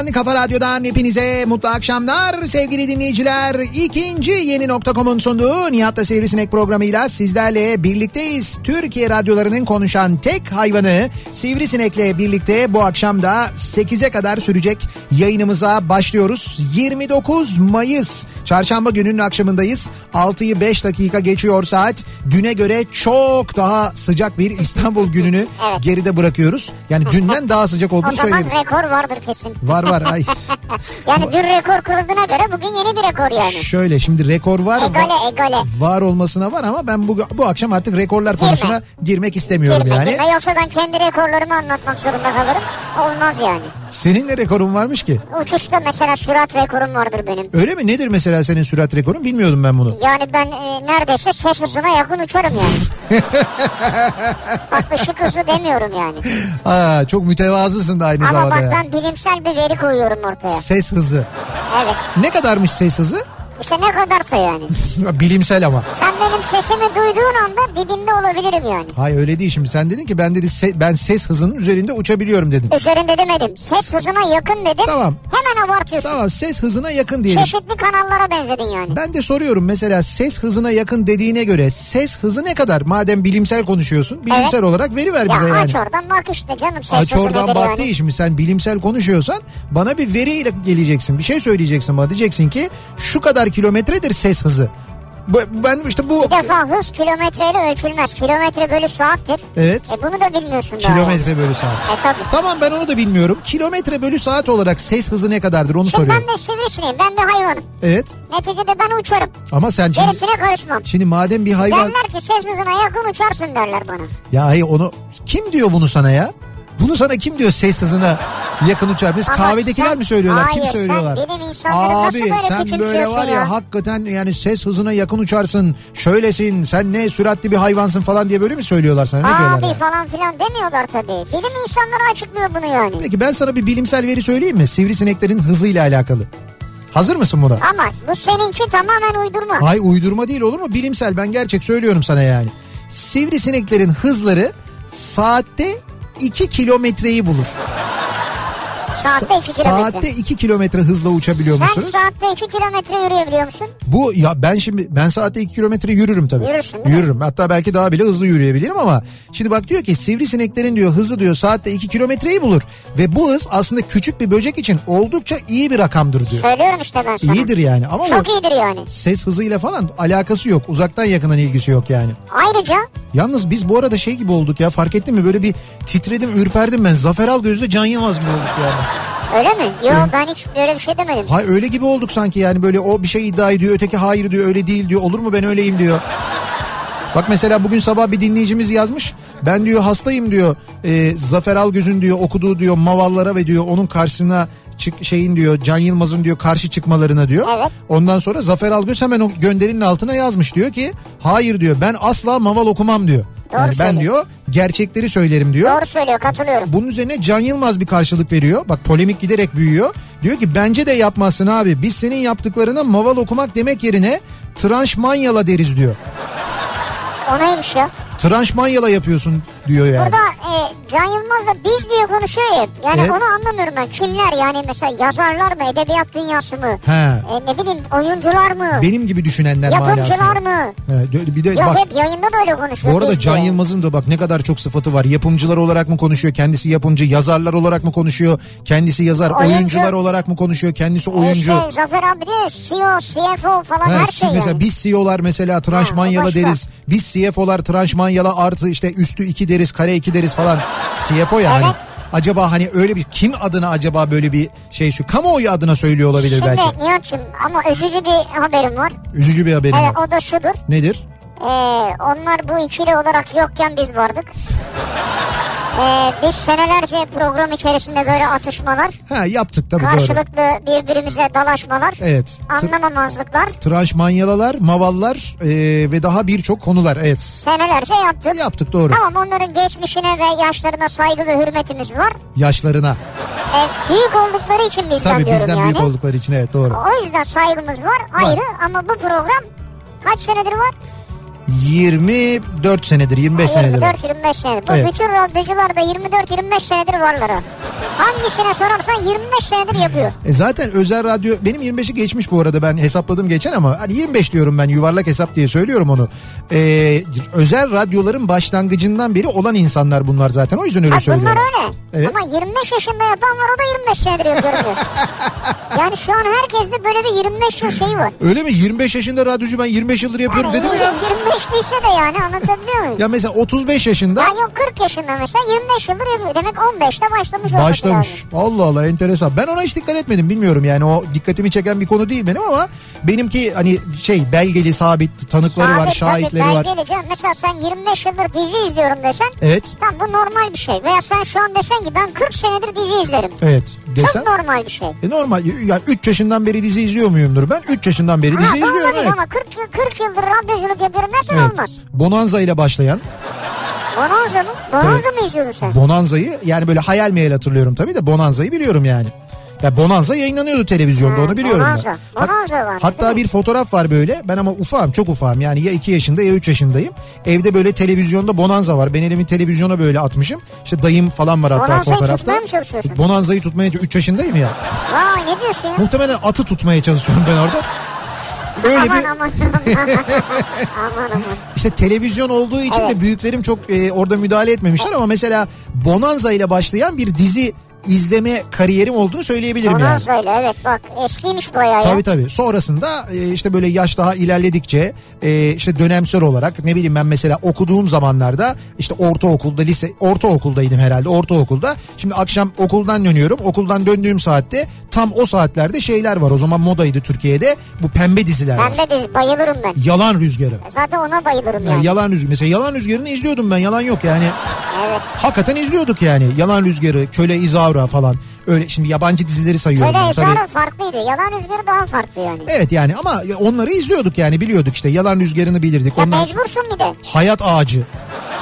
radyosundan, kafa radyodan hepinize mutlu akşamlar sevgili dinleyiciler. İkinci yeni nokta.com'un sunduğu Nihat'la Sivrisinek programıyla sizlerle birlikteyiz. Türkiye radyolarının konuşan tek hayvanı Sivrisinek'le birlikte bu akşam da 8'e kadar sürecek yayınımıza başlıyoruz. 29 Mayıs çarşamba gününün akşamındayız. 6'yı 5 dakika geçiyor saat. Düne göre çok daha sıcak bir İstanbul gününü Evet. geride bırakıyoruz. Yani dünden daha sıcak O olduğunu zaman söyleyebiliriz. rekor vardır kesin. Var var ay. Yani dün rekor kırıldığına göre bugün yeni bir rekor yani. Şöyle şimdi rekor var. Egale, egale. Var olmasına var ama ben bu, bu akşam artık rekorlar Girme. konusuna girmek istemiyorum Girme, yani. girme. Yoksa ben kendi rekorlarımı anlatmak zorunda kalırım. Olmaz yani. Senin de rekorun varmış ki. Uçuşta mesela sürat rekorum vardır benim. Öyle mi? Nedir mesela senin sürat rekorun? Bilmiyordum ben bunu. Yani ben e, neredeyse ses hızına yakın uçarım yani. Bak ışık hızı demiyorum yani. Aa, çok mütevazısın da aynı Ama zamanda bak ya. ben bilimsel bir veri koyuyorum ortaya. Ses hızı. Evet. Ne kadarmış ses hızı? İşte ne kadarsa yani. Bilimsel ama. Sen benim sesimi duyduğun anda dibinde olabilirim yani. Hayır öyle değil şimdi. Sen dedin ki ben dedi se- ben ses hızının üzerinde uçabiliyorum dedin. Üzerinde demedim. Ses hızına yakın dedim. Tamam. Hemen abartıyorsun. Tamam ses hızına yakın diyelim. Çeşitli kanallara benzedin yani. Ben de soruyorum mesela ses hızına yakın dediğine göre ses hızı ne kadar? Madem bilimsel konuşuyorsun bilimsel Evet. olarak veri ver Ya bize yani. aç oradan bak işte canım ses Aç hızı oradan nedir bak yani. değil şimdi sen bilimsel konuşuyorsan bana bir veriyle geleceksin. Bir şey söyleyeceksin bana diyeceksin ki şu kadar kilometredir ses hızı. Ben işte bu Bir defa hız kilometreyle ölçülmez. Kilometre bölü saattir. Evet. E bunu da bilmiyorsun daha. kilometre bölü saat. E tabii. Tamam ben onu da bilmiyorum. Kilometre bölü saat olarak ses hızı ne kadardır onu Şimdi soruyorum. ben de sivrisineyim. Ben bir hayvanım. Evet Neticede ben uçarım. ama sen şimdi, Gerisine karışmam. şimdi madem bir hayvan... Derler ki ses hızına yakın uçarsın derler bana. Ya hayır onu kim diyor bunu sana ya? Bunu sana kim diyor ses hızına yakın uçar? Biz Ama kahvedekiler sen- mi söylüyorlar? Hayır, kim sen söylüyorlar? bilim insanları nasıl Abi böyle sen böyle var ya, ya? hakikaten yani ses hızına yakın uçarsın. Şöylesin sen ne süratli bir hayvansın falan diye böyle mi söylüyorlar sana? Ne diyorlar? Abi ya? falan filan demiyorlar tabii. Bilim insanları açıklıyor bunu yani. Peki ben sana bir bilimsel veri söyleyeyim mi? Sivrisineklerin hızıyla alakalı. Hazır mısın buna? Ama bu seninki tamamen uydurma. Hay uydurma değil olur mu? Bilimsel ben gerçek söylüyorum sana yani. Sivrisineklerin hızları saatte 2 kilometreyi bulur. Saatte 2 kilometre. Saatte 2 kilometre hızla uçabiliyor Sen musunuz? saatte 2 kilometre yürüyebiliyor musun? Bu ya ben şimdi ben saatte 2 kilometre yürürüm tabii. Yürürsün değil mi? Yürürüm. Hatta belki daha bile hızlı yürüyebilirim ama şimdi bak diyor ki sivrisineklerin diyor hızı diyor saatte 2 kilometreyi bulur ve bu hız aslında küçük bir böcek için oldukça iyi bir rakamdır diyor. Söylüyorum işte ben sana. İyidir yani ama Çok bu iyidir yani. ses hızıyla falan alakası yok. Uzaktan yakından ilgisi yok yani. Ayrıca Yalnız biz bu arada şey gibi olduk ya fark ettin mi böyle bir titredim ürperdim ben. Zafer Algöz'de Can Yılmaz gibi olduk yani. Öyle mi? Yok ben hiç böyle bir şey demedim. Hay öyle gibi olduk sanki yani böyle o bir şey iddia ediyor öteki hayır diyor öyle değil diyor olur mu ben öyleyim diyor. Bak mesela bugün sabah bir dinleyicimiz yazmış. Ben diyor hastayım diyor. E, Zafer Algöz'ün diyor okuduğu diyor mavallara ve diyor onun karşısına çık, şeyin diyor Can Yılmaz'ın diyor karşı çıkmalarına diyor. Evet. Ondan sonra Zafer Algöz hemen o gönderinin altına yazmış diyor ki hayır diyor ben asla maval okumam diyor. Doğru yani ben diyor gerçekleri söylerim diyor. Doğru söylüyor katılıyorum. Bunun üzerine Can Yılmaz bir karşılık veriyor. Bak polemik giderek büyüyor. Diyor ki bence de yapmazsın abi. Biz senin yaptıklarına maval okumak demek yerine tranş manyala deriz diyor. O neymiş ya? Tranş manyala yapıyorsun diyor yani. Burada e, Can Yılmaz da biz diye konuşuyor ya. Yani Evet. onu anlamıyorum ben. Kimler yani mesela yazarlar mı? Edebiyat dünyası mı? He. E, ne bileyim oyuncular mı? Benim gibi düşünenler Yapımcılar mı? Evet, bir de Yok bak hep yayında da öyle konuşuyor. bu arada biz Can diye. Yılmaz'ın da bak ne kadar çok sıfatı var. Yapımcılar olarak mı konuşuyor? Kendisi yapımcı. Yazarlar olarak mı konuşuyor? Kendisi yazar. Oyuncu. Oyuncular olarak mı konuşuyor? Kendisi E oyuncu. İşte Zafer abi de CEO, CFO falan Ha, her şey mesela yani. biz CEO'lar mesela tranş Ha, o manyala başka. deriz. Biz CFO'lar tranş manyala artı işte üstü 2 deriz kare 2 deriz falan. CFO ya hani Evet. acaba hani öyle bir kim adına acaba böyle bir şey şu kamuoyu adına söylüyor olabilir Şimdi belki. Nihat'cığım ama üzücü bir haberim var. Üzücü bir haberim Evet var. o da şudur. Nedir? Ee, onlar bu ikili olarak yokken biz vardık. Ee, biz senelerce program içerisinde böyle atışmalar, Ha yaptık tabii doğru. karşılıklı birbirimize dalaşmalar, Evet. Anlamamazlıklar tranş manyalalar, mavallar e, ve daha birçok konular evet. senelerce yaptık. Yaptık doğru. Tamam onların geçmişine ve yaşlarına saygı ve hürmetimiz var. Yaşlarına. Ee, büyük oldukları için bizden Tabii diyorum bizden yani. büyük oldukları için evet doğru. O yüzden saygımız var ayrı ama bu program kaç senedir var? 24 senedir 25 senedir. var. 24-25 senedir. Bu Evet. bütün radyocular da 24-25 senedir varlar. ha. Hangisine sorarsan 25 senedir yapıyor. E zaten özel radyo benim 25'i geçmiş bu arada ben hesapladım geçen ama hani 25 diyorum ben yuvarlak hesap diye söylüyorum onu. E, özel radyoların başlangıcından beri olan insanlar bunlar zaten o yüzden öyle Ha, söylüyorum. bunlar öyle. Evet. Ama 25 yaşında yapan var o da 25 senedir yapıyor. yani şu an herkeste böyle bir 25 yıl şeyi var. Öyle mi 25 yaşında radyocu ben 25 yıldır yapıyorum Yani dedim ya. 25 değilse de yani anlatabiliyor muyum? Ya mesela 35 yaşında Ya yok 40 yaşında mesela 25 yıldır yapıyor. Demek 15'te başlamış olması başlamış. lazım. Allah Allah enteresan. Ben ona hiç dikkat etmedim bilmiyorum yani o dikkatimi çeken bir konu değil benim ama benimki hani şey belgeli sabit tanıkları var Sabit, şahitleri tabii, var. belgeli canım. Mesela sen 25 yıldır dizi izliyorum desen. Evet Tamam bu normal bir şey. Veya sen şu an desen ki ben 40 senedir dizi izlerim. evet desen. Çok normal bir şey. E normal yani 3 yaşından beri dizi izliyor muyumdur ben? 3 yaşından beri dizi Ha, izliyorum olabilir evet. ama 40, yıl- 40 yıldır radyoculuk yapıyorum dersen Evet. olmaz. Bonanza ile başlayan Bonanza mı? Bonanza mı izliyordun sen? Bonanza'yı yani böyle hayal meyal hatırlıyorum tabii de Bonanza'yı biliyorum yani. Ya Bonanza yayınlanıyordu televizyonda Ha, onu biliyorum Bonanza. ben. Hat- Bonanza var, hatta bir fotoğraf var böyle. Ben ama ufağım çok ufağım yani ya 2 yaşında ya 3 yaşındayım. Evde böyle televizyonda Bonanza var. Ben elimi televizyona böyle atmışım. İşte dayım falan var hatta Bonanza'yı fotoğrafta. tutmaya mı çalışıyorsun? Bonanza'yı tutmaya 3 yaşındayım ya. Vay ne diyorsun ya? Muhtemelen atı tutmaya çalışıyorum ben orada. Öyle aman, bir aman aman aman aman. İşte televizyon olduğu için Evet. de büyüklerim çok e, orada müdahale etmemişler ama mesela Bonanza ile başlayan bir dizi izleme kariyerim olduğunu söyleyebilirim yani. Bonanza ile evet bak eskiymiş bayağı ya. Tabii tabii. Sonrasında e, işte böyle yaş daha ilerledikçe e, işte dönemsel olarak ne bileyim ben mesela okuduğum zamanlarda işte ortaokulda lise ortaokuldaydım herhalde ortaokulda. Şimdi akşam okuldan dönüyorum. Okuldan döndüğüm saatte tam o saatlerde şeyler var. O zaman modaydı Türkiye'de. Bu pembe diziler var. Pembe dizi bayılırım ben. Yalan Rüzgarı. Zaten ona bayılırım Yani yani. yalan rüzgarı. Mesela yalan rüzgarını izliyordum ben. Yalan yok yani. Evet. Hakikaten izliyorduk yani. Yalan rüzgarı, köle izavra falan. Öyle şimdi yabancı dizileri sayıyorum. Tabii- esarı farklıydı. Yalan rüzgarı daha farklı yani. Evet yani ama onları izliyorduk yani biliyorduk işte. Yalan rüzgarını bilirdik. Ya Ondan mecbursun bir de. Hayat ağacı.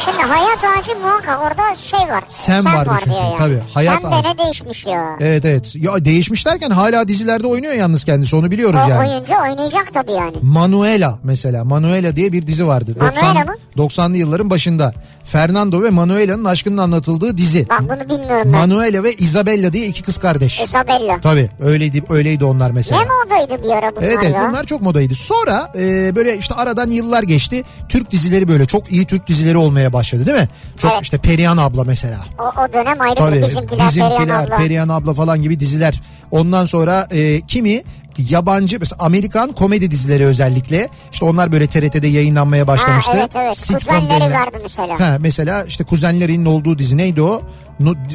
Şimdi hayat ağacı muhakkak orada şey var. Sen vardı çünkü, diyor yani. tabii, hayat Sen de ağacı. ne değişmiş ya. Evet evet. Ya değişmiş derken hala dizilerde oynuyor yalnız kendisi onu biliyoruz O yani. oyuncu oynayacak tabii yani. Manuela mesela. Manuela diye bir dizi vardı. Manuela mı? 90'lı yılların başında. Fernando ve Manuela'nın aşkının anlatıldığı dizi. Bak bunu bilmiyorum ben. Manuela ve Isabella diye iki kız kardeş. Isabella. Tabii öyleydi öyleydi onlar mesela. Ne modaydı bir ara bunlar Evet evet ya? bunlar çok modaydı. Sonra e, böyle işte aradan yıllar geçti. Türk dizileri böyle çok iyi Türk dizileri olmaya başladı değil mi? Çok Evet. işte Perihan abla mesela. O, o dönem ayrı Tabii bizimkiler, bizimkiler, Perihan abla. Perihan abla falan gibi diziler. Ondan sonra e, kimi yabancı mesela Amerikan komedi dizileri özellikle işte onlar böyle TRT'de yayınlanmaya başlamıştı. Ha, evet evet. Sitcom Kuzenleri vardı mesela. Ha, mesela işte kuzenlerinin olduğu dizi neydi o?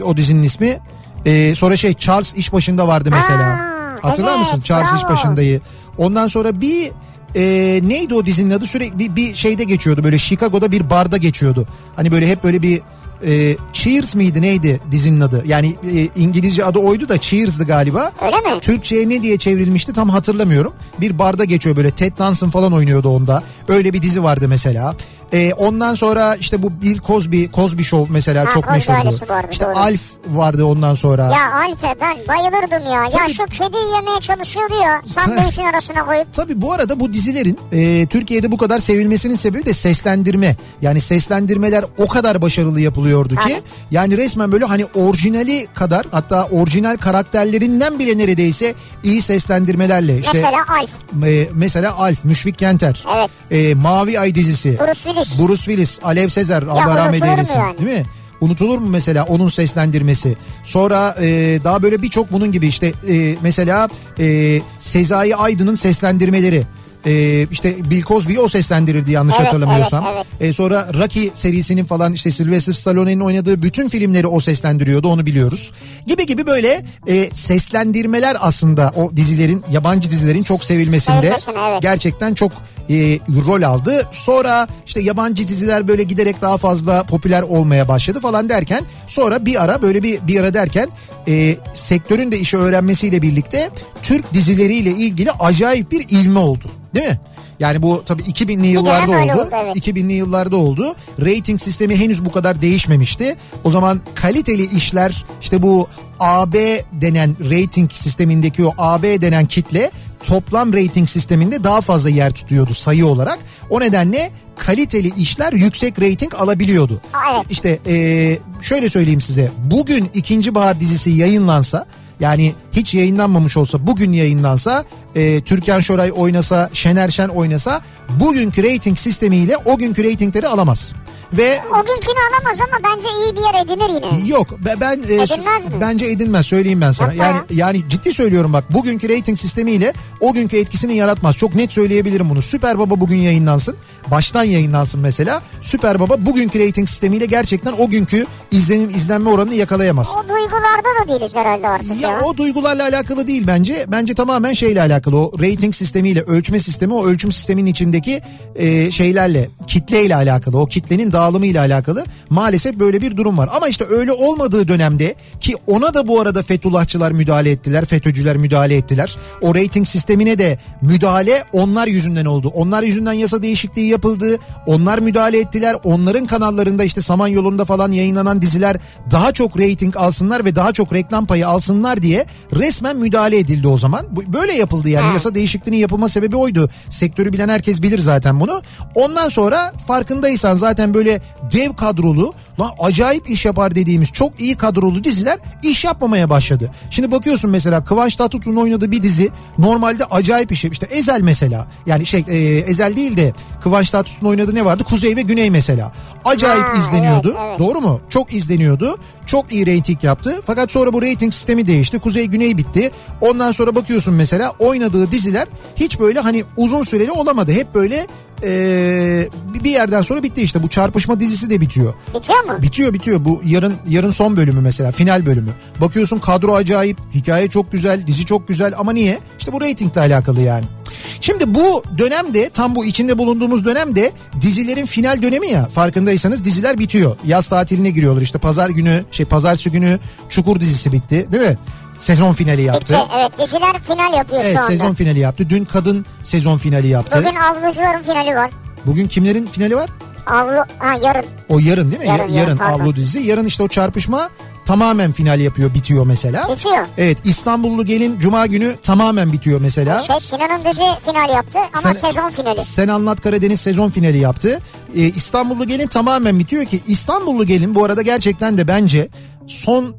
O dizinin ismi. E, sonra şey Charles iş başında vardı mesela. Aa, Hatırlar evet, mısın Charles iş bravo. başındayı? Ondan sonra bir e, neydi o dizinin adı sürekli bir, bir şeyde geçiyordu böyle Chicago'da bir barda geçiyordu. Hani böyle hep böyle bir e, Cheers miydi neydi dizinin adı? Yani e, İngilizce adı oydu da Cheers'dı galiba. Öyle mi? Türkçe'ye ne diye çevrilmişti tam hatırlamıyorum. Bir barda geçiyor böyle Ted Danson falan oynuyordu onda. Öyle bir dizi vardı mesela. Ee, ondan sonra işte bu Bill Cosby, Cosby Show mesela Ha, çok Cosby meşhurdu. vardı, işte doğru. Alf vardı ondan sonra. Ya Alfe ben bayılırdım ya. Ya Tabii. şu kedi yemeye çalışıyordu ya. Sandviçin arasına koyup. Tabii bu arada bu dizilerin e, Türkiye'de bu kadar sevilmesinin sebebi de seslendirme. Yani seslendirmeler o kadar başarılı yapılıyordu ki Tabii. yani resmen böyle hani orijinali kadar hatta orijinal karakterlerinden bile neredeyse iyi seslendirmelerle işte Mesela Alf. e, mesela Alf, Müşfik Kenter, Evet. e, Mavi Ay dizisi, Bruce Willis. Bruce Willis, Alev Sezer Allah rahmet eylesin yani? değil mi? Unutulur mu mesela onun seslendirmesi? Sonra e, daha böyle birçok bunun gibi işte e, mesela e, Sezai Aydın'ın seslendirmeleri. E, işte Bill Cosby'yi o seslendirirdi yanlış Evet, hatırlamıyorsam. evet, E, sonra Rocky serisinin falan işte Sylvester Stallone'nin oynadığı bütün filmleri o seslendiriyordu onu biliyoruz. Gibi gibi böyle e, seslendirmeler aslında o dizilerin yabancı dizilerin çok sevilmesinde evet. gerçekten çok e, rol aldı. Sonra işte yabancı diziler böyle giderek daha fazla popüler olmaya başladı falan derken sonra bir ara böyle bir bir ara derken e, sektörün de işi öğrenmesiyle birlikte Türk dizileriyle ilgili acayip bir ilme oldu. Değil mi? Yani bu tabii 2000'li yıllarda oldu. oldu, evet. 2000'li yıllarda oldu. Rating sistemi henüz bu kadar değişmemişti. O zaman kaliteli işler işte bu AB denen rating sistemindeki o AB denen kitle toplam rating sisteminde daha fazla yer tutuyordu sayı olarak. O nedenle kaliteli işler yüksek rating alabiliyordu. Evet. İşte eee, şöyle söyleyeyim size. Bugün ikinci bahar dizisi yayınlansa yani hiç yayınlanmamış olsa bugün yayınlansa e, Türkan Şoray oynasa Şener Şen oynasa bugünkü rating sistemiyle o günkü reytingleri alamaz. Ve O günkünü alamaz ama bence iyi bir yer edinir yine. Yok be- ben e, Edinmez mi? bence edinmez söyleyeyim ben sana. Yapma Yani ya. yani ciddi söylüyorum bak bugünkü rating sistemiyle o günkü etkisini yaratmaz. Çok net söyleyebilirim bunu. Süper Baba bugün yayınlansın. Baştan yayınlansın mesela. Süper Baba bugünkü rating sistemiyle gerçekten o günkü izlenim izlenme oranını yakalayamaz. O duygularda da değiliz herhalde artık ya. Ya o duygularla alakalı değil bence. Bence tamamen şeyle alakalı. O rating sistemiyle ölçme sistemi o ölçüm sisteminin içindeki e, şeylerle kitleyle alakalı. O kitlenin dağılımıyla alakalı. Maalesef böyle bir durum var. Ama işte öyle olmadığı dönemde ki ona da bu arada Fethullahçılar müdahale ettiler. FETÖ'cüler müdahale ettiler. O rating sistemine de müdahale onlar yüzünden oldu. Onlar yüzünden yasa değişikliği yapıldı. Onlar müdahale ettiler. Onların kanallarında işte Samanyolu'nda falan yayınlanan diziler daha çok rating alsınlar ve daha çok reklam payı alsınlar diye resmen müdahale edildi o zaman. Böyle yapıldı yani. Ha. Yasa değişikliğinin yapılma sebebi oydu. Sektörü bilen herkes bilir zaten bunu. Ondan sonra farkındaysan zaten böyle dev kadrolu lan acayip iş yapar dediğimiz çok iyi kadrolu diziler iş yapmamaya başladı. Şimdi bakıyorsun mesela Kıvanç Tatlıtuğ'un oynadığı bir dizi normalde acayip iş. İşte Ezel mesela. Yani şey e, Ezel değil de Kıvanç Tatlıtuğ'un oynadığı ne vardı? Kuzey ve Güney mesela. Acayip Ha, izleniyordu. evet, evet. Doğru mu? Çok izleniyordu. Çok iyi reyting yaptı. Fakat sonra bu reyting sistemi değişti. Kuzey Güney bitti. Ondan sonra bakıyorsun mesela oynadığı diziler hiç böyle hani uzun süreli olamadı. Hep böyle eee, bir yerden sonra bitti işte. Bu çarpışma dizisi de bitiyor. Bitiyor mu? Bitiyor bitiyor. Bu yarın yarın son bölümü mesela final bölümü. Bakıyorsun kadro acayip, hikaye çok güzel, dizi çok güzel ama niye? İşte bu reytingle alakalı yani. Şimdi bu dönemde tam bu içinde bulunduğumuz dönemde dizilerin final dönemi ya farkındaysanız diziler bitiyor. Yaz tatiline giriyorlar işte pazar günü şey pazartesi günü Çukur dizisi bitti değil mi? Sezon finali yaptı. Bitti. Evet diziler final yapıyor Evet şu anda. sezon finali yaptı. Dün kadın sezon finali yaptı. Bugün avlucuların finali var. Bugün kimlerin finali var? Avlu ha yarın. O yarın değil mi? Yarın, yarın yarın, pardon. avlu dizisi. Yarın işte o çarpışma tamamen final yapıyor, bitiyor mesela. Bitiyor. Evet İstanbullu gelin cuma günü tamamen bitiyor mesela. Şey Sinan'ın dizi final yaptı ama Sen- sezon finali. Sen Anlat Karadeniz sezon finali yaptı. Ee, İstanbullu gelin tamamen bitiyor ki İstanbullu gelin bu arada gerçekten de bence son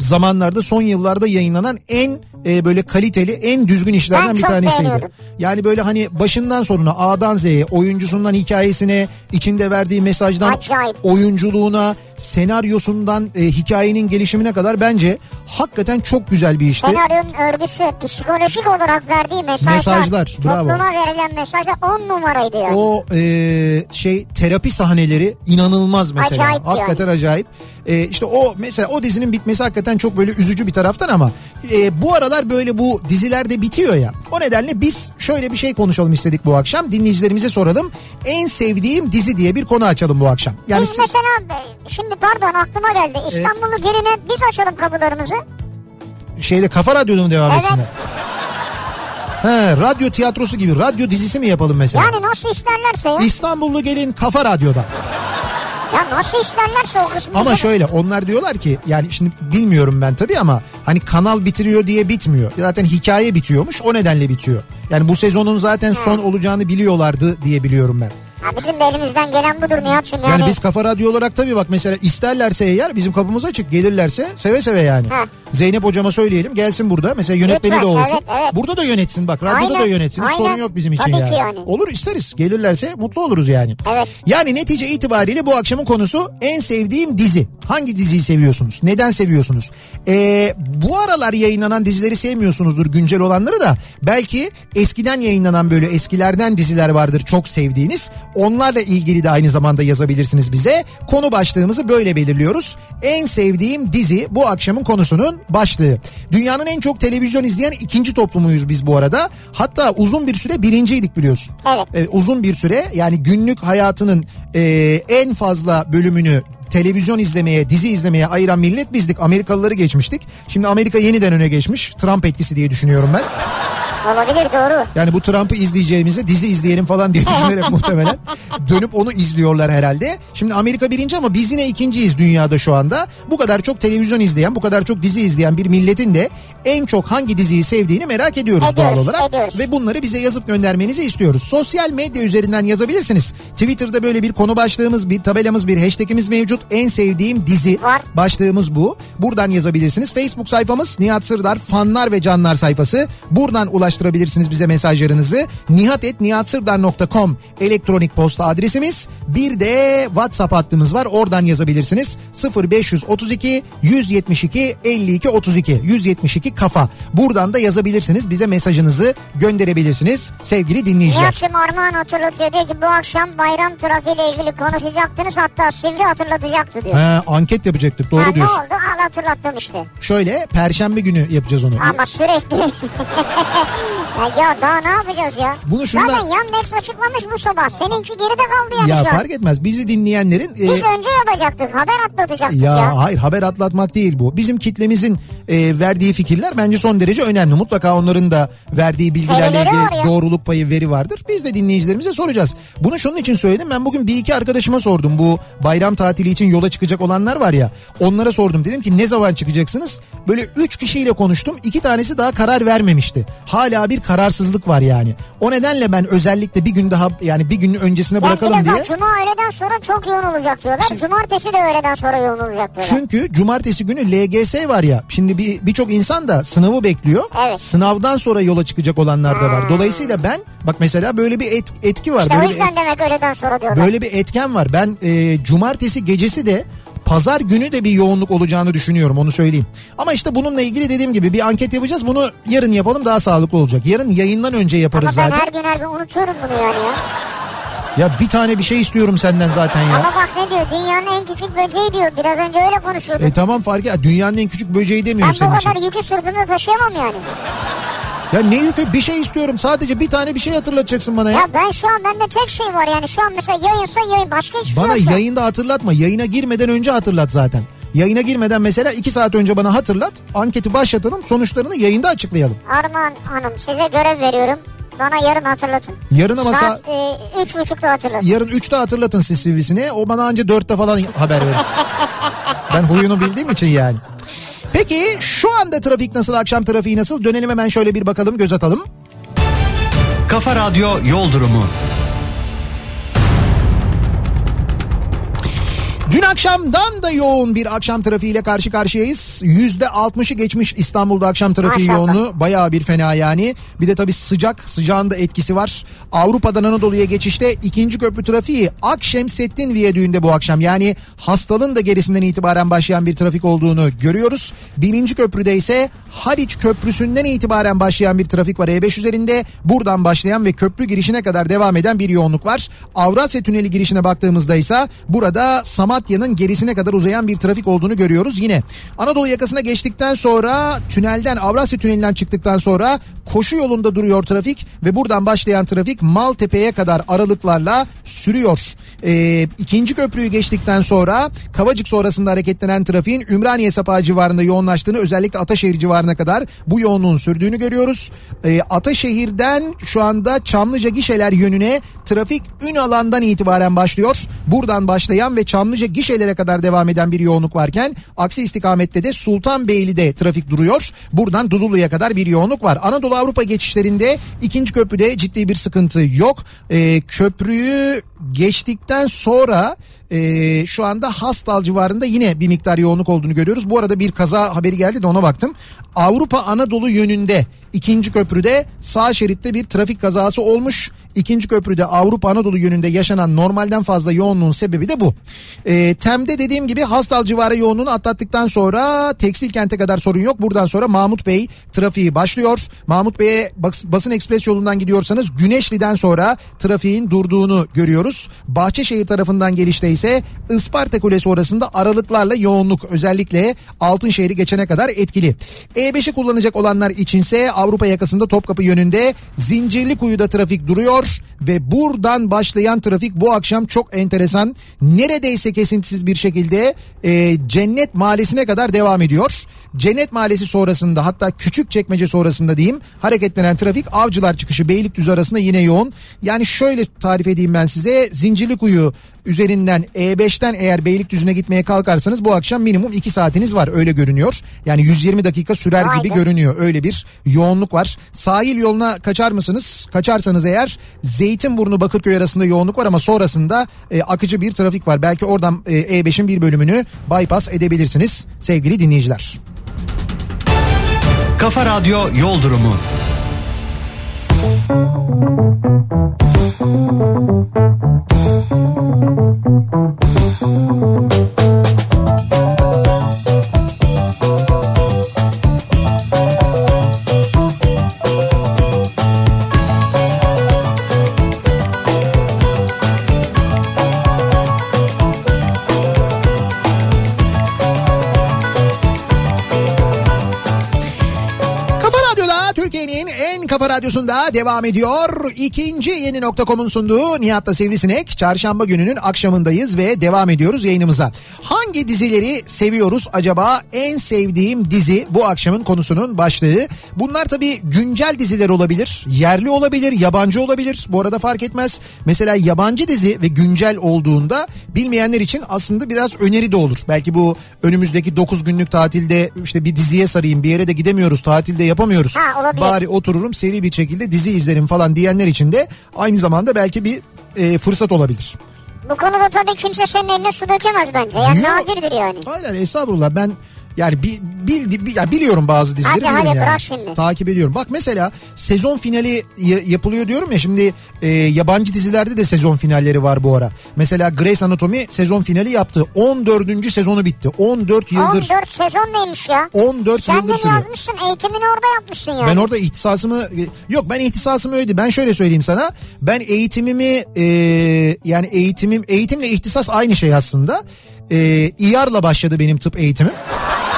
zamanlarda son yıllarda yayınlanan en e, böyle kaliteli en düzgün işlerden Ben bir tanesiydi. Yani böyle hani başından sonuna A'dan Z'ye oyuncusundan hikayesine içinde verdiği mesajdan Acayip. oyunculuğuna senaryosundan e, hikayenin gelişimine kadar bence hakikaten çok güzel bir işti. Senaryonun örgüsü, psikolojik olarak verdiği mesajlar, Mesajlar, bravo. topluma verilen mesajlar on numaraydı yani. O e, şey terapi sahneleri inanılmaz mesela. Acayip yani. hakikaten acayip. E, işte o mesela o dizinin bitmesi hakikaten çok böyle üzücü bir taraftan ama e, bu aralar böyle bu diziler de bitiyor ya. O nedenle biz şöyle bir şey konuşalım istedik bu akşam. Dinleyicilerimize soralım. En sevdiğim dizi diye bir konu açalım bu akşam. Yani Biz siz- mesela şimdi pardon aklıma geldi. İstanbul'u geline biz açalım kapılarımızı. şeyde Kafa Radyo'da mı devam Evet. etsinler? He, radyo tiyatrosu gibi radyo dizisi mi yapalım mesela? Yani nasıl isterlerse ya. İstanbullu gelin Kafa Radyo'da. Ya nasıl isterlerse o kısmı. Ama şöyle onlar diyorlar ki yani şimdi bilmiyorum ben tabii ama hani kanal bitiriyor diye bitmiyor. Zaten hikaye bitiyormuş o nedenle bitiyor. Yani bu sezonun zaten son olacağını biliyorlardı diye biliyorum ben. Ha, bizim de elimizden gelen budur Nihat'cığım yani. Yani biz Kafa Radyo olarak tabii bak mesela isterlerse eğer bizim kapımız açık gelirlerse seve seve yani. Ha. Zeynep hocama söyleyelim gelsin burada mesela yönetmeni Lütfen, de olsun. evet, evet. Burada da yönetsin bak radyoda Aynen, da yönetsin aynen. sorun yok bizim için Tabii yani. yani. Olur isteriz gelirlerse mutlu oluruz yani. Evet. Yani netice itibariyle bu akşamın konusu en sevdiğim dizi. Hangi diziyi seviyorsunuz? Neden seviyorsunuz? Ee, bu aralar yayınlanan dizileri sevmiyorsunuzdur güncel olanları da. Belki eskiden yayınlanan böyle eskilerden diziler vardır çok sevdiğiniz. Onlarla ilgili de aynı zamanda yazabilirsiniz bize. Konu başlığımızı böyle belirliyoruz. En sevdiğim dizi bu akşamın konusunun başlığı. Dünyanın en çok televizyon izleyen ikinci toplumuyuz biz bu arada. Hatta uzun bir süre birinciydik biliyorsun. Evet. E, uzun bir süre yani günlük hayatının e, en fazla bölümünü televizyon izlemeye, dizi izlemeye ayıran millet bizdik. Amerikalıları geçmiştik. Şimdi Amerika yeniden öne geçmiş. Trump etkisi diye düşünüyorum ben. Olabilir doğru. Yani bu Trump'ı izleyeceğimize dizi izleyelim falan diye düşünerek muhtemelen dönüp onu izliyorlar herhalde. Şimdi Amerika birinci ama biz yine ikinciyiz dünyada şu anda. Bu kadar çok televizyon izleyen, bu kadar çok dizi izleyen bir milletin de en çok hangi diziyi sevdiğini merak ediyoruz, Ediyoruz, doğal olarak. ediyoruz. Ve bunları bize yazıp göndermenizi istiyoruz. Sosyal medya üzerinden yazabilirsiniz. Twitter'da böyle bir konu başlığımız, bir tabelamız, bir hashtagimiz mevcut. En sevdiğim dizi Var. başlığımız bu. Buradan yazabilirsiniz. Facebook sayfamız Nihat Sırdar fanlar ve canlar sayfası. Buradan ulaştırabilirsiniz bize mesajlarınızı. nihat.nihatsırdar.com elektronik posta adresimiz. Bir de WhatsApp hattımız var. Oradan yazabilirsiniz. 0532 172 52 32 172 kafa. Buradan da yazabilirsiniz. Bize mesajınızı gönderebilirsiniz sevgili dinleyiciler. Nihat'cığım Armağan hatırlatıyor diyor ki bu akşam bayram trafiğiyle ilgili konuşacaktınız hatta Sivri hatırlatacaktı diyor. Ha, anket yapacaktık doğru ha, ne diyorsun. oldu al hatırlattım işte. Şöyle perşembe günü yapacağız onu. Ama sürekli. ya, ya daha ne yapacağız ya? Bunu şundan- Zaten Yandex açıklamış bu sabah. Seninki geride kaldı yani Ya fark etmez. Bizi dinleyenlerin e, Biz önce yapacaktık haber atlatacaktık Ya, ya. hayır haber atlatmak değil bu. Bizim kitlemizin e, verdiği fikirler bence son derece önemli. Mutlaka onların da verdiği bilgilerle Verileri ilgili var ya. doğruluk payı veri vardır. Biz de dinleyicilerimize soracağız. Bunu şunun için söyledim. Ben bugün bir iki arkadaşıma sordum. Bu bayram tatili için yola çıkacak olanlar var ya. Onlara sordum. Dedim ki ne zaman çıkacaksınız? Böyle üç kişiyle konuştum. İki tanesi daha karar vermemişti. Hala bir kararsızlık var yani. O nedenle ben özellikle bir gün daha yani bir gün öncesine bir bırakalım diye. Cuma öğleden sonra çok yoğun olacak diyorlar. Cumartesi de öğleden sonra yoğun olacak diyorlar. Çünkü cumartesi günü LGS var ya. Şimdi bir birçok insan da sınavı bekliyor. Evet. Sınavdan sonra yola çıkacak olanlar da var. Dolayısıyla ben bak mesela böyle bir et- etki var. İşte o böyle bir yüzden et- demek öğleden sonra diyorlar. böyle bir etken var. Ben e, cumartesi gecesi de pazar günü de bir yoğunluk olacağını düşünüyorum onu söyleyeyim. Ama işte bununla ilgili dediğim gibi bir anket yapacağız. Bunu yarın yapalım daha sağlıklı olacak. Yarın yayından önce yaparız Ama ben zaten. her gün her gün unutuyorum bunu yani ya. Ya bir tane bir şey istiyorum senden zaten ya. Ama bak ne diyor dünyanın en küçük böceği diyor. Biraz önce öyle konuşuyorduk. E tamam fark et. Dünyanın en küçük böceği ben demiyorum bu senin için. kadar yükü sırtımda taşıyamam yani. Ya ne yükü bir şey istiyorum. Sadece bir tane bir şey hatırlatacaksın bana ya. Ya ben şu an bende tek şey var yani. Şu an mesela yayınsa yayın başka hiçbir şey Bana yok. an. yayında hatırlatma. Yayına girmeden önce hatırlat zaten. Yayına girmeden mesela iki saat önce bana hatırlat. Anketi başlatalım. Sonuçlarını yayında açıklayalım. Armağan Hanım size görev veriyorum. Bana yarın hatırlatın. Yarın ama sa- Saat e, üç buçukta hatırlatın. yarın 3'te hatırlatın siz sivrisine. O bana anca 4'te falan haber verir. ben huyunu bildiğim için yani. Peki şu anda trafik nasıl? Akşam trafiği nasıl? Dönelim hemen şöyle bir bakalım göz atalım. Kafa Radyo Yol Durumu. Dün akşamdan da yoğun bir akşam trafiğiyle karşı karşıyayız. Yüzde altmışı geçmiş İstanbul'da akşam trafiği Maşallah. yoğunluğu. Bayağı bir fena yani. Bir de tabii sıcak, sıcağın da etkisi var. Avrupa'dan Anadolu'ya geçişte ikinci köprü trafiği Akşemseddin Viyadüğü'nde bu akşam. Yani hastalığın da gerisinden itibaren başlayan bir trafik olduğunu görüyoruz. Birinci köprüde ise Haliç Köprüsü'nden itibaren başlayan bir trafik var E5 üzerinde. Buradan başlayan ve köprü girişine kadar devam eden bir yoğunluk var. Avrasya Tüneli girişine baktığımızda ise burada Samat Malatya'nın gerisine kadar uzayan bir trafik olduğunu görüyoruz yine. Anadolu yakasına geçtikten sonra tünelden Avrasya Tüneli'nden çıktıktan sonra koşu yolunda duruyor trafik ve buradan başlayan trafik Maltepe'ye kadar aralıklarla sürüyor. Ee, ikinci köprüyü geçtikten sonra Kavacık sonrasında hareketlenen trafiğin Ümraniye Sapağı civarında yoğunlaştığını özellikle Ataşehir civarına kadar bu yoğunluğun sürdüğünü görüyoruz. Ee, Ataşehir'den şu anda Çamlıca gişeler yönüne trafik Ünalan'dan itibaren başlıyor. Buradan başlayan ve Çamlıca gişelere kadar devam eden bir yoğunluk varken aksi istikamette de Sultanbeyli'de trafik duruyor. Buradan Dudullu'ya kadar bir yoğunluk var. Anadolu Avrupa geçişlerinde ikinci köprüde ciddi bir sıkıntı yok. Ee, köprüyü geçtikten sonra e, şu anda Hastal civarında yine bir miktar yoğunluk olduğunu görüyoruz. Bu arada bir kaza haberi geldi de ona baktım. Avrupa Anadolu yönünde ikinci köprüde sağ şeritte bir trafik kazası olmuş. İkinci köprüde Avrupa Anadolu yönünde yaşanan normalden fazla yoğunluğun sebebi de bu. E, Tem'de dediğim gibi Hastal civarı yoğunluğunu atlattıktan sonra tekstil kente kadar sorun yok. Buradan sonra Mahmut Bey trafiği başlıyor. Mahmut Bey'e bas, basın ekspres yolundan gidiyorsanız Güneşli'den sonra trafiğin durduğunu görüyoruz. Bahçeşehir tarafından gelişte ise Isparta Kulesi orasında aralıklarla yoğunluk özellikle Altınşehir'i geçene kadar etkili. E5'i kullanacak olanlar içinse Avrupa yakasında Topkapı yönünde Zincirlikuyu'da trafik duruyor ve buradan başlayan trafik bu akşam çok enteresan. Neredeyse kesintisiz bir şekilde e, Cennet Mahallesi'ne kadar devam ediyor. Cennet Mahallesi sonrasında hatta küçük çekmece sonrasında diyeyim hareketlenen trafik Avcılar çıkışı Beylikdüzü arasında yine yoğun. Yani şöyle tarif edeyim ben size Zincirlikuyu üzerinden E5'ten eğer Beylikdüzü'ne gitmeye kalkarsanız bu akşam minimum 2 saatiniz var öyle görünüyor. Yani 120 dakika sürer Vay gibi görünüyor öyle bir yoğunluk var. Sahil yoluna kaçar mısınız? Kaçarsanız eğer Zeytinburnu Bakırköy arasında yoğunluk var ama sonrasında e, akıcı bir trafik var. Belki oradan e, E5'in bir bölümünü bypass edebilirsiniz sevgili dinleyiciler. Kafa Radyo Yol Durumu. Kafa radyosunda devam ediyor. İkinci yeni nokta.com'un sunduğu Nihat'la Sivrisinek. Çarşamba gününün akşamındayız ve devam ediyoruz yayınımıza. Hangi dizileri seviyoruz acaba? En sevdiğim dizi bu akşamın konusunun başlığı. Bunlar tabii güncel diziler olabilir. Yerli olabilir, yabancı olabilir. Bu arada fark etmez. Mesela yabancı dizi ve güncel olduğunda bilmeyenler için aslında biraz öneri de olur. Belki bu önümüzdeki 9 günlük tatilde işte bir diziye sarayım bir yere de gidemiyoruz tatilde yapamıyoruz. Ha, olabilir. Bari otururum seri bir şekilde dizi izlerim falan diyenler için de aynı zamanda belki bir e, fırsat olabilir. Bu konuda tabii kimse senin eline su dökemez bence. Yani Yok. nadirdir yani. Hayır estağfurullah ben yani bi, bil, bi- ya biliyorum bazı dizileri Hadi, biliyorum hadi, yani. bırak şimdi. Takip ediyorum. Bak mesela sezon finali ya- yapılıyor diyorum ya şimdi e, yabancı dizilerde de sezon finalleri var bu ara. Mesela Grey's Anatomy sezon finali yaptı. 14. sezonu bitti. 14 yıldır 14 sezon neymiş ya? 14 Sen yıldır de sürüyor. yazmışsın eğitimini orada yapmışsın yani. Ben orada ihtisasımı yok ben ihtisasımı öyle ben şöyle söyleyeyim sana ben eğitimimi e, yani eğitimim eğitimle ihtisas aynı şey aslında. E, İYAR'la başladı benim tıp eğitimim.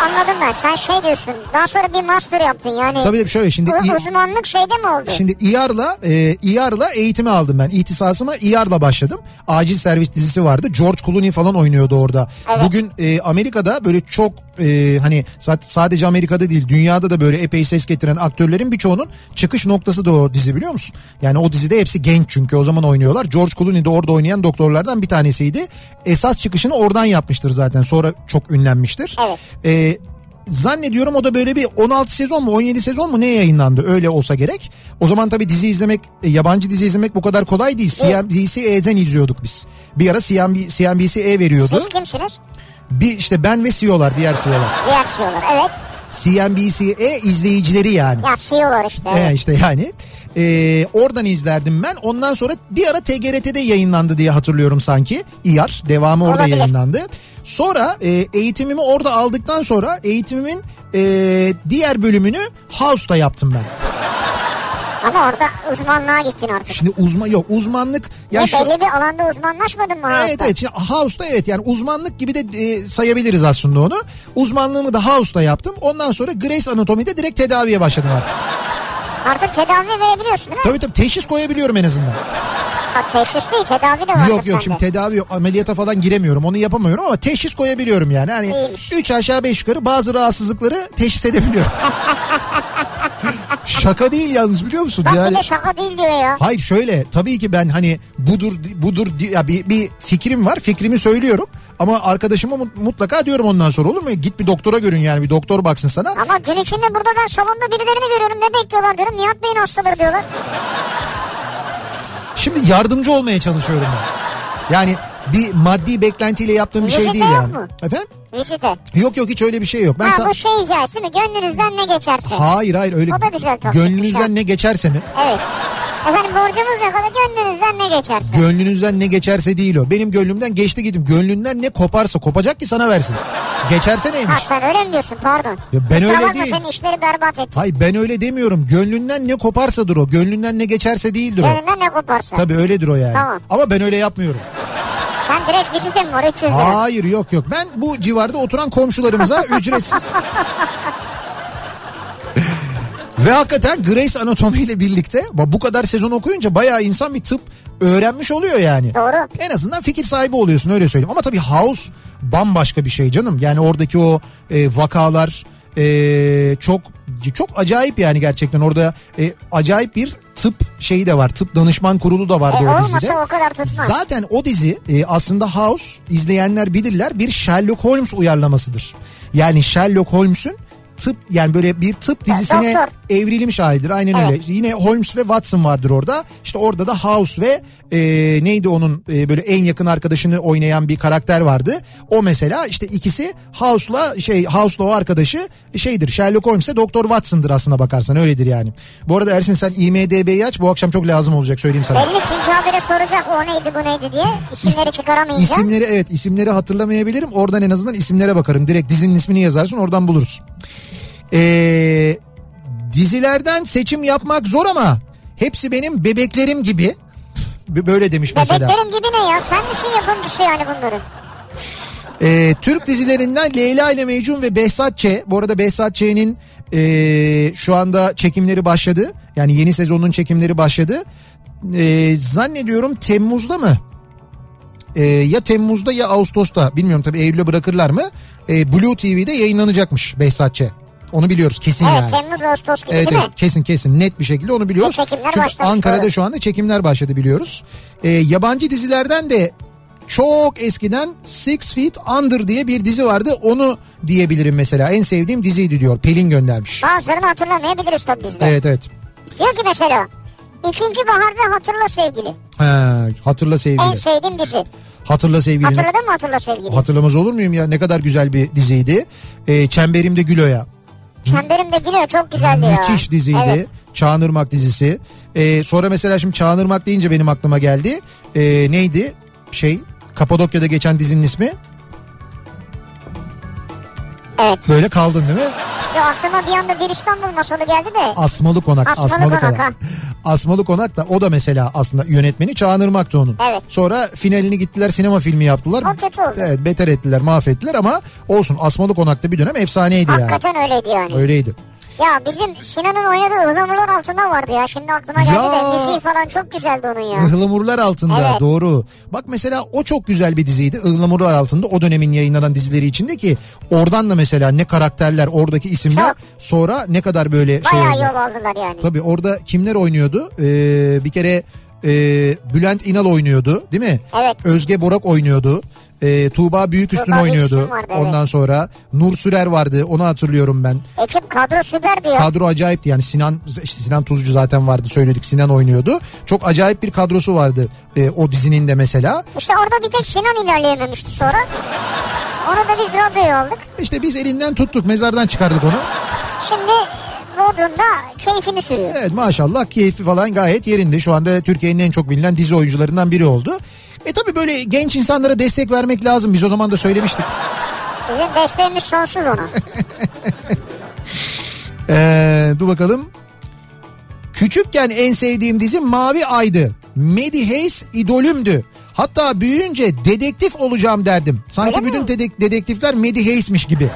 Anladım ben sen şey diyorsun daha sonra bir master yaptın yani. Tabii şöyle şimdi U- uzmanlık şeyde mi oldu? Şimdi İYAR'la e, İYAR'la eğitimi aldım ben. İhtisasıma İYAR'la başladım. Acil servis dizisi vardı. George Clooney falan oynuyordu orada. Evet. Bugün e, Amerika'da böyle çok e, hani sa- sadece Amerika'da değil dünyada da böyle epey ses getiren aktörlerin birçoğunun çıkış noktası da o dizi biliyor musun? Yani o dizide hepsi genç çünkü o zaman oynuyorlar. George Clooney de orada oynayan doktorlardan bir tanesiydi. Esas çıkışını oradan yapmıştır zaten. Sonra çok ünlenmiştir. Evet. E, Zannediyorum o da böyle bir 16 sezon mu 17 sezon mu ne yayınlandı öyle olsa gerek. O zaman tabii dizi izlemek e, yabancı dizi izlemek bu kadar kolay değil. CNBC'den izliyorduk biz. Bir ara CNB, CNBC veriyordu. Siz kimsiniz? Bir işte ben ve CEO'lar diğer CEO'lar. Diğer CEO'lar evet. CNBC izleyicileri yani. Ya CEO'lar işte. Ee, Evet. işte yani. Ee, oradan izlerdim ben. Ondan sonra bir ara TGRT'de yayınlandı diye hatırlıyorum sanki. İYAR devamı orada Olabilir. yayınlandı. Sonra e, eğitimimi orada aldıktan sonra eğitimimin e, diğer bölümünü House'da yaptım ben. Ama orada uzmanlığa gittin artık. Şimdi uzman yok uzmanlık yani Ya şu- belli bir alanda uzmanlaşmadın mı Evet hayatta? evet Şimdi House'da evet yani uzmanlık gibi de e, sayabiliriz aslında onu. Uzmanlığımı da House'da yaptım. Ondan sonra Grace Anatomy'de direkt tedaviye başladım artık. Artık tedavi verebiliyorsun değil mi? Tabii tabii teşhis koyabiliyorum en azından. Ha, teşhis değil tedavi de var. Yok yok şimdi tedavi yok ameliyata falan giremiyorum onu yapamıyorum ama teşhis koyabiliyorum yani. Hani İyiymiş. 3 aşağı 5 yukarı bazı rahatsızlıkları teşhis edebiliyorum. Şaka değil yalnız biliyor musun? Bak yani... bir de şaka değil diyor ya. Hayır şöyle tabii ki ben hani budur budur ya bir, bir fikrim var fikrimi söylüyorum ama arkadaşıma mut- mutlaka diyorum ondan sonra olur mu? Git bir doktora görün yani bir doktor baksın sana. Ama gün içinde burada ben salonda birilerini görüyorum. Ne bekliyorlar diyorum. Nihat Bey'in hastaları diyorlar. Şimdi yardımcı olmaya çalışıyorum ben. Yani bir maddi beklentiyle yaptığım bir şey Vizite değil yok yani. mu? Efendim? Vizite. Yok yok hiç öyle bir şey yok. Ben ha ta- bu şey hikayesi değil mi? Gönlünüzden ne geçerse. Hayır hayır öyle. O da güzel Gönlünüzden şey. ne geçerse mi? Evet. Efendim borcumuz ne kadar gönlünüzden ne geçerse. Gönlünüzden ne geçerse değil o. Benim gönlümden geçti gittim. Gönlünden ne koparsa kopacak ki sana versin. Geçerse neymiş? ha sen öyle mi diyorsun pardon. Ya ben Kusura öyle değil. Senin işleri berbat ettim. Hayır ben öyle demiyorum. Gönlünden ne koparsadır o. Gönlünden ne geçerse değildir o. Gönlünden ne koparsa. Tabii öyledir o yani. Tamam. Ama ben öyle yapmıyorum. Sen direkt vizite mi var 300 lira? Hayır yok yok. Ben bu civarda oturan komşularımıza ücretsiz. Ve hakikaten Grace Anatomy ile birlikte bu kadar sezon okuyunca bayağı insan bir tıp öğrenmiş oluyor yani. Doğru. En azından fikir sahibi oluyorsun öyle söyleyeyim. Ama tabii House bambaşka bir şey canım. Yani oradaki o e, vakalar e, çok çok acayip yani gerçekten orada e, acayip bir tıp şeyi de var. Tıp danışman kurulu da vardı E, o dizide. o kadar tutmaz. Zaten o dizi e, aslında House izleyenler bilirler bir Sherlock Holmes uyarlamasıdır. Yani Sherlock Holmes'un tıp yani böyle bir tıp dizisine doktor. evrilmiş halidir. Aynen Evet. öyle. Yine Holmes ve Watson vardır orada. İşte orada da House ve e, neydi onun e, böyle en yakın arkadaşını oynayan bir karakter vardı. O mesela işte ikisi House'la şey House'la o arkadaşı şeydir. Sherlock Holmes de Doktor Watson'dır aslına bakarsan öyledir yani. Bu arada Ersin sen IMDB'yi aç bu akşam çok lazım olacak söyleyeyim sana. Belli çünkü habire soracak o neydi bu neydi diye. İsimleri İs- çıkaramayınca. İsimleri evet isimleri hatırlamayabilirim. Oradan en azından isimlere bakarım. Direkt dizinin ismini yazarsın oradan buluruz. Ee, dizilerden seçim yapmak zor ama hepsi benim bebeklerim gibi. Böyle demiş mesela. Bebeklerim gibi ne ya? Sen misin yapımcısı yani bunların? Ee, Türk dizilerinden Leyla ile Mecnun ve Behzat Ç. Bu arada Behzat Ç'nin ee, şu anda çekimleri başladı. Yani yeni sezonun çekimleri başladı. Ee, zannediyorum Temmuz'da mı? Ee, ya Temmuz'da ya Ağustos'ta bilmiyorum tabii Eylül'e bırakırlar mı? Ee, Blue TV'de yayınlanacakmış Behzat Ç. Onu biliyoruz kesin Evet yani. Temmuz Ağustos gibi Evet, değil evet mi? kesin kesin net bir şekilde onu biliyoruz. Çünkü Ankara'da doğru. şu anda çekimler başladı biliyoruz. Ee, yabancı dizilerden de çok eskiden Six Feet Under diye bir dizi vardı. Onu diyebilirim mesela. En sevdiğim diziydi diyor. Pelin göndermiş. Bazılarını hatırlamayabiliriz tabii biz de. Evet evet. Diyor ki mesela ikinci bahar ve hatırla sevgili. Ha, hatırla sevgili. En sevdiğim dizi. Hatırla sevgili. Hatırladın mı hatırla sevgili? Hatırlamaz olur muyum ya? Ne kadar güzel bir diziydi. Ee, Çemberimde Gülo'ya. Çemberimde gülüyor çok güzeldi ya. Müthiş diziydi. Evet. Çağınırmak dizisi. Ee, sonra mesela şimdi Çağınırmak deyince benim aklıma geldi. Ee, neydi? Şey Kapadokya'da geçen dizinin ismi. Evet. Böyle kaldın değil mi? Ya aklıma bir anda bir İstanbul masalı geldi de. Asmalı Konak. Asmalı Konak, ha. Asmalı Konak da o da mesela aslında yönetmeni Çağınırmak'tı onun. Evet. Sonra finalini gittiler sinema filmi yaptılar. O kötü oldu. Evet beter ettiler mahvettiler ama olsun Asmalı Konak'ta bir dönem efsaneydi yani. Hakikaten öyleydi yani. Öyleydi. Ya bizim Sinan'ın oynadığı ıhlamurlar altında vardı ya. Şimdi aklıma geldi Ya. de müziği falan çok güzeldi onun ya. Ihlamurlar altında Evet. doğru. Bak mesela o çok güzel bir diziydi. Ihlamurlar altında o dönemin yayınlanan dizileri içinde ki oradan da mesela ne karakterler oradaki isimler Çok. sonra ne kadar böyle şey Bayağı oldu. yol aldılar yani. Tabii orada kimler oynuyordu? Ee, bir kere e, Bülent İnal oynuyordu değil mi? Evet. Özge Borak oynuyordu. Ee, Tuğba Büyüküstün Tuğba oynuyordu. Büyüküstün vardı, evet. Ondan sonra Nur Sürer vardı onu hatırlıyorum ben. Ekip kadro süperdi ya. Kadro acayipti yani Sinan işte Sinan Tuzcu zaten vardı söyledik Sinan oynuyordu. Çok acayip bir kadrosu vardı e, o dizinin de mesela. İşte orada bir tek Sinan ilerleyememişti sonra. Onu da biz radyoya aldık. İşte biz elinden tuttuk mezardan çıkardık onu. Şimdi Bodrum'da keyfini sürüyor. Evet maşallah keyfi falan gayet yerinde. Şu anda Türkiye'nin en çok bilinen dizi oyuncularından biri oldu. E tabi böyle genç insanlara destek vermek lazım. Biz o zaman da söylemiştik. Bizim desteğimiz sonsuz ona. Ee, dur bakalım. Küçükken en sevdiğim dizi Mavi Ay'dı. Maddie Hayes idolümdü. Hatta büyüyünce dedektif olacağım derdim. Sanki Öyle mi? bütün dedek- dedektifler Maddie Hayes'miş gibi.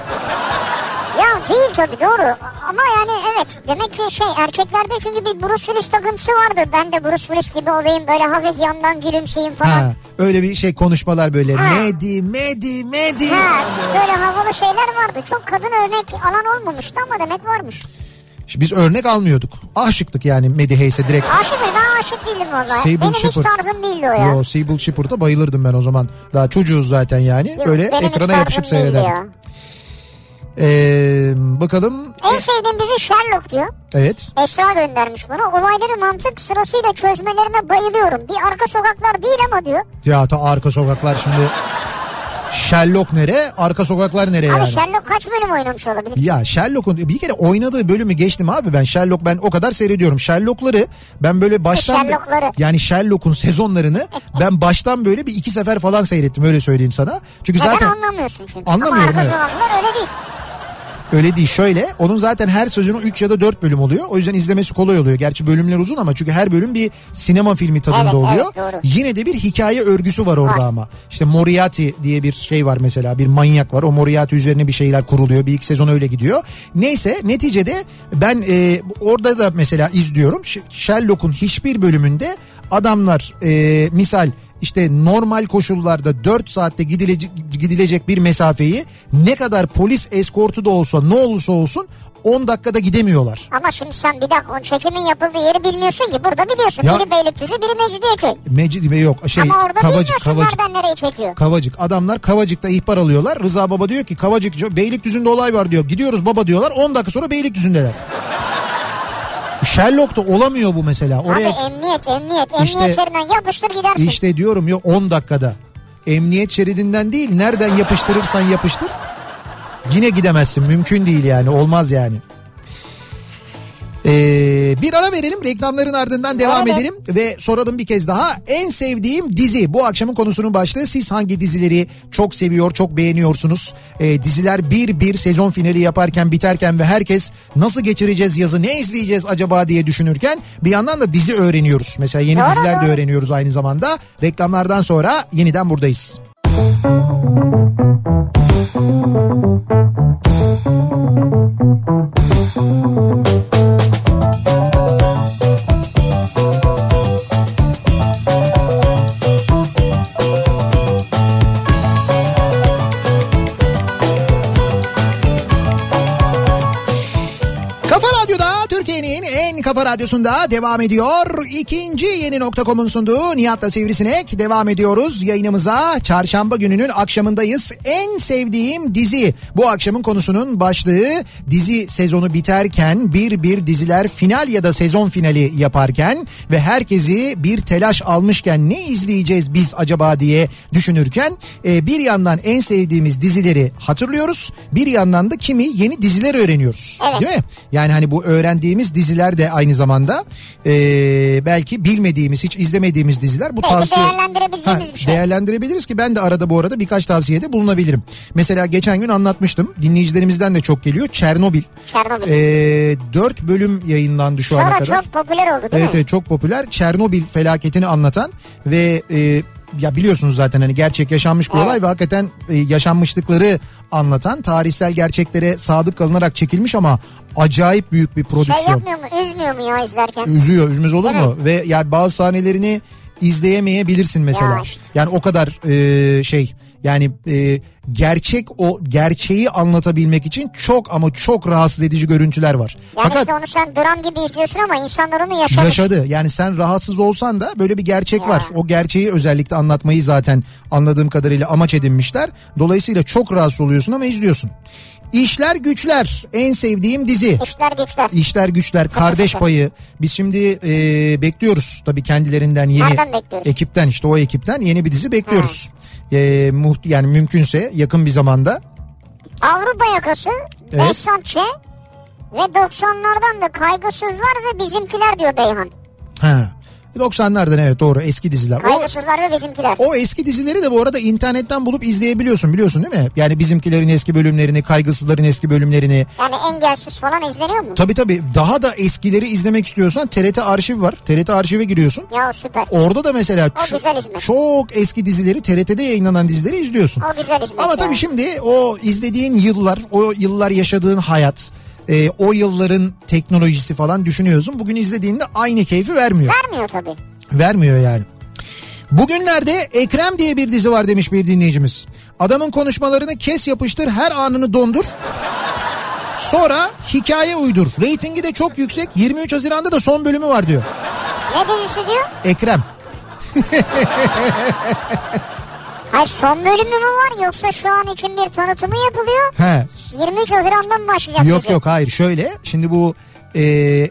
Değil tabii doğru. Ama yani evet demek ki şey erkeklerde çünkü bir Bruce Willis takıntısı vardı. Ben de Bruce Willis gibi olayım böyle hafif yandan gülümseyeyim falan. Ha, öyle bir şey konuşmalar böyle. Ha. Medi, Medi, Medi. Ha, böyle havalı şeyler vardı. Çok kadın örnek alan olmamıştı ama demek varmış. Şimdi Biz örnek almıyorduk. Aşıktık yani Medi Hayes'e direkt. Aşık mı? Ben aşık değilim valla. Benim Shepherd. hiç tarzım değildi o ya. Yo Sable Shepherd'a bayılırdım ben o zaman. Daha çocuğuz zaten yani. Yok, böyle ekrana yapışıp seyrederdim. ya. Ee, bakalım. En sevdiğim dizi Sherlock diyor. Evet. Esra göndermiş bana. Olayları mantık sırasıyla çözmelerine bayılıyorum. Bir arka sokaklar değil ama diyor. Ya ta arka sokaklar şimdi. Sherlock nere? Arka sokaklar nereye Abi yani? Sherlock kaç bölüm oynamış olabilir? Ya Sherlock'un bir kere oynadığı bölümü geçtim abi ben Sherlock ben o kadar seyrediyorum. Sherlock'ları ben böyle baştan Sherlock'ları. yani Sherlock'un sezonlarını ben baştan böyle bir iki sefer falan seyrettim öyle söyleyeyim sana. Çünkü Neden zaten anlamıyorsun çünkü. Anlamıyorum, Ama arka evet. sokaklar öyle değil. Öyle değil şöyle onun zaten her sezonu 3 ya da 4 bölüm oluyor. O yüzden izlemesi kolay oluyor. Gerçi bölümler uzun ama çünkü her bölüm bir sinema filmi tadında Evet, oluyor. evet, doğru. Yine de bir hikaye örgüsü var orada Var. ama. İşte Moriarty diye bir şey var mesela bir manyak var. O Moriarty üzerine bir şeyler kuruluyor. Bir iki sezon öyle gidiyor. Neyse neticede ben e, orada da mesela izliyorum. Sherlock'un hiçbir bölümünde adamlar e, misal işte normal koşullarda 4 saatte gidilecek, gidilecek bir mesafeyi ne kadar polis eskortu da olsa ne olursa olsun 10 dakikada gidemiyorlar. Ama şimdi sen bir dakika çekimin yapıldığı yeri bilmiyorsun ki. Burada biliyorsun. Ya- Biri Beylikdüzü biri Mecidiyeköy. Mecid yok şey Ama orada Kavacık Kavacık nereden nereye çekiyor. Kavacık adamlar Kavacık'ta ihbar alıyorlar. Rıza Baba diyor ki Kavacık Beylikdüzü'nde olay var diyor. Gidiyoruz baba diyorlar 10 dakika sonra Beylikdüzü'ndeler. Sherlock'ta olamıyor bu mesela. Oraya Abi emniyet emniyet. Emniyet İşte- şeridinden yapıştır gidersin. işte diyorum ya 10 dakikada. Emniyet şeridinden değil nereden yapıştırırsan yapıştır. Yine gidemezsin mümkün değil yani olmaz yani. Ee, bir ara verelim reklamların ardından devam edelim ve soralım bir kez daha. En sevdiğim dizi bu akşamın konusunun başlığı siz hangi dizileri çok seviyor çok beğeniyorsunuz? Ee, diziler bir bir sezon finali yaparken biterken ve herkes nasıl geçireceğiz yazı ne izleyeceğiz acaba diye düşünürken bir yandan da dizi öğreniyoruz. Mesela yeni diziler de öğreniyoruz aynı zamanda. Reklamlardan sonra yeniden buradayız. Kafa radyosunda devam ediyor. İkinci yeni nokta.com'un sunduğu Nihat'la Sivrisinek devam ediyoruz. Yayınımıza çarşamba gününün akşamındayız. En sevdiğim dizi bu akşamın konusunun başlığı dizi sezonu biterken bir bir diziler final ya da sezon finali yaparken ve herkesi bir telaş almışken ne izleyeceğiz biz acaba diye düşünürken e, bir yandan en sevdiğimiz dizileri hatırlıyoruz. Bir yandan da kimi yeni diziler öğreniyoruz. Evet. Değil mi? Yani hani bu öğrendiğimiz diziler de aynı zamanda e, belki bilmediğimiz hiç izlemediğimiz diziler bu Belki tavsiye değerlendirebileceğimiz bir şey. değerlendirebiliriz ki ben de arada bu arada birkaç tavsiyede bulunabilirim. Mesela geçen gün anlatmıştım dinleyicilerimizden de çok geliyor Çernobil. Çernobil. E, 4 bölüm yayınlandı şu ana Sonra kadar. çok popüler oldu değil Evet, mi? evet çok popüler. Çernobil felaketini anlatan ve e, ya biliyorsunuz zaten hani gerçek yaşanmış bir Evet. olay ve hakikaten e, yaşanmışlıkları anlatan tarihsel gerçeklere sadık kalınarak çekilmiş ama acayip büyük bir Şey prodüksiyon. yapmıyor mu? Üzmüyor mu ya izlerken? Üzüyor, üzmez olur Evet. mu? Ve yani bazı sahnelerini izleyemeyebilirsin mesela. Ya işte. Yani o kadar e, şey yani e, gerçek o gerçeği anlatabilmek için çok ama çok rahatsız edici görüntüler var. Yani Fakat işte onu sen dram gibi izliyorsun ama insanlar onu yaşamış. yaşadı. Yani sen rahatsız olsan da böyle bir gerçek Ya. var. O gerçeği özellikle anlatmayı zaten anladığım kadarıyla amaç edinmişler. Dolayısıyla çok rahatsız oluyorsun ama izliyorsun. İşler Güçler en sevdiğim dizi. İşler güçler. İşler Güçler Kardeş. Payı. Biz şimdi e, bekliyoruz tabii kendilerinden yeni Nereden bekliyoruz? ekipten işte o ekipten yeni bir dizi bekliyoruz. E, muht- yani mümkünse yakın bir zamanda. Avrupa yakası, Evet. Ç. ve 90'lardan da kaygısızlar ve bizimkiler diyor Beyhan. Ha. 90'lardan evet doğru eski diziler. Kaygısızlar ve bizimkiler. o eski dizileri de bu arada internetten bulup izleyebiliyorsun biliyorsun değil mi? Yani bizimkilerin eski bölümlerini, kaygısızların eski bölümlerini. Yani engelsiz falan izleniyor mu? Tabii tabii daha da eskileri izlemek istiyorsan TRT arşiv var. TRT arşive giriyorsun. Ya süper. Orada da mesela ç- çok eski dizileri TRT'de yayınlanan dizileri izliyorsun. O güzel hizmet Ama tabii şimdi o izlediğin yıllar, o yıllar yaşadığın hayat, e, o yılların teknolojisi falan düşünüyorsun. Bugün izlediğinde aynı keyfi vermiyor. Vermiyor tabii. Vermiyor yani. Bugünlerde Ekrem diye bir dizi var demiş bir dinleyicimiz. Adamın konuşmalarını kes yapıştır her anını dondur. Sonra hikaye uydur. Reytingi de çok yüksek. 23 Haziran'da da son bölümü var diyor. Ne dizisi diyor? Ekrem. Hayır son bölümü mü var yoksa şu an için bir tanıtımı yapılıyor? He. 23 Haziran'dan mı başlayacak Yok dizi? yok hayır şöyle. Şimdi bu e,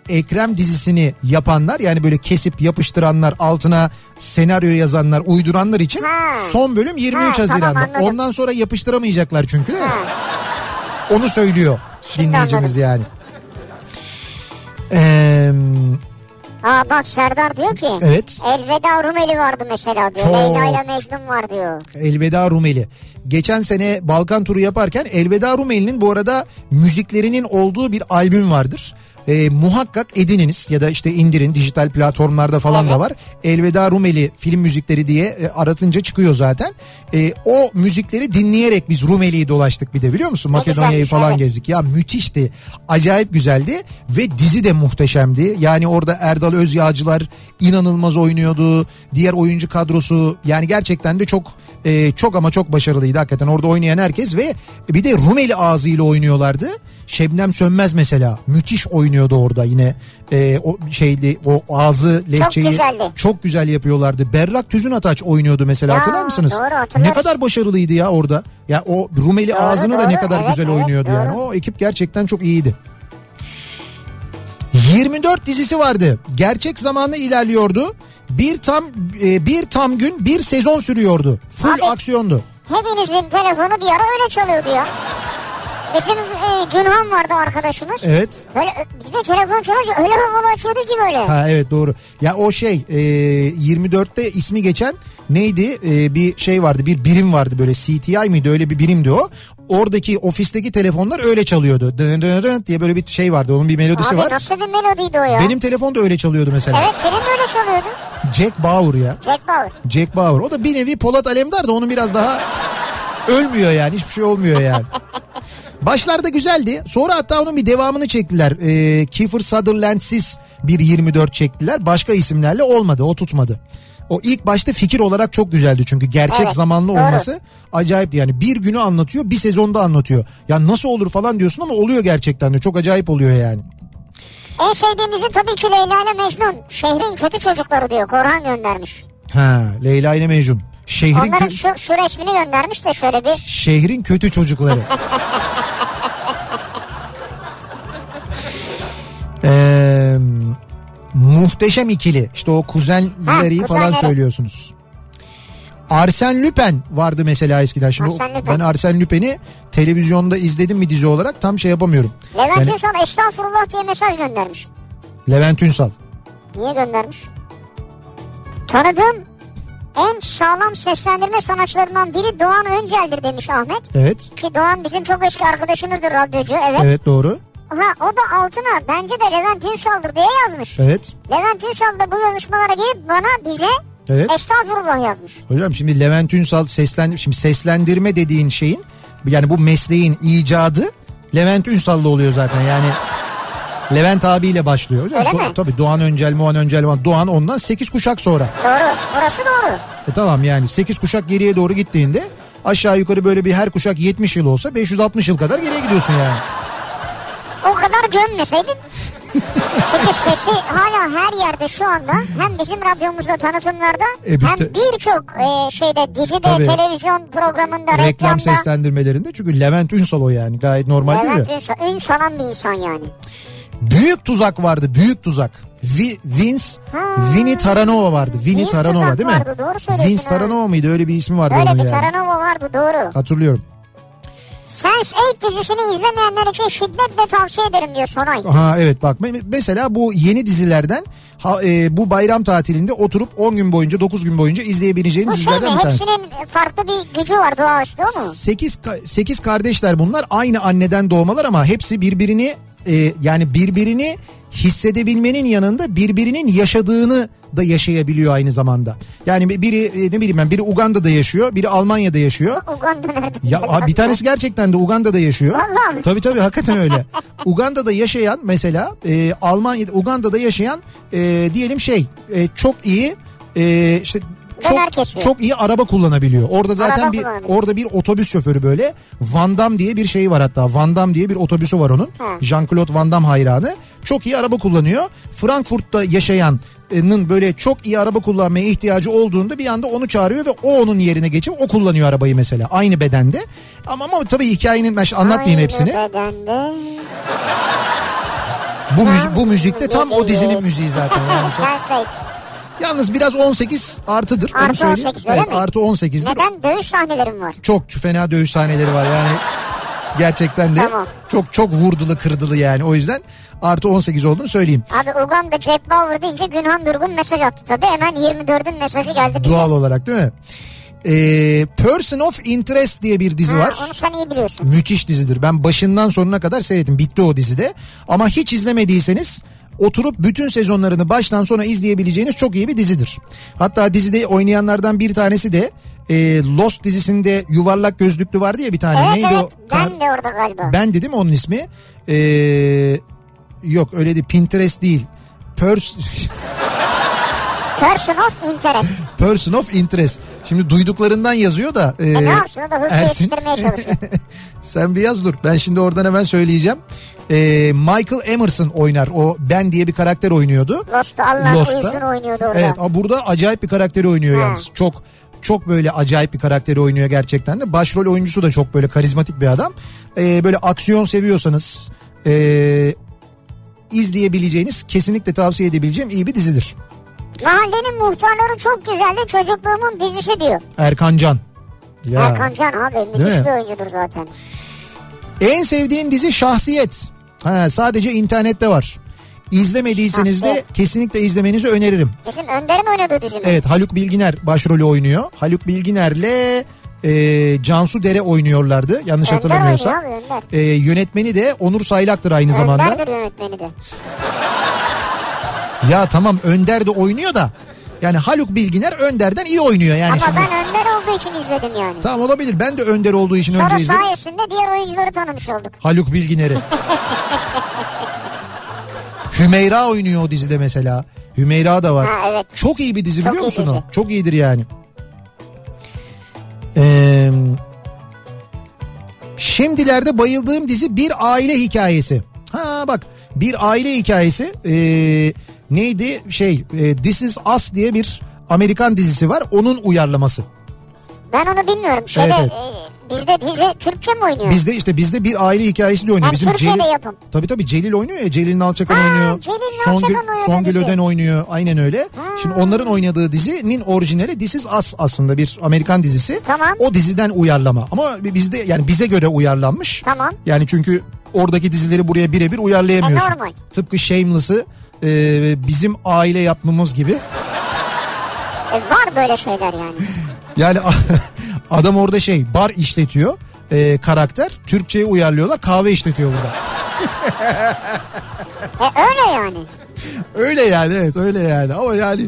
Ekrem dizisini yapanlar yani böyle kesip yapıştıranlar altına senaryo yazanlar uyduranlar için Ha. son bölüm 23 Ha, tamam, Haziran'da. anladım. Ondan sonra yapıştıramayacaklar çünkü. Ha. Onu söylüyor Şimdi dinleyicimiz yani. Eee Aa bak Serdar diyor ki. Evet. Elveda Rumeli vardı mesela diyor. Çok. Leyla ile Mecnun var diyor. Elveda Rumeli. Geçen sene Balkan turu yaparken Elveda Rumeli'nin bu arada müziklerinin olduğu bir albüm vardır. Ee, muhakkak edininiz ya da işte indirin dijital platformlarda falan da Evet. var. Elveda Rumeli film müzikleri diye e, aratınca çıkıyor zaten. E, o müzikleri dinleyerek biz Rumeli'yi dolaştık bir de biliyor musun? Makedonya'yı falan evet. gezdik. Ya müthişti. Acayip güzeldi ve dizi de muhteşemdi. Yani orada Erdal Özyağcılar inanılmaz oynuyordu. Diğer oyuncu kadrosu yani gerçekten de çok e, çok ama çok başarılıydı hakikaten. Orada oynayan herkes ve bir de Rumeli ağzıyla oynuyorlardı. Şebnem Sönmez mesela müthiş oynuyordu orada yine e, o şeyli o ağzı lehçeyi güzeldi. çok güzel yapıyorlardı. Berrak Tüzün Ataç oynuyordu mesela Ya, hatırlar mısınız? doğru, ne kadar başarılıydı ya orada. Ya o Rumeli Doğru, ağzını da ne doğru. kadar Evet, güzel evet, oynuyordu yani. doğru. O ekip gerçekten çok iyiydi. 24 dizisi vardı. Gerçek zamanlı ilerliyordu. Bir tam e, bir tam gün bir sezon sürüyordu. Full Abi- aksiyondu. Hepinizin telefonu bir ara öyle çalıyordu ya. Bizim e, Günhan vardı arkadaşımız. Evet. Böyle e, bir de telefon çalınca öyle havalı açıyordu ki böyle. Ha evet doğru. Ya o şey e, 24'te ismi geçen neydi? E, bir şey vardı bir birim vardı böyle CTI miydi öyle bir birimdi o. Oradaki ofisteki telefonlar öyle çalıyordu. Dın dın dın diye böyle bir şey vardı onun bir melodisi Abi var. nasıl bir melodiydi o ya? Benim telefon da öyle çalıyordu mesela. Evet senin de öyle çalıyordu. Jack Bauer ya. Jack Bauer. Jack Bauer. O da bir nevi Polat Alemdar da onun biraz daha ölmüyor yani hiçbir şey olmuyor yani. Başlarda güzeldi. Sonra hatta onun bir devamını çektiler. Ee, Kiefer Sutherland'siz bir 24 çektiler. Başka isimlerle olmadı. O tutmadı. O ilk başta fikir olarak çok güzeldi çünkü gerçek Evet, zamanlı doğru. olması acayipti. Yani bir günü anlatıyor bir sezonda anlatıyor. Ya nasıl olur falan diyorsun ama oluyor gerçekten de çok acayip oluyor yani. En sevdiğim dizi tabii ki Leyla ile Mecnun. Şehrin kötü çocukları diyor. Korhan göndermiş. Ha Leyla ile Mecnun. Şehrin, Onların şu, şu resmini göndermiş de şöyle bir. şehrin kötü çocukları. Ee, muhteşem ikili. İşte o kuzenleri Ha, falan söylüyorsunuz. Arsen Lüpen vardı mesela eskiden. Şimdi Arsène Lupin. ben Arsen Lüpen'i televizyonda izledim mi dizi olarak tam şey yapamıyorum. Levent Yani İnsan estağfurullah diye mesaj göndermiş. Levent Ünsal. Niye göndermiş? Tanıdığım en sağlam seslendirme sanatçılarından biri Doğan Öncel'dir demiş Ahmet. Evet. Ki Doğan bizim çok eski arkadaşımızdır radyocu evet. Evet doğru. Ha o da altına bence de Levent Ünsal'dır diye yazmış. Evet. Levent Ünsal da bu yazışmalara gelip bana bize Evet. estağfurullah yazmış. Hocam şimdi Levent Ünsal seslendir şimdi seslendirme dediğin şeyin yani bu mesleğin icadı Levent Ünsal'la oluyor zaten yani Levent abiyle başlıyor. Öyle Do- mi? Tabii Doğan Öncel, Muhan Öncel, Muhan- Doğan ondan 8 kuşak sonra. Doğru orası doğru. E tamam yani 8 kuşak geriye doğru gittiğinde aşağı yukarı böyle bir her kuşak 70 yıl olsa 560 yıl kadar geriye gidiyorsun yani. O kadar gömmeseydin. Çünkü sesi hala her yerde şu anda hem bizim radyomuzda tanıtımlarda E, bir hem birçok e, şeyde dizide Tabii. televizyon programında Reklam reklamda seslendirmelerinde çünkü Levent Ünsal o yani gayet normal değil mi? Levent Ünsal, ün salan bir insan yani. Büyük tuzak vardı büyük tuzak. Vi, Vince, Ha. Vinny Taranova vardı. Vinny Büyük Taranova değil mi? vardı, doğru Vince. Taranova mıydı öyle bir ismi vardı Öyle onun bir yani. Taranova vardı doğru. Hatırlıyorum. Sense8 dizisini izlemeyenler için şiddetle tavsiye ederim diyor Sonay. Ha evet bak me- mesela bu yeni dizilerden ha, e, bu bayram tatilinde oturup 10 gün boyunca 9 gün boyunca izleyebileceğiniz Bu şey mi? dizilerden bir tanesi. Hepsinin farklı bir gücü var doğaüstü o mu? 8 8 kardeşler bunlar aynı anneden doğmalar ama hepsi birbirini e, yani birbirini hissedebilmenin yanında birbirinin yaşadığını da yaşayabiliyor aynı zamanda. Yani biri e, ne bileyim ben biri Uganda'da yaşıyor, biri Almanya'da yaşıyor. Uganda nerede? Ya a, bir tanesi gerçekten de Uganda'da yaşıyor. Vallahi? Tabii tabii hakikaten öyle. Uganda'da yaşayan mesela e, Almanya'da Uganda'da yaşayan e, diyelim şey e, çok iyi e, işte çok çok iyi araba kullanabiliyor. Orada zaten Araba bir orada bir otobüs şoförü böyle Van Damme diye bir şey var hatta. Van Damme diye bir otobüsü var onun. Jean-Claude Van Damme hayranı. Çok iyi araba kullanıyor. Frankfurt'ta yaşayanın böyle çok iyi araba kullanmaya ihtiyacı olduğunda bir anda onu çağırıyor ve o onun yerine geçip o kullanıyor arabayı mesela aynı bedende. Ama ama tabii hikayenin ben anlatmayayım Aynı hepsini. bedende. Bu müzi- bu müzikte tam o dizinin müziği zaten. Yani söyle. yalnız biraz 18 artıdır. onu Artı söyleyeyim. 18 öyle Evet, mi? Artı 18'dir. Neden? Dövüş sahnelerim var. Çok fena dövüş sahneleri var yani. Gerçekten de Tamam. çok çok vurdulu kırdılı yani. O yüzden artı 18 olduğunu söyleyeyim. Abi Uganda Jack Bauer deyince Günhan Durgun mesaj attı tabii. Hemen 24'ün mesajı geldi bize. Doğal olarak değil mi? Ee, Person of Interest diye bir dizi Ha, var. Onu sen iyi biliyorsun. Müthiş dizidir. Ben başından sonuna kadar seyrettim. Bitti o dizide. Ama hiç izlemediyseniz oturup bütün sezonlarını baştan sona izleyebileceğiniz çok iyi bir dizidir. Hatta dizide oynayanlardan bir tanesi de e, Lost dizisinde yuvarlak gözlüklü vardı ya bir tane. Evet Neydi evet o? ben de orada galiba. Ben dedim onun ismi. Ee, yok öyle değil Pinterest değil. Pers Person of Interest. Person of Interest. Şimdi duyduklarından yazıyor da. e, E ne yapsın o da hızlı Ersin. çalışıyor. Sen bir yaz dur. Ben şimdi oradan hemen söyleyeceğim. Ee, Michael Emerson oynar. O Ben diye bir karakter oynuyordu. Lost'ta Allah Lost'ta. uyusun oynuyordu orada. Evet burada acayip bir karakteri oynuyor Ha. yalnız. Çok çok böyle acayip bir karakteri oynuyor gerçekten de. Başrol oyuncusu da çok böyle karizmatik bir adam. Ee, böyle aksiyon seviyorsanız ee, izleyebileceğiniz kesinlikle tavsiye edebileceğim iyi bir dizidir. Mahallenin muhtarları çok güzeldi çocukluğumun dizisi diyor. Erkan Can. Ya. Erkan Can abi müthiş Değil mi? bir oyuncudur zaten. En sevdiğim dizi Şahsiyet. Ha, sadece internette var. İzlemediyseniz de kesinlikle izlemenizi öneririm. Bizim Önder'in oynadığı dizi mi? Evet Haluk Bilginer başrolü oynuyor. Haluk Bilginer'le e, Cansu Dere oynuyorlardı yanlış Önder hatırlamıyorsam. oynuyor abi Önder. E, yönetmeni de Onur Saylak'tır aynı zamanda. Önder'dir yönetmeni de. Ya tamam Önder de oynuyor da yani Haluk Bilginer Önder'den iyi oynuyor yani Ama şimdi. ben Önder olduğu için izledim yani. Tamam olabilir ben de Önder olduğu için Sonra önce izledim. sayesinde diğer oyuncuları tanımış olduk. Haluk Bilginer'i. Hümeyra oynuyor o dizide mesela. Hümeyra da var. Ha, evet. Çok iyi bir dizi Çok biliyor musun dizi. o? Çok iyidir yani. Şimdilerde bayıldığım dizi Bir Aile Hikayesi. Ha bak Bir Aile Hikayesi ee, neydi şey ee, This Is Us diye bir Amerikan dizisi var. Onun uyarlaması. Ben onu bilmiyorum. Şeyde, Evet, e, bizde dizi Türkçe mi oynuyor? Bizde işte bizde bir aile hikayesi de oynuyor. Ha, Bizim Türkiye'de Celil, yapım. Tabii tabii Celil oynuyor ya. Celil Nalçakan Ha, oynuyor. Celil Songül, Songül. Öden oynuyor. Aynen öyle. Şimdi onların oynadığı dizinin orijinali This Is Us aslında bir Amerikan dizisi. Tamam. O diziden uyarlama. Ama bizde yani bize göre uyarlanmış. Tamam. Yani çünkü oradaki dizileri buraya birebir uyarlayamıyorsun. E, normal. Tıpkı Shameless'ı e, bizim aile yapmamız gibi. E, var böyle şeyler yani. Yani adam orada şey bar işletiyor e, karakter. Türkçe'ye uyarlıyorlar kahve işletiyor burada. E, öyle yani. Öyle yani evet öyle yani ama yani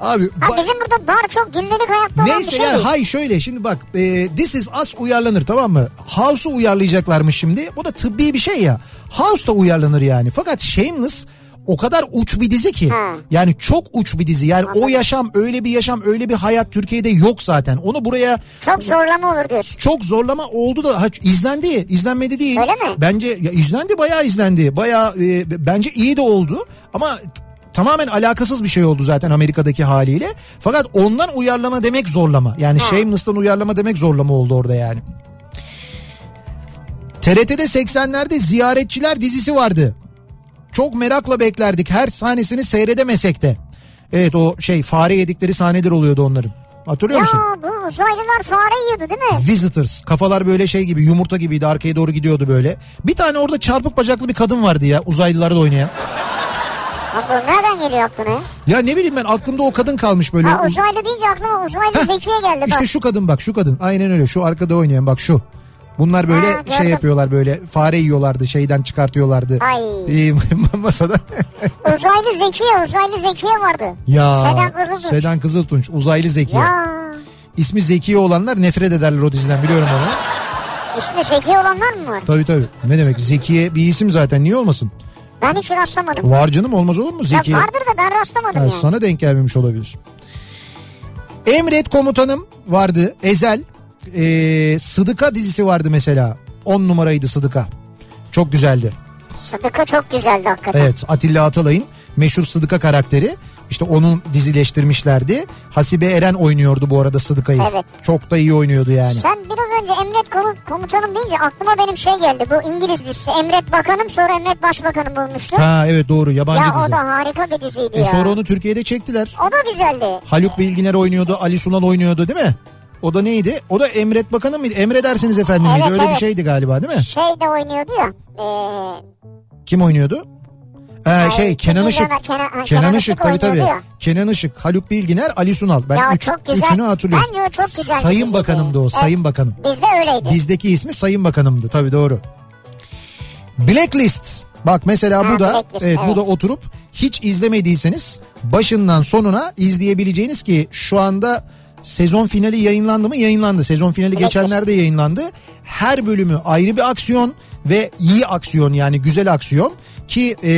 abi Ha, ba- bizim burada bar çok günlük hayatta olan bir neyse şey yani hay şöyle şimdi bak e, This Is Us uyarlanır tamam mı? House'u uyarlayacaklarmış şimdi bu da tıbbi bir şey ya House da uyarlanır yani fakat Shameless o kadar uç bir dizi ki Ha. yani çok uç bir dizi yani o yaşam öyle bir yaşam öyle bir hayat Türkiye'de yok zaten onu buraya Çok zorlama olur diyorsun. çok zorlama oldu da ha, izlendi izlenmedi değil. Öyle mi? Bence ya izlendi bayağı izlendi bayağı e, bence iyi de oldu ama tamamen alakasız bir şey oldu zaten Amerika'daki haliyle. Fakat ondan uyarlama demek zorlama yani Shameless'tan uyarlama demek zorlama oldu orada yani. TRT'de 80'lerde Ziyaretçiler dizisi vardı. Çok merakla beklerdik her sahnesini seyredemesek de. Evet o şey fare yedikleri sahneler oluyordu onların. Hatırlıyor musun? Ya bu uzaylılar fare yiyordu değil mi? Visitors. Kafalar böyle şey gibi yumurta gibiydi arkaya doğru gidiyordu böyle. Bir tane orada çarpık bacaklı bir kadın vardı ya uzaylılarda oynayan. Abla nereden geliyor aklına ya? Ya ne bileyim ben aklımda o kadın kalmış böyle. Ha Uz- uzaylı deyince aklıma uzaylı Heh, Zekiye geldi bak. İşte şu kadın bak şu kadın. Aynen öyle şu arkada oynayan bak şu. Bunlar böyle Ha, şey yapıyorlar böyle fare yiyorlardı şeyden çıkartıyorlardı. Ay. Masada. Uzaylı Zekiye, uzaylı Zekiye vardı. ya Sedan Kızıltunç. Sedan Kızıltunç uzaylı Zekiye. Ya İsmi Zekiye olanlar nefret ederler o diziden biliyorum onu. ismi Zekiye olanlar mı var? Tabii tabii. Ne demek Zekiye bir isim zaten niye olmasın? Ben hiç rastlamadım. Var canım olmaz olur mu Zekiye? Ya vardır da ben rastlamadım Ha, yani. Sana denk gelmemiş olabilir. Emret Komutanım vardı. Ezel. Ee, Sıdıka dizisi vardı mesela. 10 numaraydı Sıdıka. Çok güzeldi. Sıdıka çok güzeldi hakikaten. Evet Atilla Atalay'ın meşhur Sıdıka karakteri. İşte onun dizileştirmişlerdi. Hasibe Eren oynuyordu bu arada Sıdıka'yı. Evet. Çok da iyi oynuyordu yani. Sen biraz önce Emret Komu- Komutanım deyince aklıma benim şey geldi. Bu İngiliz dizisi. Emret Bakanım sonra Emret Başbakanım bulmuştu. Ha evet doğru yabancı ya o dizi. da harika bir diziydi E, ya. sonra onu Türkiye'de çektiler. O da güzeldi. Haluk Bilginer oynuyordu, Ali Sunal oynuyordu değil mi? O da neydi? O da Emret Bakanı mıydı? Emredersiniz efendim miydi? Evet, Öyle bir evet. şeydi galiba değil mi? Şey de oynuyordu ya. Ee, Kim oynuyordu? Ay, şey Kenan Işık. Kenan- Kenan, Kenan Işık tabii tabii. ya. Kenan Işık, Haluk Bilginer, Ali Sunal. Ben Ya üç, çok güzel. üçünü hatırlıyorum. Bence o çok güzel bir Sayın. Bakanımdı o, Evet. Sayın Bakanım. bizde öyleydi. Bizdeki ismi Sayın Bakanımdı tabii doğru. Blacklist. Bak mesela Ha, bu da Blacklist, evet, bu evet. da oturup hiç izlemediyseniz başından sonuna izleyebileceğiniz ki şu anda sezon finali yayınlandı mı? Yayınlandı. Sezon finali geçenlerde yayınlandı. Her bölümü ayrı bir aksiyon ve iyi aksiyon yani güzel aksiyon ki e,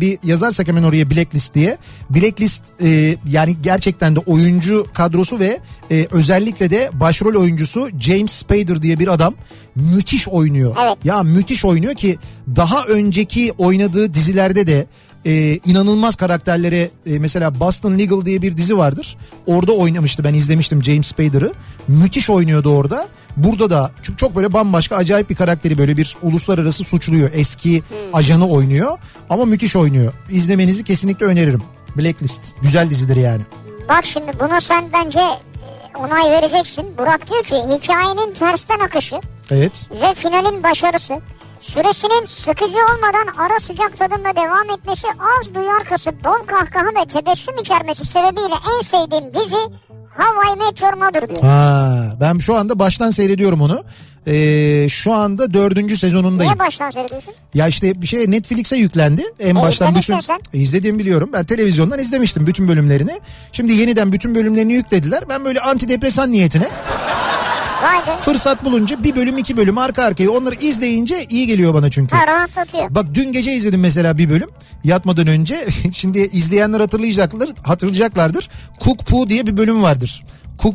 bir yazarsak hemen oraya Blacklist diye. Blacklist e, yani gerçekten de oyuncu kadrosu ve e, özellikle de başrol oyuncusu James Spader diye bir adam müthiş oynuyor. Evet. Ya müthiş oynuyor ki daha önceki oynadığı dizilerde de e, inanılmaz karakterlere e, mesela Boston Legal diye bir dizi vardır. Orada oynamıştı ben izlemiştim James Spader'ı. Müthiş oynuyordu orada. Burada da çok, çok böyle bambaşka acayip bir karakteri böyle bir uluslararası suçluyor. Eski ajanı oynuyor ama müthiş oynuyor. İzlemenizi kesinlikle öneririm. Blacklist güzel dizidir yani. Bak şimdi buna sen bence e, onay vereceksin. Burak diyor ki hikayenin tersten akışı Evet. ve finalin başarısı süresinin sıkıcı olmadan ara sıcak tadında devam etmesi az duyar kasıp bol kahkaha ve tebessüm içermesi sebebiyle en sevdiğim dizi How I Met Your Mother diyor. Ha, ben şu anda baştan seyrediyorum onu. Ee, şu anda dördüncü sezonundayım. Niye baştan seyrediyorsun? Ya işte bir şey Netflix'e yüklendi. En E, baştan bütün sen. İzlediğimi biliyorum. Ben televizyondan izlemiştim bütün bölümlerini. Şimdi yeniden bütün bölümlerini yüklediler. Ben böyle antidepresan niyetine Vay be. fırsat bulunca bir bölüm iki bölüm arka arkaya onları izleyince iyi geliyor bana çünkü. Ha rahatlatıyor. Bak dün gece izledim mesela bir bölüm yatmadan önce. Şimdi izleyenler hatırlayacaklar, hatırlayacaklardır. Cook Poo diye bir bölüm vardır.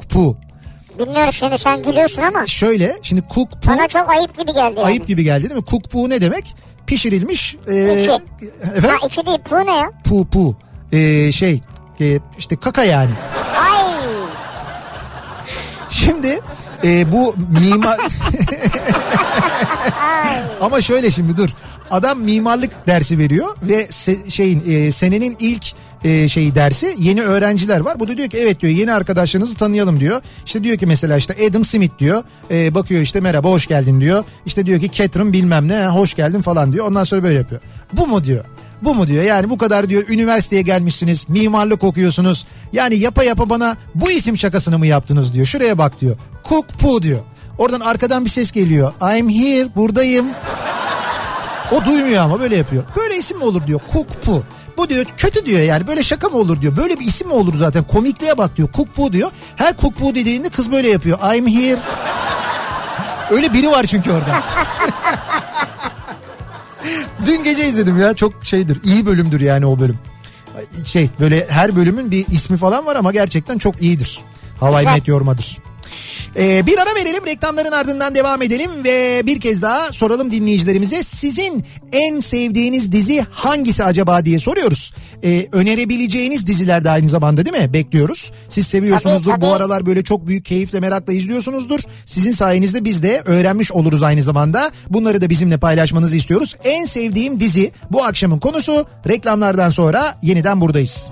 Poo. Bilmiyorum şimdi sen gülüyorsun ama Şöyle şimdi Poo bana çok ayıp gibi geldi yani. ayıp gibi geldi değil mi? Poo ne demek? Pişirilmiş e, İki. efendim? Ha iki değil bu ne ya? pu pu Ee, şey e, işte kaka yani. Ay Şimdi e, bu mimar ama şöyle şimdi dur adam mimarlık dersi veriyor ve se- şeyin e, senenin ilk e, şeyi dersi yeni öğrenciler var. Bu da diyor ki evet diyor yeni arkadaşlarınızı tanıyalım diyor. İşte diyor ki mesela işte Adam Smith diyor. E, bakıyor işte merhaba hoş geldin diyor. İşte diyor ki Catherine bilmem ne hoş geldin falan diyor. Ondan sonra böyle yapıyor. Bu mu diyor. Bu mu diyor? Yani bu kadar diyor üniversiteye gelmişsiniz mimarlık okuyorsunuz. Yani yapa yapa bana bu isim şakasını mı yaptınız diyor. Şuraya bak diyor. Cook Poo diyor. Oradan arkadan bir ses geliyor. I'm here buradayım. O duymuyor ama böyle yapıyor. Böyle isim mi olur diyor. Cook Poo. Bu diyor kötü diyor yani. Böyle şaka mı olur diyor. Böyle bir isim mi olur zaten? Komikliğe bak diyor. Poo diyor. Her Poo dediğinde kız böyle yapıyor. I'm here. Öyle biri var çünkü orada Dün gece izledim ya çok şeydir iyi bölümdür yani o bölüm. Şey böyle her bölümün bir ismi falan var ama gerçekten çok iyidir. Havai. Met Yormadır. Ee, bir ara verelim reklamların ardından devam edelim ve bir kez daha soralım dinleyicilerimize sizin en sevdiğiniz dizi hangisi acaba diye soruyoruz. Ee, önerebileceğiniz diziler de aynı zamanda değil mi? Bekliyoruz. Siz seviyorsunuzdur Tabii, bu tabii. aralar böyle çok büyük keyifle merakla izliyorsunuzdur. Sizin sayenizde biz de öğrenmiş oluruz aynı zamanda. Bunları da bizimle paylaşmanızı istiyoruz. En sevdiğim dizi bu akşamın konusu reklamlardan sonra yeniden buradayız.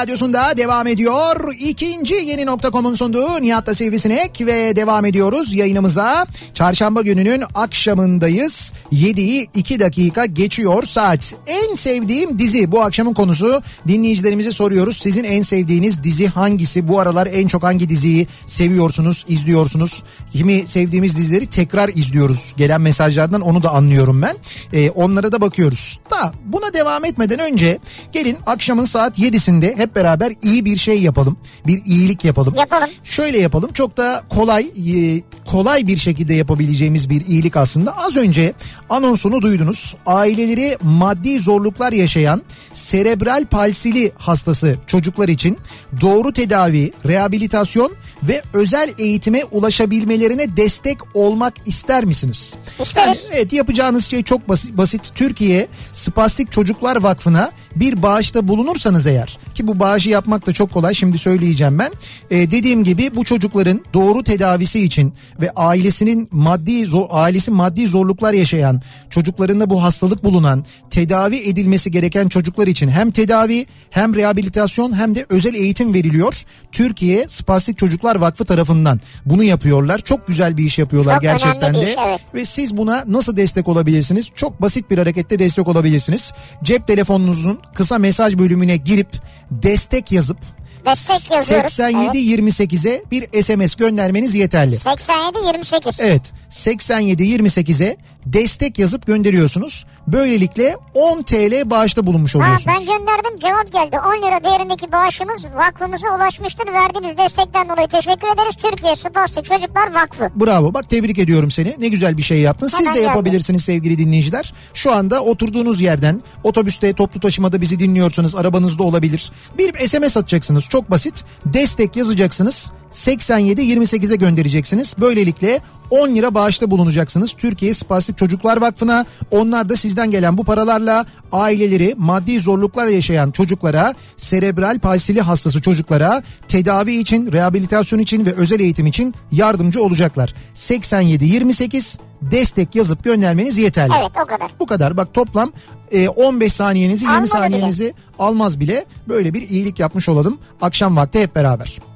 Radyosu'nda devam ediyor. İkinci yeni nokta.com'un sunduğu Nihat'la Sivrisinek ve devam ediyoruz yayınımıza. Çarşamba gününün akşamındayız. 7'yi 2 dakika geçiyor saat. En sevdiğim dizi bu akşamın konusu. Dinleyicilerimize soruyoruz. Sizin en sevdiğiniz dizi hangisi? Bu aralar en çok hangi diziyi seviyorsunuz, izliyorsunuz? Kimi sevdiğimiz dizileri tekrar izliyoruz. Gelen mesajlardan onu da anlıyorum ben. Ee, onlara da bakıyoruz. Da buna devam etmeden önce gelin akşamın saat 7'sinde hep beraber iyi bir şey yapalım. Bir iyilik yapalım. Yapalım. Şöyle yapalım. Çok da kolay e, kolay bir şekilde yapabileceğimiz bir iyilik aslında. Az önce anonsunu duydunuz. Aileleri maddi zorluklar yaşayan serebral palsili hastası çocuklar için doğru tedavi, rehabilitasyon ve özel eğitime ulaşabilmelerine destek olmak ister misiniz? İsteriz. evet yapacağınız şey çok basit. basit. Türkiye Spastik Çocuklar Vakfı'na bir bağışta bulunursanız eğer ki bu bağışı yapmak da çok kolay şimdi söyleyeceğim ben. Ee, dediğim gibi bu çocukların doğru tedavisi için ve ailesinin maddi zor, ailesi maddi zorluklar yaşayan çocuklarında bu hastalık bulunan tedavi edilmesi gereken çocuklar için hem tedavi hem rehabilitasyon hem de özel eğitim veriliyor. Türkiye Spastik Çocuklar Vakfı tarafından bunu yapıyorlar. Çok güzel bir iş yapıyorlar Çok gerçekten de. iş, evet. Ve siz buna nasıl destek olabilirsiniz? Çok basit bir harekette destek olabilirsiniz. Cep telefonunuzun kısa mesaj bölümüne girip destek yazıp Destek yazıyoruz. 8728'e bir SMS göndermeniz yeterli. 87 28. Evet 8728'e destek yazıp gönderiyorsunuz. Böylelikle 10 TL bağışta bulunmuş Ha, oluyorsunuz. ben gönderdim cevap geldi. 10 lira değerindeki bağışımız vakfımıza ulaşmıştır. Verdiğiniz destekten dolayı teşekkür ederiz. Türkiye Spastik Çocuklar Vakfı. Bravo bak tebrik ediyorum seni. Ne güzel bir şey yaptın. Siz Hemen de yapabilirsiniz sevgili dinleyiciler. Şu anda oturduğunuz yerden otobüste toplu taşımada bizi dinliyorsanız arabanızda olabilir. Bir SMS atacaksınız çok basit. Destek yazacaksınız. 87 28'e göndereceksiniz. Böylelikle 10 lira bağışta bulunacaksınız. Türkiye Spastik Çocuklar Vakfı'na onlar da sizden gelen bu paralarla aileleri maddi zorluklar yaşayan çocuklara, serebral palsili hastası çocuklara tedavi için, rehabilitasyon için ve özel eğitim için yardımcı olacaklar. 87 28 destek yazıp göndermeniz yeterli. Evet o kadar. Bu kadar bak toplam e, 15 saniyenizi 20 Almadı bile. saniyenizi almaz bile böyle bir iyilik yapmış olalım akşam vakti hep beraber.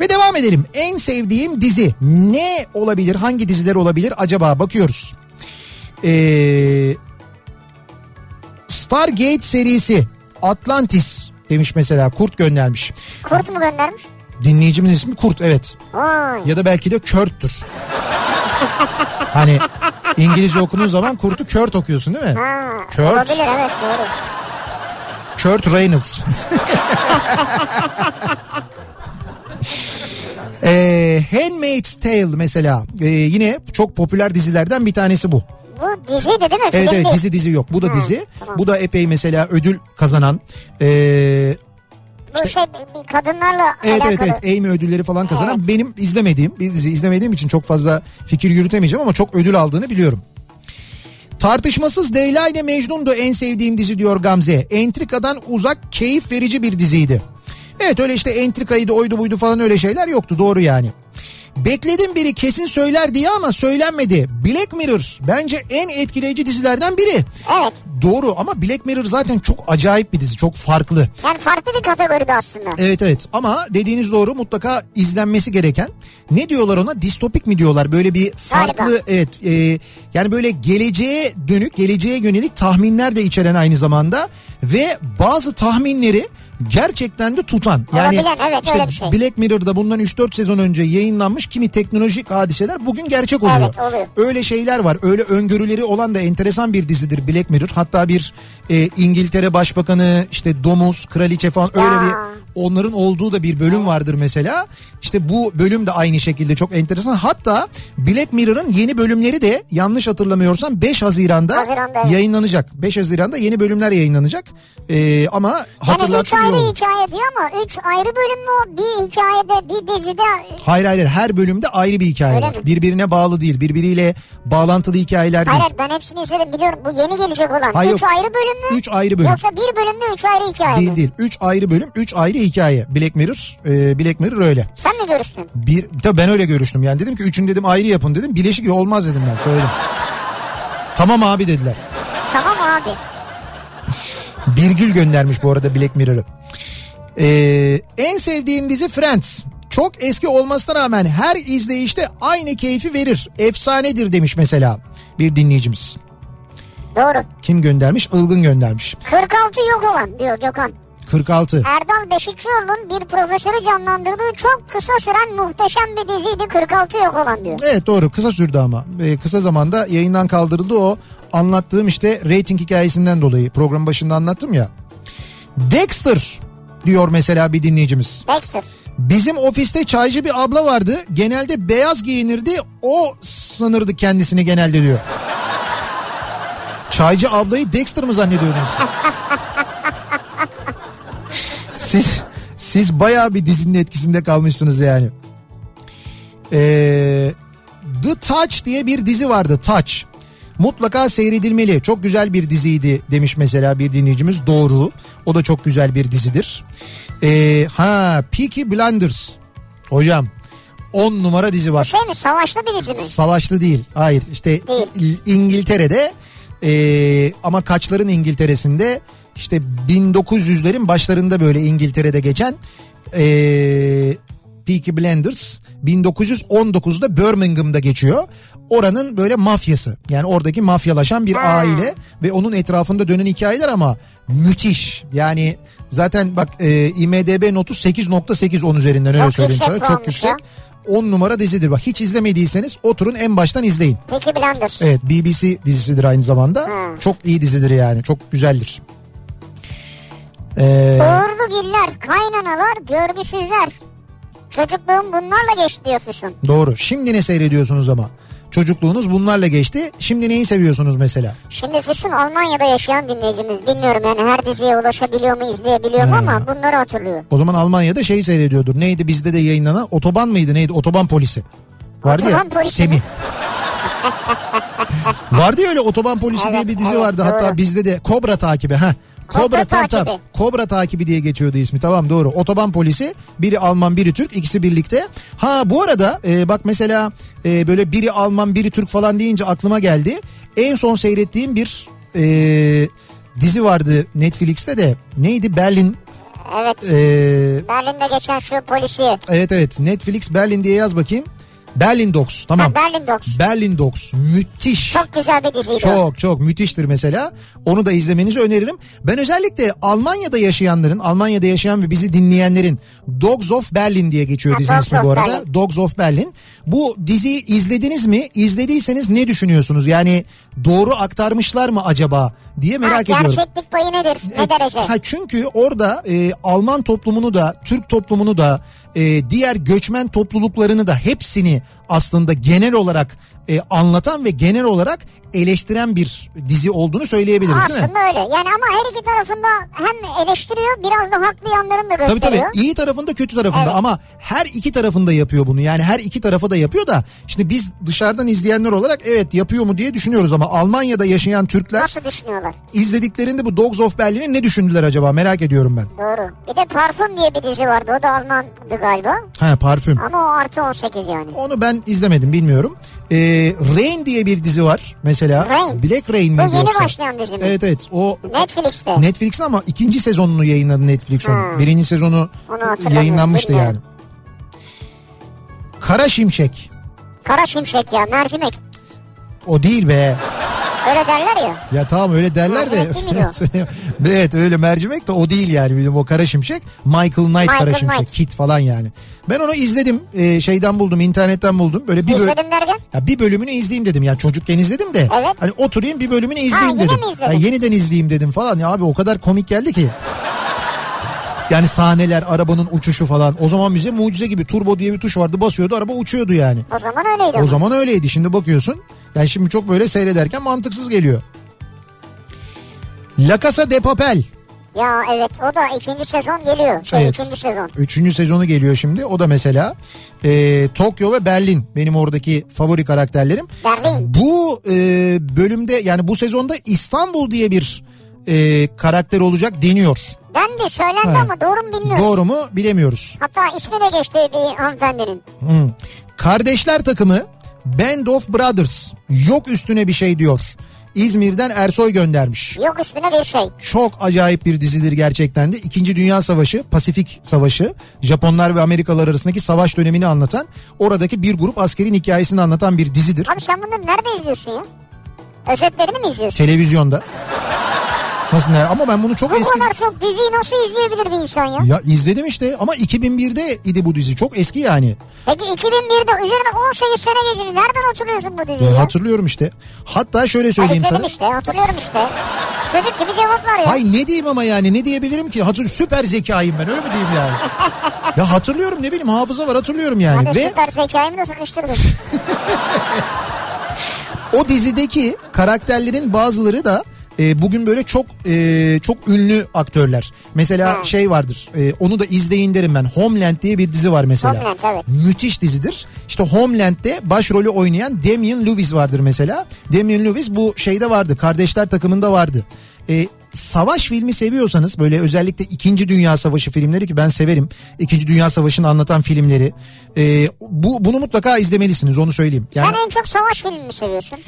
Ve devam edelim. En sevdiğim dizi ne olabilir? Hangi diziler olabilir? Acaba bakıyoruz. Ee, Stargate serisi Atlantis demiş mesela Kurt göndermiş. Kurt mu göndermiş? Dinleyicimin ismi Kurt evet. Oy. Ya da belki de Kört'tür. hani İngilizce okuduğun zaman Kurt'u Kört okuyorsun değil mi? Ha, Kurt. Olabilir evet doğru. Kurt Reynolds. Ee, Handmaid's Tale mesela Ee, yine çok popüler dizilerden bir tanesi bu. Bu diziydi değil mi? Evet evet dizi dizi yok bu da Ha, dizi. tamam. Bu da epey mesela ödül kazanan. Ee, Bu şey bir kadınlarla evet evet alakalı. evet Emmy ödülleri falan kazanan Evet. benim izlemediğim bir dizi izlemediğim için çok fazla fikir yürütemeyeceğim ama çok ödül aldığını biliyorum. Tartışmasız Leyla ile Mecnun'du en sevdiğim dizi diyor Gamze. Entrikadan uzak keyif verici bir diziydi. Evet öyle işte entrikaydı oydu buydu falan öyle şeyler yoktu doğru yani. Bekledim biri kesin söyler diye ama söylenmedi. Black Mirror bence en etkileyici dizilerden biri. Evet. Doğru ama Black Mirror zaten çok acayip bir dizi çok farklı. Yani farklı bir kategoride aslında. Evet evet ama dediğiniz doğru mutlaka izlenmesi gereken ne diyorlar ona distopik mi diyorlar böyle bir farklı Galiba. evet e, yani böyle geleceğe dönük geleceğe yönelik tahminler de içeren aynı zamanda ve bazı tahminleri gerçekten de tutan. Yani Olabilen, evet, işte öyle bir şey. Black Mirror'da bundan 3-4 sezon önce yayınlanmış kimi teknolojik hadiseler bugün gerçek oluyor. Evet, oluyor. Öyle şeyler var. Öyle öngörüleri olan da enteresan bir dizidir Black Mirror. Hatta bir e, İngiltere Başbakanı işte domuz, kraliçe falan öyle Ya. bir onların olduğu da bir bölüm vardır mesela. İşte bu bölüm de aynı şekilde çok enteresan. Hatta Black Mirror'ın yeni bölümleri de yanlış hatırlamıyorsam 5 Haziran'da, Haziran'da, evet. yayınlanacak. 5 Haziran'da yeni bölümler yayınlanacak. E, ama Yani üç hatırlatsın iyi ayrı olur. hikaye diyor ama üç ayrı bölüm mü? Bir hikayede bir dizide Hayır hayır her bölümde ayrı bir hikaye Öyle var. mi? Birbirine bağlı değil. Birbiriyle bağlantılı hikayeler değil. Hayır ben hepsini izledim biliyorum. Bu yeni gelecek olan. Hayır, üç yok. ayrı bölüm mü? Üç ayrı bölüm. Yoksa bir bölümde üç ayrı hikaye Değil mi? değil. Üç ayrı bölüm, üç ayrı hikaye. Black Mirror, e, Black Mirror öyle. Sen mi görüştün? Bir, tabii ben öyle görüştüm yani dedim ki üçünü dedim ayrı yapın dedim. Bileşik olmaz dedim ben söyledim. tamam abi dediler. Tamam abi. Birgül göndermiş bu arada Black Mirror'ı. Ee, en sevdiğim dizi Friends. Çok eski olmasına rağmen her izleyişte aynı keyfi verir. Efsanedir demiş mesela bir dinleyicimiz. Doğru. Kim göndermiş? Ilgın göndermiş. 46 yok olan diyor Gökhan. 46. Erdal Beşikçioğlu'nun bir profesörü canlandırdığı çok kısa süren muhteşem bir diziydi 46 yok olan diyor. Evet doğru kısa sürdü ama. Ee, kısa zamanda yayından kaldırıldı o. Anlattığım işte rating hikayesinden dolayı program başında anlattım ya. Dexter diyor mesela bir dinleyicimiz. Dexter. Bizim ofiste çaycı bir abla vardı. Genelde beyaz giyinirdi. O sanırdı kendisini genelde diyor. Çaycı ablayı Dexter mı zannediyordunuz? siz siz bayağı bir dizinin etkisinde kalmışsınız yani. Ee, The Touch diye bir dizi vardı. Touch. Mutlaka seyredilmeli. Çok güzel bir diziydi demiş mesela bir dinleyicimiz. Doğru. O da çok güzel bir dizidir. Ee, ha Peaky Blinders. Hocam 10 numara dizi var. Şey mi savaşlı bir dizi mi? Savaşlı değil. Hayır işte Değil. İngiltere'de e, ama kaçların İngiltere'sinde işte 1900'lerin başlarında böyle İngiltere'de geçen e, Peaky Blinders 1919'da Birmingham'da geçiyor. Oranın böyle mafyası yani oradaki mafyalaşan bir aile ve onun etrafında dönen hikayeler ama müthiş. Yani zaten bak e, IMDB notu 8.8 on üzerinden öyle Çok söyleyeyim sana. Çok yüksek. ya. 10 numara dizidir. Bak hiç izlemediyseniz oturun en baştan izleyin. Peki Blenders. Evet BBC dizisidir aynı zamanda. Hmm. Çok iyi dizidir yani. Çok güzeldir. Ee, Uğurlu giller, kaynanalar, görgüsüzler. Çocukluğum bunlarla geçti diyor Füsun. doğru. Şimdi ne seyrediyorsunuz ama? Çocukluğunuz bunlarla geçti. Şimdi neyi seviyorsunuz mesela? Şimdi Füsun Almanya'da yaşayan dinleyicimiz. Bilmiyorum yani her diziye ulaşabiliyor mu izleyebiliyor mu ama bunları hatırlıyor. O zaman Almanya'da şeyi seyrediyordur. Neydi bizde de yayınlanan? Otoban mıydı neydi? Otoban polisi. Vardı Otoban ya polisi Semih. mi? vardı ya öyle otoban polisi Evet, diye bir dizi evet, vardı. Hatta doğru. bizde de Kobra takibi. ha. Kobra, tam tam. Kobra takibi diye geçiyordu ismi. Tamam doğru. Otoban polisi. Biri Alman biri Türk. ikisi birlikte. Ha bu arada e, bak mesela e, böyle biri Alman biri Türk falan deyince aklıma geldi. En son seyrettiğim bir e, dizi vardı Netflix'te de. Neydi? Berlin. Evet. E, Berlin'de geçen şu polisiye. evet evet Netflix Berlin diye yaz bakayım. Berlin Dogs tamam. Ha, Berlin Dogs. Berlin Dogs müthiş. Çok güzel bir diziydi. Çok çok müthiştir mesela. Onu da izlemenizi öneririm. Ben özellikle Almanya'da yaşayanların, Almanya'da yaşayan ve bizi dinleyenlerin Dogs of Berlin diye geçiyor Ha, dizinin Dogs ismi bu arada. Berlin. Dogs of Berlin. Bu diziyi izlediniz mi? İzlediyseniz ne düşünüyorsunuz? Yani doğru aktarmışlar mı acaba diye merak ha, ediyorum. gerçeklik payı nedir? Ne Evet, derece? Ha çünkü orada e, Alman toplumunu da Türk toplumunu da e, diğer göçmen topluluklarını da hepsini aslında genel olarak e, anlatan ve genel olarak eleştiren bir dizi olduğunu söyleyebiliriz değil mi? Aslında öyle. Yani ama her iki tarafında hem eleştiriyor biraz da haklı yanlarını da Tabii gösteriyor. tabii iyi tarafında kötü tarafında Evet. ama her iki tarafında yapıyor bunu. Yani her iki tarafa da yapıyor da şimdi biz dışarıdan izleyenler olarak evet yapıyor mu diye düşünüyoruz ama Almanya'da yaşayan Türkler Nasıl düşünüyorlar? izlediklerinde bu Dogs of Berlin'i ne düşündüler acaba merak ediyorum ben. Doğru. Bir de Parfüm diye bir dizi vardı. O da Almandı galiba. Ha parfüm. Ama o artı 18 yani. Onu ben izlemedim bilmiyorum. Ee, Rain diye bir dizi var mesela. Rain. Black Rain Bu miydi yeni yoksa? başlayan dizi mi? Evet evet o Netflix'te. Netflix'in ama ikinci sezonunu yayınladı Netflix onu. Hmm. Birinci sezonu yayınlanmıştı yani. bilmiyorum. Kara Şimşek. Kara şimşek ya mercimek. O değil be. Öyle derler ya. Ya tamam öyle derler de. Evet öyle mercimek de o değil yani bizim o kara şimşek. Michael Knight Michael kara şimşek. Knight. Kit falan yani. Ben onu izledim Ee, şeyden buldum internetten buldum. Böyle bir böl- İzledim derken. Ya bir bölümünü izleyeyim dedim. Yani çocukken izledim de. Evet. Hani oturayım bir bölümünü izleyeyim yine dedim. Ya yeniden izleyeyim dedim falan. Ya abi o kadar komik geldi ki. Yani sahneler, arabanın uçuşu falan. O zaman bize mucize gibi turbo diye bir tuş vardı. Basıyordu araba uçuyordu yani. O zaman öyleydi. O ama. zaman öyleydi. Şimdi bakıyorsun. Yani şimdi çok böyle seyrederken mantıksız geliyor. La Casa de Papel. Ya evet o da ikinci sezon geliyor. Şey Evet. üçüncü sezon. Üçüncü sezonu geliyor şimdi. O da mesela e, Tokyo ve Berlin benim oradaki favori karakterlerim. Berlin. Bu e, bölümde yani bu sezonda İstanbul diye bir e, karakter olacak deniyor. Dendi söylendi Ha. ama doğru mu bilmiyoruz. Doğru mu bilemiyoruz. Hatta ismi de geçti bir hanımefendinin. Hmm. Kardeşler takımı Band of Brothers yok üstüne bir şey diyor. İzmir'den Ersoy göndermiş. Yok üstüne bir şey. Çok acayip bir dizidir gerçekten de. İkinci Dünya Savaşı, Pasifik Savaşı, Japonlar ve Amerikalılar arasındaki savaş dönemini anlatan, oradaki bir grup askerin hikayesini anlatan bir dizidir. Abi sen bunları nerede izliyorsun ya? Özetlerini mi izliyorsun? Televizyonda. Nasıl ne? Ama ben bunu çok Bu eski... kadar çok diziyi nasıl izleyebilir bir insan ya? Ya izledim işte ama 2001'de idi bu dizi. Çok eski yani. Peki 2001'de üzerine 18 sene geçmiş. Nereden hatırlıyorsun bu diziyi Ya hatırlıyorum işte. Hatta şöyle söyleyeyim izledim sana. işte hatırlıyorum işte. Çocuk gibi cevaplar ya. Hay ne diyeyim ama yani ne diyebilirim ki? Hatır süper zekayım ben öyle mi diyeyim yani? ya hatırlıyorum ne bileyim hafıza var hatırlıyorum yani. Hadi Ve süper zekayımı da sıkıştırdın. o dizideki karakterlerin bazıları da e, bugün böyle çok e, çok ünlü aktörler. Mesela Ha. şey vardır. e, onu da izleyin derim ben. Homeland diye bir dizi var mesela. Homeland, evet. Müthiş dizidir. İşte Homeland'de başrolü oynayan Damian Lewis vardır mesela. Damian Lewis bu şeyde vardı. Kardeşler takımında vardı. E, savaş filmi seviyorsanız böyle özellikle 2. Dünya Savaşı filmleri ki ben severim. 2. Dünya Savaşı'nı anlatan filmleri. E, bu bunu mutlaka izlemelisiniz onu söyleyeyim. Yani Sen en çok savaş filmi mi seviyorsun?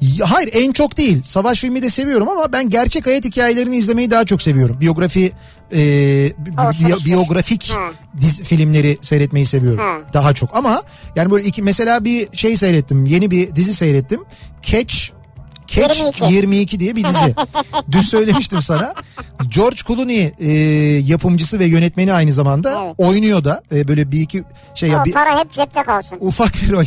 Ya Hayır en çok değil. Savaş filmi de seviyorum ama ben gerçek hayat hikayelerini izlemeyi daha çok seviyorum. Biyografi e, bi- biyografik Ha. dizi filmleri seyretmeyi seviyorum. Ha. Daha çok ama yani böyle iki mesela bir şey seyrettim. Yeni bir dizi seyrettim. Catch Catch 22. 22. diye bir dizi. Dün söylemiştim sana. George Clooney e, yapımcısı ve yönetmeni aynı zamanda Evet. oynuyor da e, böyle bir iki şey ya O bir, para hep cepte kalsın. ufak bir rol.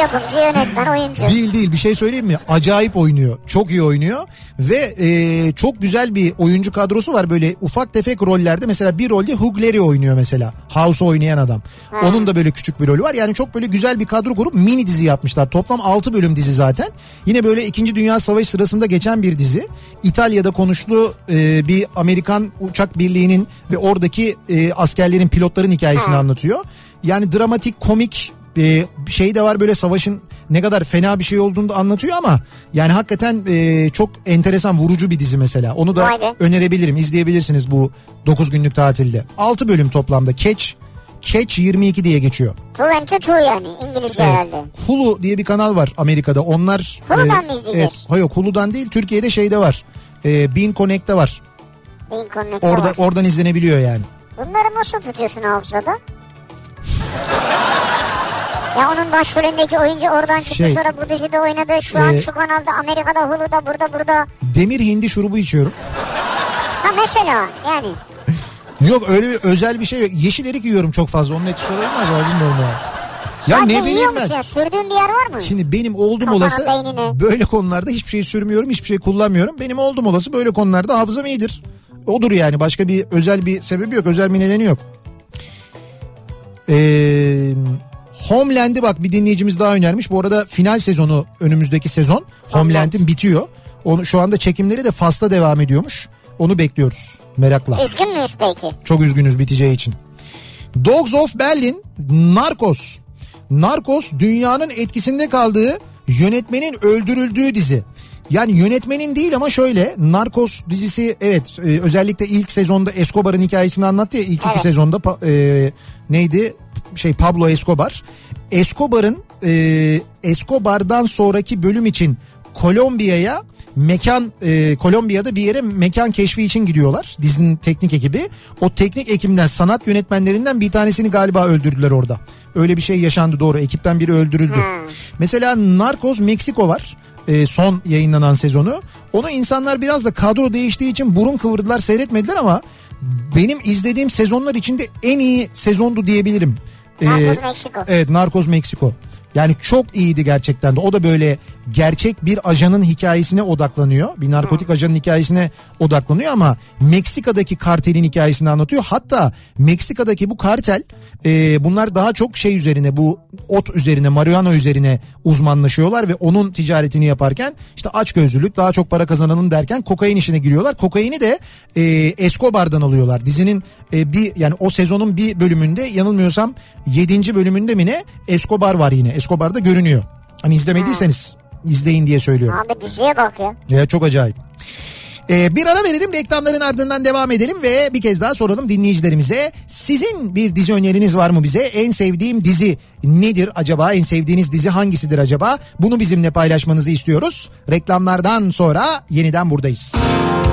Yapımcı, yönetmen, oyuncu. Değil değil bir şey söyleyeyim mi? Acayip oynuyor. Çok iyi oynuyor. Ve e, çok güzel bir oyuncu kadrosu var böyle ufak tefek rollerde. Mesela bir rolde Hugh Laurie oynuyor mesela. House oynayan adam. Onun da böyle küçük bir rolü var. Yani çok böyle güzel bir kadro kurup mini dizi yapmışlar. Toplam 6 bölüm dizi zaten. Yine böyle 2. Dünya Savaşı sırasında geçen bir dizi. İtalya'da konuştuğu e, bir Amerikan uçak birliğinin ve oradaki e, askerlerin pilotların hikayesini Ha. anlatıyor. Yani dramatik komik e, şey de var böyle savaşın ne kadar fena bir şey olduğunu da anlatıyor ama yani hakikaten e, çok enteresan vurucu bir dizi mesela. Onu da be. önerebilirim izleyebilirsiniz bu 9 günlük tatilde. 6 bölüm toplamda Catch Catch 22 diye geçiyor. Two and two two yani İngilizce Evet. herhalde. Hulu diye bir kanal var Amerika'da. Onlar Hulu'dan mı izleyeceğiz? Evet, hayır Hulu'dan değil Türkiye'de şeyde var. E, Bean Connect'te var. Beyin Connect'te Orada var. oradan izlenebiliyor yani. Bunları nasıl tutuyorsun hafızada? Ya onun başrolündeki oyuncu oradan çıktı Şey, sonra bu dizide oynadı. Şu an e, şu kanalda Amerika'da Hulu'da burada burada. Demir hindi şurubu içiyorum. Ha mesela yani. Yok öyle bir özel bir şey yok. Yeşil erik yiyorum çok fazla. Onun etkisi olabilir mi acaba bilmiyorum ya. Ya Sanki ne bileyim ben. ya? Sürdüğün bir yer var mı? Şimdi benim oldum Kafana, olası beynine. böyle konularda hiçbir şey sürmüyorum, hiçbir şey kullanmıyorum. Benim oldum olası böyle konularda hafızam iyidir. Odur yani başka bir özel bir sebebi yok, özel bir nedeni yok. Ee, Homeland'i bak bir dinleyicimiz daha önermiş. Bu arada final sezonu önümüzdeki sezon Homeland'in bitiyor. Onu şu anda çekimleri de Fas'ta devam ediyormuş. Onu bekliyoruz merakla. Üzgün müyüz peki? Çok üzgünüz biteceği için. Dogs of Berlin, Narcos. Narcos dünyanın etkisinde kaldığı yönetmenin öldürüldüğü dizi. Yani yönetmenin değil ama şöyle Narcos dizisi evet e, özellikle ilk sezonda Escobar'ın hikayesini anlattı ya ilk iki Evet. sezonda pa- e, neydi şey Pablo Escobar. Escobar'ın e, Escobar'dan sonraki bölüm için Kolombiya'ya mekan e, Kolombiya'da bir yere mekan keşfi için gidiyorlar dizinin teknik ekibi. O teknik ekimden sanat yönetmenlerinden bir tanesini galiba öldürdüler orada. Öyle bir şey yaşandı doğru ekipten biri öldürüldü. Mesela Narcos Meksiko var e, son yayınlanan sezonu. Onu insanlar biraz da kadro değiştiği için burun kıvırdılar seyretmediler ama benim izlediğim sezonlar içinde en iyi sezondu diyebilirim. E, Narcos Meksiko. Evet Narcos Meksiko. Yani çok iyiydi gerçekten de. O da böyle gerçek bir ajanın hikayesine odaklanıyor. Bir narkotik ajanın hikayesine odaklanıyor ama Meksika'daki kartelin hikayesini anlatıyor. Hatta Meksika'daki bu kartel e, bunlar daha çok şey üzerine bu ot üzerine marihuana üzerine uzmanlaşıyorlar ve onun ticaretini yaparken işte açgözlülük daha çok para kazanalım derken kokain işine giriyorlar. Kokaini de e, Escobar'dan alıyorlar. Dizinin e, bir yani o sezonun bir bölümünde yanılmıyorsam 7. bölümünde mi ne Escobar var yine. Escobar'da görünüyor. Hani izlemediyseniz izleyin diye söylüyorum. Abi diziye bak ya. Ya çok acayip. Ee, bir ara verelim reklamların ardından devam edelim ve bir kez daha soralım dinleyicilerimize. Sizin bir dizi öneriniz var mı bize? En sevdiğim dizi nedir acaba? En sevdiğiniz dizi hangisidir acaba? Bunu bizimle paylaşmanızı istiyoruz. Reklamlardan sonra yeniden buradayız. Bize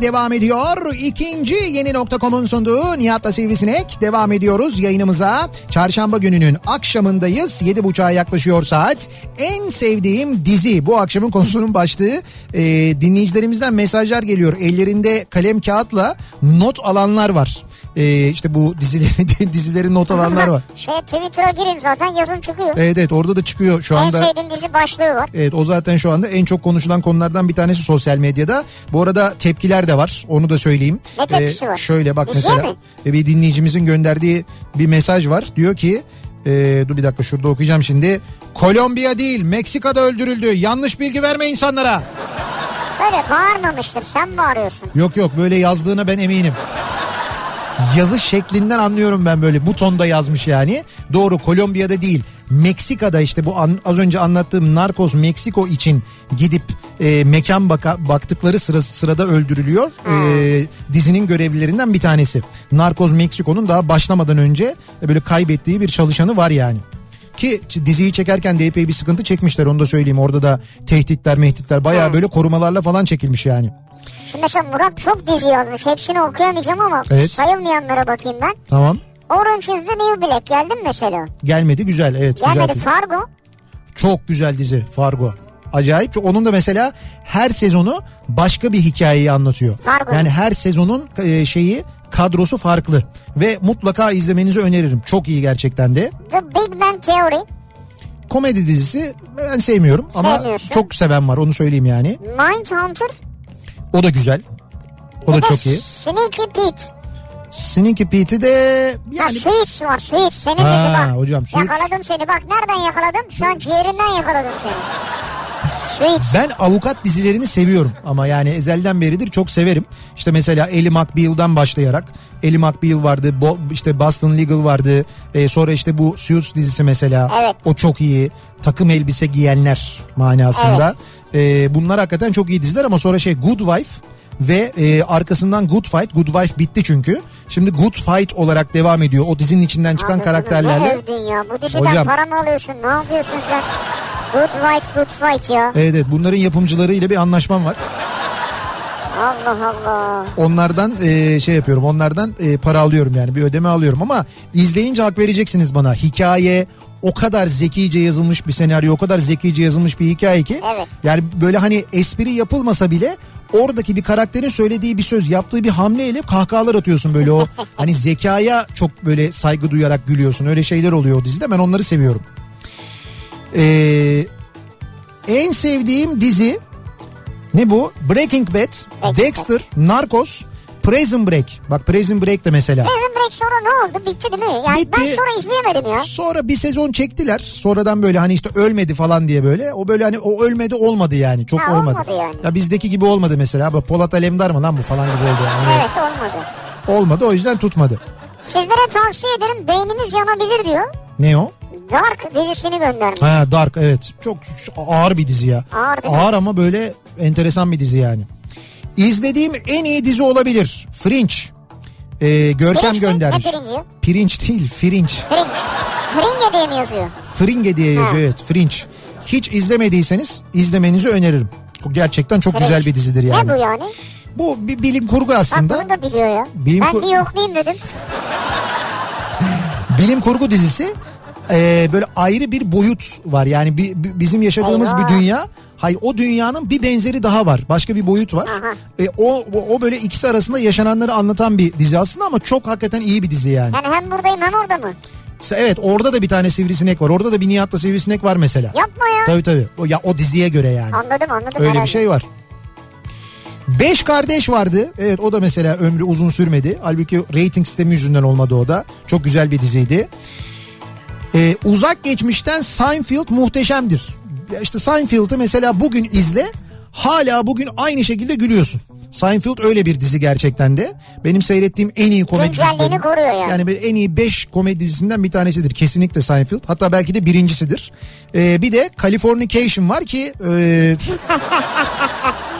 devam ediyor. İkinci yeni nokta.com'un sunduğu Nihat'la Sivrisinek devam ediyoruz yayınımıza. Çarşamba gününün akşamındayız. Yedi buçuğa yaklaşıyor saat. En sevdiğim dizi bu akşamın konusunun başlığı. Ee, dinleyicilerimizden mesajlar geliyor. Ellerinde kalem kağıtla not alanlar var. Ee, işte bu dizileri, dizileri not alanlar var. Şey Twitter'a girin zaten yazın çıkıyor. Evet evet orada da çıkıyor şu En anda. sevdiğim dizi başlığı var. Evet o zaten şu anda en çok konuşulan konulardan bir tanesi sosyal medyada. Bu arada tepkiler de var onu da söyleyeyim. Ne tepkisi var? Şöyle bak Diziye mesela mi? e, bir dinleyicimizin gönderdiği bir mesaj var. Diyor ki e, dur bir dakika şurada okuyacağım şimdi. Kolombiya değil Meksika'da öldürüldü. Yanlış bilgi verme insanlara. Böyle bağırmamıştır sen bağırıyorsun. Yok yok böyle yazdığına ben eminim. Yazış şeklinden anlıyorum ben böyle bu tonda yazmış yani. Doğru Kolombiya'da değil. Meksika'da işte bu an- az önce anlattığım Narcos Meksiko için gidip e, mekan baka, baktıkları sırası sırada öldürülüyor. E, dizinin görevlilerinden bir tanesi. Narcos Meksiko'nun daha başlamadan önce böyle kaybettiği bir çalışanı var yani. Ki diziyi çekerken de epey bir sıkıntı çekmişler onu da söyleyeyim. Orada da tehditler mehditler bayağı böyle korumalarla falan çekilmiş yani. Şimdi mesela Murat çok dizi yazmış. Hepsini okuyamayacağım ama Evet. sayılmayanlara bakayım ben. Tamam. Orange is the New Black geldi mi mesela? Gelmedi güzel evet güzel. Gelmedi film. Fargo. Çok güzel dizi Fargo. Acayip. Çok- Onun da mesela her sezonu başka bir hikayeyi anlatıyor. Fargo. Yani her sezonun e, şeyi kadrosu farklı ve mutlaka izlemenizi öneririm. Çok iyi gerçekten de. The Big Bang Theory. Komedi dizisi ben sevmiyorum ama çok seven var onu söyleyeyim yani. Mindhunter. O da güzel. O da de çok iyi. Sneaky Pete. Sneaky Pete'i de Ya yani Suits var Suits. Senin Ha, dizi bak. hocam, Suits. Yakaladım seni bak. Nereden yakaladım? Şu an ciğerinden yakaladım seni. Suits. Ben avukat dizilerini seviyorum ama yani ezelden beridir çok severim. İşte mesela Ellie McBeal'dan başlayarak Ellie McBeal vardı, Bo, işte Boston Legal vardı. E, sonra işte bu Suits dizisi mesela. Evet. O çok iyi. Takım elbise giyenler manasında. E, bunlar hakikaten çok iyi diziler ama sonra şey Good Wife ve e, arkasından Good Fight. Good Wife bitti çünkü. Şimdi Good Fight olarak devam ediyor. O dizinin içinden çıkan Abi karakterlerle. Ne övdün ya? Bu diziden Hocam. para mı alıyorsun? Ne yapıyorsun sen? Good wife, good fight ya. Evet evet bunların yapımcılarıyla bir anlaşmam var. Allah Allah. onlardan e, şey yapıyorum onlardan e, para alıyorum yani bir ödeme alıyorum ama izleyince hak vereceksiniz bana hikaye o kadar zekice yazılmış bir senaryo o kadar zekice yazılmış bir hikaye ki Evet. yani böyle hani espri yapılmasa bile oradaki bir karakterin söylediği bir söz yaptığı bir hamleyle kahkahalar atıyorsun böyle o hani zekaya çok böyle saygı duyarak gülüyorsun öyle şeyler oluyor o dizide ben onları seviyorum. Ee, en sevdiğim dizi ne bu? Breaking Bad. Dexter, Narcos, Prison Break. Bak Prison Break de mesela. Prison Break sonra ne oldu? Bitti değil mi? Yani Bitti. ben sonra izleyemedim ya. Sonra bir sezon çektiler. Sonradan böyle hani işte ölmedi falan diye böyle. O böyle hani o ölmedi olmadı yani. Çok Ha, olmadı. olmadı yani. Ya bizdeki gibi olmadı mesela. Bu Polat Alemdar mı lan bu falan gibi oldu yani. Evet olmadı. Olmadı o yüzden tutmadı. Sizlere tavsiye ederim beyniniz yanabilir diyor. Ne o? Dark dizisini göndermiş. Ha Dark evet. Çok ağır bir dizi ya. Ağır değil? Ağır ama böyle enteresan bir dizi yani. İzlediğim en iyi dizi olabilir. Fringe. Ee, Görkem Pirinç mi? göndermiş. Ne pirinci? Pirinç değil, Fringe. Fringe. Fringe diye mi yazıyor? Fringe diye yazıyor Ha. evet. Fringe. Hiç izlemediyseniz izlemenizi öneririm. Gerçekten çok Fringe. güzel bir dizidir yani. Ne bu yani? Bu bir bilim kurgu Bak aslında. bunu da biliyor ya. Bilim ben kur- bir yoklayayım dedim. Bilim kurgu dizisi. Ee, böyle ayrı bir boyut var. Yani bir, bir- bizim yaşadığımız Eyvah. bir dünya. Hayır o dünyanın bir benzeri daha var. Başka bir boyut var. Aha. E, o, o o böyle ikisi arasında yaşananları anlatan bir dizi aslında ama çok hakikaten iyi bir dizi yani. Yani hem buradayım hem orada mı? Evet orada da bir tane sivrisinek var. Orada da bir Nihat'la sivrisinek var mesela. Yapma ya. Tabii tabii. O, ya o diziye göre yani. Anladım anladım. Öyle herhalde. bir şey var. Beş kardeş vardı. Evet o da mesela ömrü uzun sürmedi. Halbuki rating sistemi yüzünden olmadı o da. Çok güzel bir diziydi. Ee, uzak geçmişten Seinfeld muhteşemdir. Ya işte Seinfeld'ı mesela bugün izle. Hala bugün aynı şekilde gülüyorsun. Seinfeld öyle bir dizi gerçekten de. Benim seyrettiğim en iyi komedi dizileri. koruyor yani. Yani en iyi 5 komedi dizisinden bir tanesidir. Kesinlikle Seinfeld. Hatta belki de birincisidir. Ee, bir de Californication var ki... e,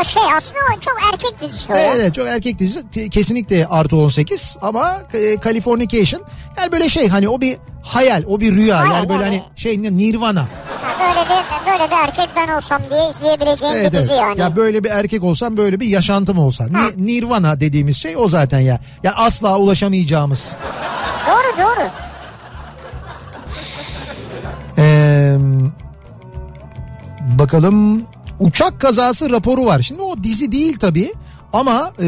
O şey aslında o çok erkek dizisi o ya. Evet, evet çok erkek dizisi Ke- kesinlikle artı 18 ama e, Californication yani böyle şey hani o bir hayal o bir rüya Hayal, yani böyle yani. hani şey ne Nirvana. Ha, Böyle bir, böyle bir erkek ben olsam diye izleyebileceğim Evet, bir dizi evet. yani. Ya böyle bir erkek olsam böyle bir yaşantım olsa. Ni- Nirvana dediğimiz şey o zaten ya. Yani asla ulaşamayacağımız. Doğru doğru. Ee, bakalım uçak kazası raporu var. Şimdi o dizi değil tabii ama e,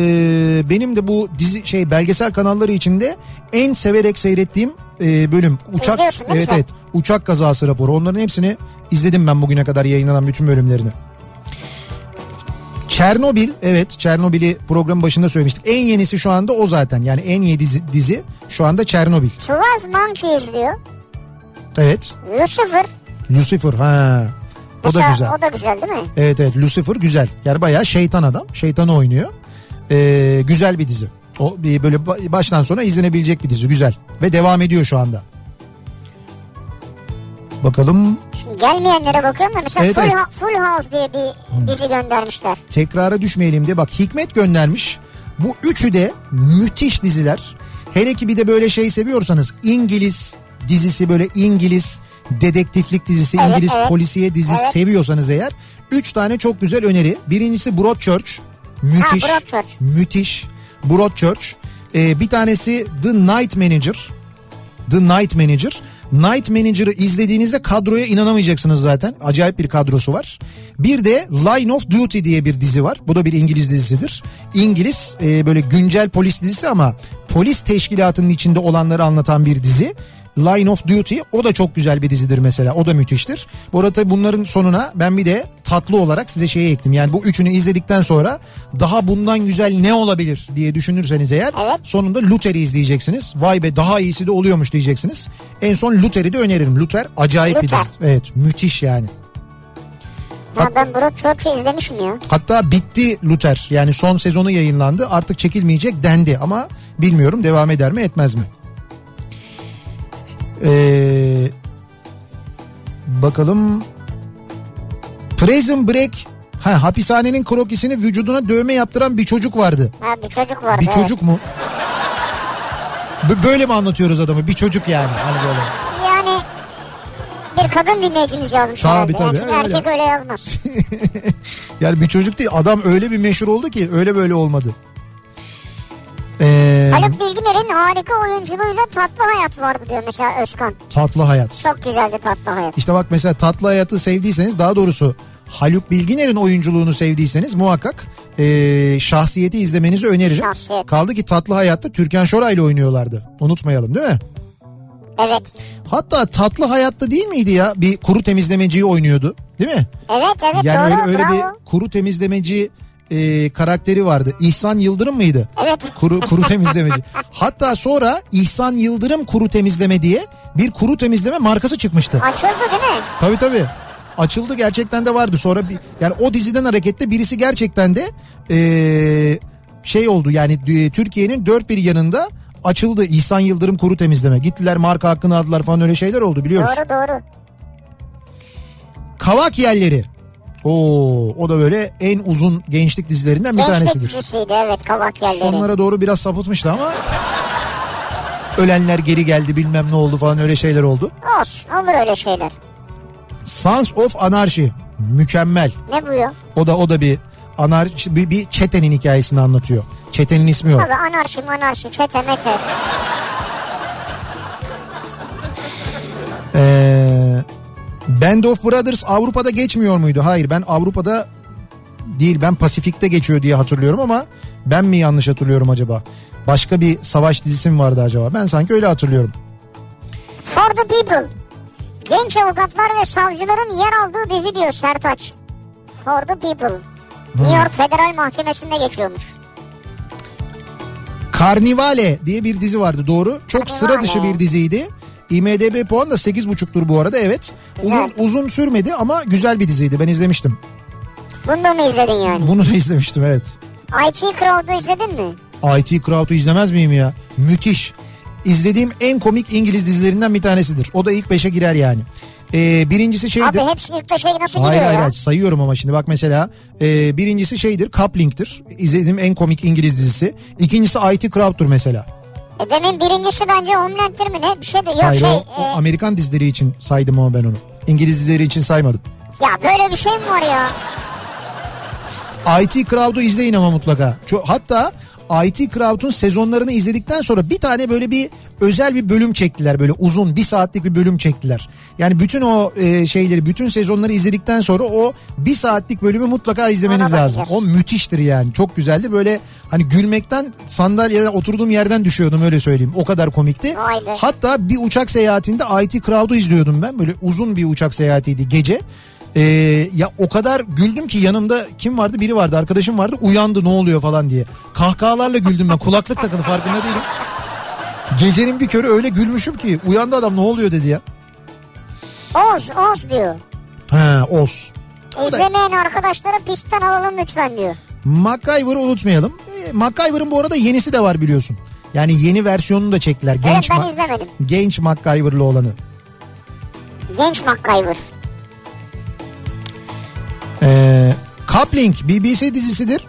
benim de bu dizi şey belgesel kanalları içinde en severek seyrettiğim e, bölüm uçak evet evet uçak kazası raporu. Onların hepsini izledim ben bugüne kadar yayınlanan bütün bölümlerini. Çernobil evet Çernobil'i programın başında söylemiştik. En yenisi şu anda o zaten. Yani en yeni dizi, dizi şu anda Çernobil. 12 Monkeys diyor. Evet. Lucifer. Lucifer ha. O da güzel. O da güzel değil mi? Evet evet Lucifer güzel. Yani bayağı şeytan adam. Şeytanı oynuyor. Ee, güzel bir dizi. O böyle ba- baştan sona izlenebilecek bir dizi. Güzel. Ve devam ediyor şu anda. Bakalım Şimdi gelmeyenlere bakıyorum da mesela Evet, Full, evet. Full House diye bir dizi göndermişler. tekrara düşmeyelim diye. Bak Hikmet göndermiş. Bu üçü de müthiş diziler. Hele ki bir de böyle şey seviyorsanız İngiliz dizisi böyle İngiliz dedektiflik dizisi, Evet, İngiliz evet. polisiye dizisi Evet. seviyorsanız eğer üç tane çok güzel öneri. Birincisi Broadchurch. Müthiş. Ha, Broadchurch. Müthiş. Broadchurch. Ee, bir tanesi The Night Manager. The Night Manager. Night Manager'ı izlediğinizde kadroya inanamayacaksınız zaten. Acayip bir kadrosu var. Bir de Line of Duty diye bir dizi var. Bu da bir İngiliz dizisidir. İngiliz e, böyle güncel polis dizisi ama polis teşkilatının içinde olanları anlatan bir dizi. Line of Duty o da çok güzel bir dizidir mesela. O da müthiştir. Bu arada tabii bunların sonuna ben bir de tatlı olarak size şeyi ekledim. Yani bu üçünü izledikten sonra daha bundan güzel ne olabilir diye düşünürseniz eğer Evet. sonunda Luther'i izleyeceksiniz. Vay be daha iyisi de oluyormuş diyeceksiniz. En son Luther'i de öneririm. Luther acayip bir Luther. dizi. Evet müthiş yani. Ya ben Broadchurch'u izlemişim ya. Hatta bitti Luther yani son sezonu yayınlandı artık çekilmeyecek dendi ama bilmiyorum devam eder mi etmez mi? Ee, bakalım Prison Break ha, hapishanenin krokisini vücuduna dövme yaptıran bir çocuk vardı. Ha bir çocuk vardı. Bir evet. çocuk mu? Böyle mi anlatıyoruz adamı? Bir çocuk yani hani böyle. Yani bir kadın dinleyicimiz yazmış Tabii, herhalde. tabii, Yani öyle. erkek öyle yazmaz. Yani bir çocuk değil adam öyle bir meşhur oldu ki öyle böyle olmadı. Haluk Bilginer'in harika oyunculuğuyla tatlı hayat vardı diyor mesela Özkan. tatlı hayat. Çok güzeldi tatlı hayat. İşte bak mesela Tatlı Hayat'ı sevdiyseniz daha doğrusu Haluk Bilginer'in oyunculuğunu sevdiyseniz muhakkak e, şahsiyeti izlemenizi öneririm. Şahsiyet. Kaldı ki Tatlı Hayat'ta Türkan Şoray ile oynuyorlardı. Unutmayalım değil mi? Evet. Hatta Tatlı Hayat'ta değil miydi ya bir kuru temizlemeciyi oynuyordu değil mi? Evet evet yani doğru öyle, öyle bravo. bir kuru temizlemeci e, karakteri vardı. İhsan Yıldırım mıydı? Evet. Kuru, kuru temizlemeci. Hatta sonra İhsan Yıldırım kuru temizleme diye bir kuru temizleme markası çıkmıştı. Açıldı değil mi? Tabii tabii. Açıldı gerçekten de vardı. Sonra bir, yani o diziden hareketle birisi gerçekten de eee, şey oldu yani e, Türkiye'nin dört bir yanında açıldı İhsan Yıldırım kuru temizleme. Gittiler marka hakkını aldılar falan öyle şeyler oldu biliyoruz. Doğru doğru. Kavak Yelleri. Oo, o da böyle en uzun gençlik dizilerinden bir Gençlik tanesidir. dizisiydi evet kavak yerleri. Sonlara doğru biraz sapıtmıştı ama ölenler geri geldi bilmem ne oldu falan öyle şeyler oldu. Olsun olur öyle şeyler. Sons of Anarchy mükemmel. Ne bu ya? O da o da bir anarşi bir, bir çetenin hikayesini anlatıyor. Çetenin ismi o. Tabii anarşi manarşi çete mete. Ee, Band of Brothers Avrupa'da geçmiyor muydu? Hayır ben Avrupa'da değil ben Pasifik'te geçiyor diye hatırlıyorum ama ben mi yanlış hatırlıyorum acaba? Başka bir savaş dizisi mi vardı acaba? Ben sanki öyle hatırlıyorum. For the people. Genç avukatlar ve savcıların yer aldığı dizi diyor Sertaç. For the people. New York Federal Mahkemesi'nde geçiyormuş. Carnivale diye bir dizi vardı doğru. Çok sıra Carnivale. dışı bir diziydi. IMDB puan da 8.5'tur bu arada evet. Uzun Güzel. uzun sürmedi ama güzel bir diziydi. Ben izlemiştim. Bunu da mı izledin yani? Bunu da izlemiştim evet. IT Crowd'u izledin mi? IT Crowd'u izlemez miyim ya? Müthiş. İzlediğim en komik İngiliz dizilerinden bir tanesidir. O da ilk beşe girer yani. Ee, birincisi şeydir. Abi hepsi ilk beşe nasıl Hayır giriyor hayır ya? hayır sayıyorum ama şimdi bak mesela e, birincisi şeydir Coupling'tir izlediğim en komik İngiliz dizisi İkincisi IT Crowd'tur mesela E demin birincisi bence Homeland'tir mi ne? Bir şey de yok Hayır şey. o, o e, Amerikan dizileri için saydım ama ben onu İngiliz dizileri için saymadım ya böyle bir şey mi var ya? IT Crowd'u izleyin ama mutlaka hatta IT Crowd'un sezonlarını izledikten sonra bir tane böyle bir özel bir bölüm çektiler böyle uzun bir saatlik bir bölüm çektiler. Yani bütün o e, şeyleri bütün sezonları izledikten sonra o bir saatlik bölümü mutlaka izlemeniz Ona lazım. bakacağız. O müthiştir yani çok güzeldi böyle hani gülmekten sandalyeden oturduğum yerden düşüyordum öyle söyleyeyim o kadar komikti. Vay be. Hatta bir uçak seyahatinde IT Crowd'u izliyordum ben böyle uzun bir uçak seyahatiydi gece. Ee, ya o kadar güldüm ki yanımda kim vardı biri vardı arkadaşım vardı uyandı ne oluyor falan diye. Kahkahalarla güldüm ben kulaklık takılı farkında değilim. Gecenin bir körü öyle gülmüşüm ki uyandı adam ne oluyor dedi ya. Oz Oz diyor. Ha os. İzlemeyen arkadaşlara pistten alalım lütfen diyor. MacGyver'ı unutmayalım. Ee, MacGyver'ın bu arada yenisi de var biliyorsun. Yani yeni versiyonunu da çektiler. Genç, evet ben izlemedim. genç MacGyver'lı olanı. Genç MacGyver. Ee, Coupling BBC dizisidir.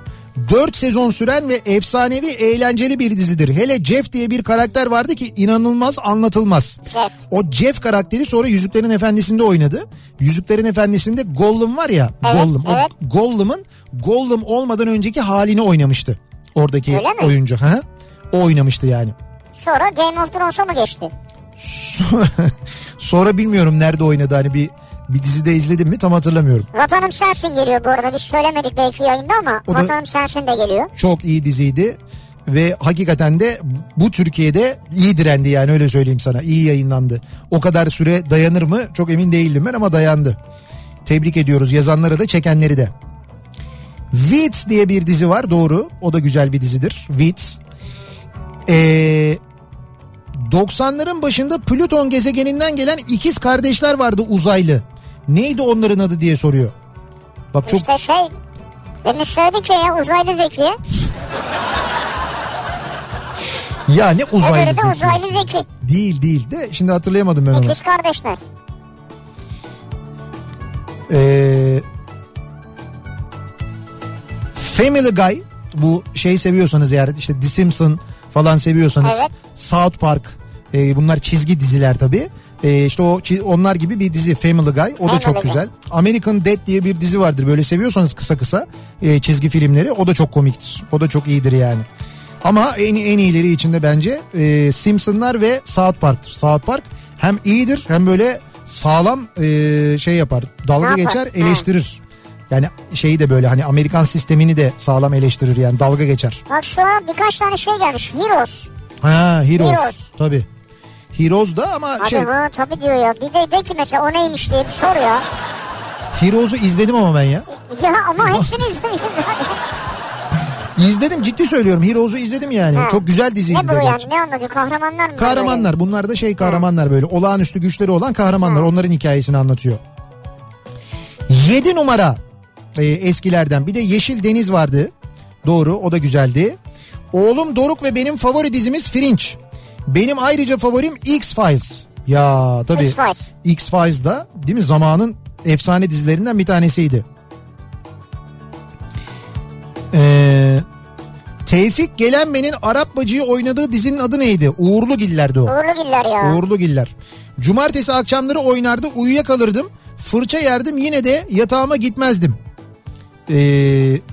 4 sezon süren ve efsanevi eğlenceli bir dizidir. Hele Jeff diye bir karakter vardı ki inanılmaz anlatılmaz. Jeff. O Jeff karakteri sonra Yüzüklerin Efendisi'nde oynadı. Yüzüklerin Efendisi'nde Gollum var ya Evet, Gollum. evet. O Gollum'un Gollum olmadan önceki halini oynamıştı. Oradaki oyuncu. Hı. O oynamıştı yani. Sonra Game of Thrones'a mı geçti? Sonra bilmiyorum nerede oynadı hani bir bir dizide izledim mi tam hatırlamıyorum. Vatanım Sensin geliyor bu arada. Biz söylemedik belki yayında ama O Vatanım Sensin de geliyor. Çok iyi diziydi ve hakikaten de bu Türkiye'de iyi direndi yani öyle söyleyeyim sana. İyi yayınlandı. O kadar süre dayanır mı çok emin değildim ben ama dayandı. Tebrik ediyoruz yazanları da çekenleri de. Weeds diye bir dizi var doğru. O da güzel bir dizidir. Weeds. Ee, 90'ların başında Plüton gezegeninden gelen ikiz kardeşler vardı uzaylı. Neydi onların adı diye soruyor. Bak çok İşte şey demin söyledik ya uzaylı Zeki. ya ne uzaylı Öbürü de zeki. uzaylı Zeki. Değil değil de şimdi hatırlayamadım ben onu. İkiz kardeşler. Ee, Family Guy bu şey seviyorsanız eğer işte The Simpson falan seviyorsanız Evet. South Park e, bunlar çizgi diziler tabii. E, işte o onlar gibi bir dizi Family Guy o da çok güzel. American Dad diye bir dizi vardır böyle seviyorsanız kısa kısa e, çizgi filmleri o da çok komiktir. O da çok iyidir yani. Ama en en iyileri içinde bence e, Simpsonlar ve South Park'tır. South Park hem iyidir hem böyle sağlam e, şey yapar. Dalga yapar? geçer, eleştirir. Yani şeyi de böyle hani Amerikan sistemini de sağlam eleştirir yani dalga geçer. Bak şu an birkaç tane şey gelmiş. Heroes. Ha Heroes. Heroes. Tabii. Heroes da ama Hadi şey ha tabii diyor ya. Bir de de ki mesela o neymiş diye bir sor ya. Heroes'u izledim ama ben ya. Ya ama hepsini zaten. İzledim ciddi söylüyorum. Heroes'u izledim yani. Ha. Çok güzel diziydi Ne bu yani gerçi. ne anlatıyor kahramanlar mı? Kahramanlar bunlar da şey kahramanlar böyle olağanüstü güçleri olan kahramanlar onların hikayesini anlatıyor. 7 numara e, eskilerden bir de Yeşil Deniz vardı. Doğru o da güzeldi. Oğlum Doruk ve benim favori dizimiz Fringe. Benim ayrıca favorim X-Files. Ya tabii X-Files. X-Files da değil mi zamanın efsane dizilerinden bir tanesiydi. Ee, Tevfik Gelenmen'in Arap Bacı'yı oynadığı dizinin adı neydi? Uğurlu Giller'di o. Uğurlu Giller ya. Uğurlu Giller. Cumartesi akşamları oynardı uyuyakalırdım. Fırça yerdim yine de yatağıma gitmezdim. Ee,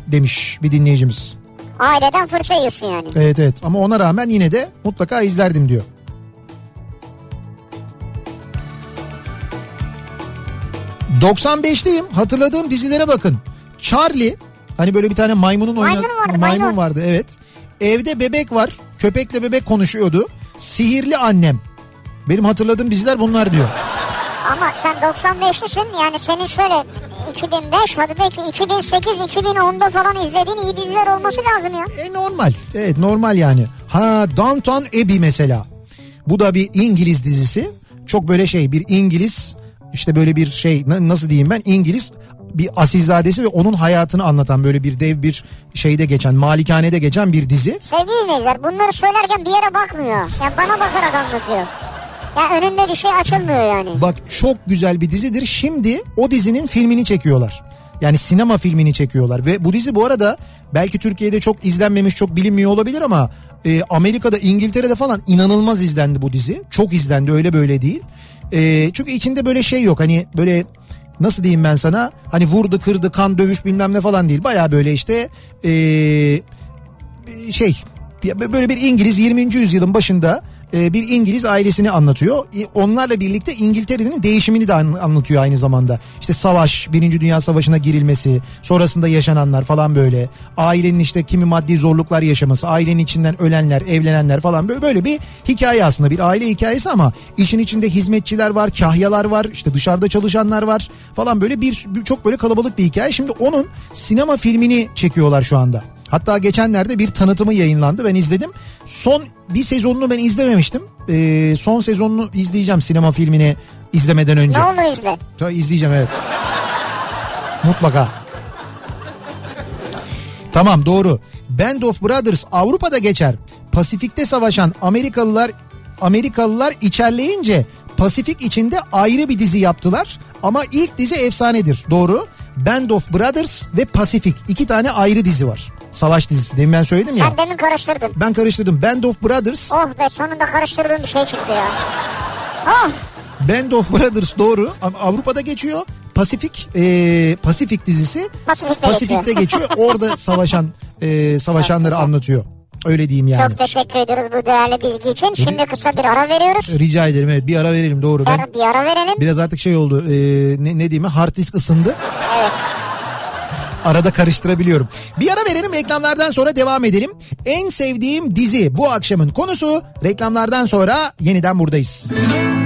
demiş bir dinleyicimiz. Aileden fırça yiyorsun yani. Evet evet ama ona rağmen yine de mutlaka izlerdim diyor. ...95'liyim hatırladığım dizilere bakın. Charlie hani böyle bir tane maymunun oyna- Maymun vardı, maymun maymun. vardı evet. Evde bebek var köpekle bebek konuşuyordu. Sihirli annem. Benim hatırladığım diziler bunlar diyor. Ama sen 95'lisin yani senin şöyle 2005 hadi de ki 2008 2010'da falan izlediğin iyi diziler olması lazım ya. E normal. Evet normal yani. Ha Downton Abbey mesela. Bu da bir İngiliz dizisi. Çok böyle şey bir İngiliz işte böyle bir şey na- nasıl diyeyim ben İngiliz bir asilzadesi ve onun hayatını anlatan böyle bir dev bir şeyde geçen malikanede geçen bir dizi. Sevgili dinleyiciler bunları söylerken bir yere bakmıyor. Yani bana bakarak anlatıyor. Ya önünde bir şey açılmıyor yani. Bak çok güzel bir dizidir. Şimdi o dizinin filmini çekiyorlar. Yani sinema filmini çekiyorlar ve bu dizi bu arada belki Türkiye'de çok izlenmemiş, çok bilinmiyor olabilir ama e, Amerika'da, İngiltere'de falan inanılmaz izlendi bu dizi. Çok izlendi öyle böyle değil. E, çünkü içinde böyle şey yok hani böyle nasıl diyeyim ben sana hani vurdu kırdı kan dövüş bilmem ne falan değil. Baya böyle işte e, şey böyle bir İngiliz 20. yüzyılın başında bir İngiliz ailesini anlatıyor. E, Onlarla birlikte İngiltere'nin değişimini de an- anlatıyor aynı zamanda. İşte savaş, Birinci Dünya Savaşı'na girilmesi, sonrasında yaşananlar falan böyle. Ailenin işte kimi maddi zorluklar yaşaması, ailenin içinden ölenler, evlenenler falan böyle, böyle bir hikaye aslında. Bir aile hikayesi ama işin içinde hizmetçiler var, kahyalar var, işte dışarıda çalışanlar var falan böyle bir çok böyle kalabalık bir hikaye. Şimdi onun sinema filmini çekiyorlar şu anda. Hatta geçenlerde bir tanıtımı yayınlandı ben izledim. Son bir sezonunu ben izlememiştim. Ee, son sezonunu izleyeceğim sinema filmini izlemeden önce. Ne olur izle. Ta izleyeceğim evet. Mutlaka. Tamam doğru. Band of Brothers Avrupa'da geçer. Pasifik'te savaşan Amerikalılar Amerikalılar içerleyince Pasifik içinde ayrı bir dizi yaptılar. Ama ilk dizi efsanedir. Doğru. Band of Brothers ve Pasifik. iki tane ayrı dizi var. Savaş dizisi. Demin ben söyledim ya. Sen demin karıştırdın. Ben karıştırdım. Band of Brothers Oh be sonunda karıştırdığın bir şey çıktı ya. Oh Band of Brothers doğru. Av- Avrupa'da geçiyor. Pasifik e, Pasifik dizisi Pasifik'te Pasifik'te geçiyor. Orada savaşan e, savaşanları anlatıyor. Öyle diyeyim yani. Çok teşekkür ediyoruz bu değerli bilgi için. Şimdi kısa bir ara veriyoruz. Rica ederim evet bir ara verelim doğru. Ben Bir ara verelim. biraz artık şey oldu e, ne, ne diyeyim hard disk ısındı. Evet. Arada karıştırabiliyorum. Bir ara verelim reklamlardan sonra devam edelim. En sevdiğim dizi bu akşamın konusu. Reklamlardan sonra yeniden buradayız. Hüzünler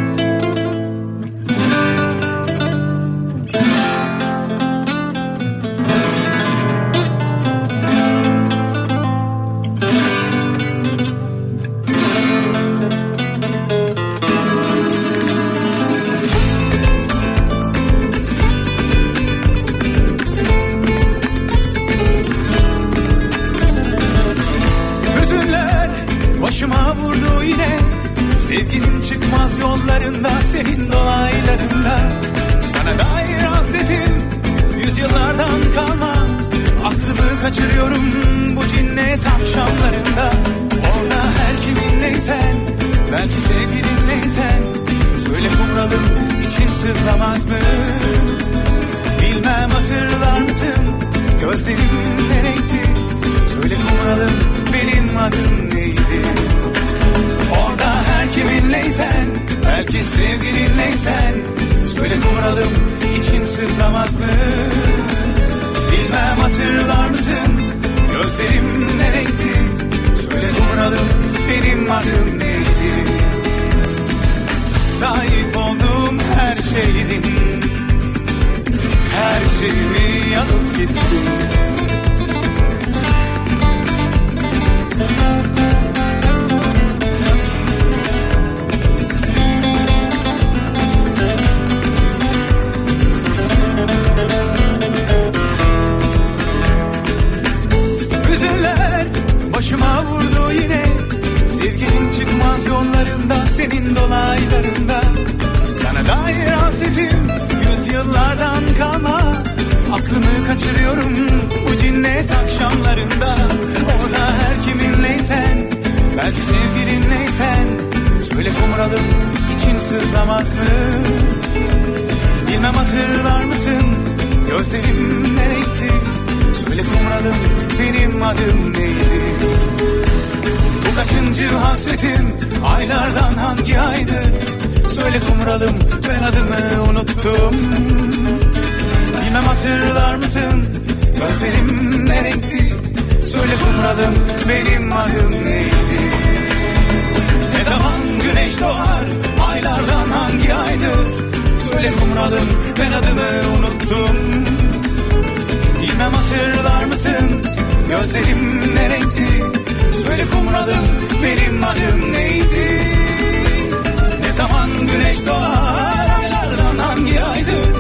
Söyle kumralım ben adımı unuttum. Bilmem hatırlar mısın? Gözlerim ne renkti? Söyle kumralım benim adım neydi? Ne zaman güneş doğar Aylardan hangi aydır Söyle kumralım ben adımı unuttum. Bilmem hatırlar mısın? Gözlerim ne renkti? Söyle kumralım benim adım neydi? Ne zaman güneş doğar Aylardan hangi aydır?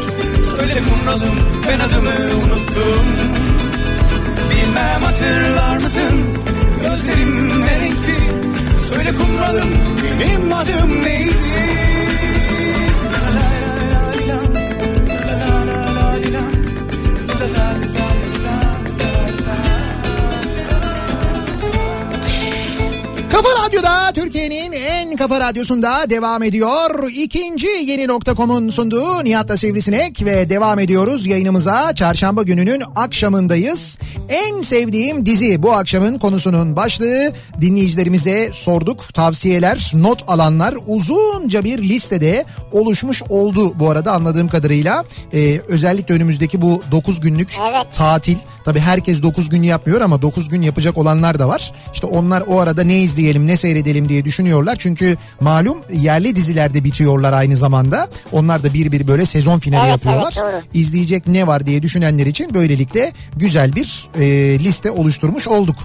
Söyle kumralım ben adımı unuttum. Bilmem hatırlar mısın? Gözlerim ne renkti. Söyle kumralım benim adım neydi Kafa Radyo'da Türkiye'nin en kafa radyosunda devam ediyor. İkinci yeni nokta.com'un sunduğu Nihat'la Sivrisinek ve devam ediyoruz yayınımıza. Çarşamba gününün akşamındayız. En sevdiğim dizi bu akşamın konusunun başlığı. Dinleyicilerimize sorduk. Tavsiyeler, not alanlar uzunca bir listede oluşmuş oldu bu arada anladığım kadarıyla. Ee, özellikle önümüzdeki bu 9 günlük Evet. tatil. Tabi herkes 9 gün yapmıyor ama 9 gün yapacak olanlar da var. İşte onlar o arada ne izleyelim ne seyredelim diye düşünüyorlar. Çünkü malum yerli dizilerde bitiyorlar aynı zamanda. Onlar da bir bir böyle sezon finali Evet, yapıyorlar. evet, doğru. İzleyecek ne var diye düşünenler için böylelikle güzel bir e, liste oluşturmuş olduk.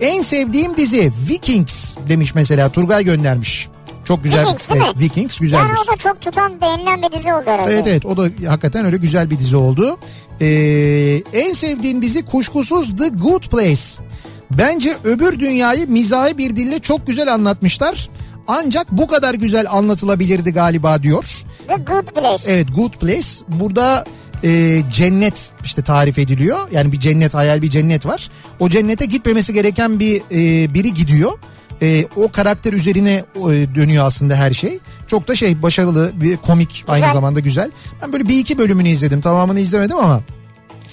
En sevdiğim dizi Vikings demiş mesela Turgay göndermiş. Çok güzel. Vikings değil evet, mi? Vikings güzeldir. Yani o da çok tutan beğenilen bir dizi oldu herhalde. Evet evet o da hakikaten öyle güzel bir dizi oldu. Ee, en sevdiğim dizi kuşkusuz The Good Place. Bence öbür dünyayı mizahi bir dille çok güzel anlatmışlar. Ancak bu kadar güzel anlatılabilirdi galiba diyor. The Good Place. Evet Good Place burada e, cennet işte tarif ediliyor. Yani bir cennet hayal bir cennet var. O cennete gitmemesi gereken bir e, biri gidiyor. E, o karakter üzerine e, dönüyor aslında her şey. Çok da şey başarılı bir komik aynı Güzel. zamanda güzel. Ben böyle bir iki bölümünü izledim tamamını izlemedim ama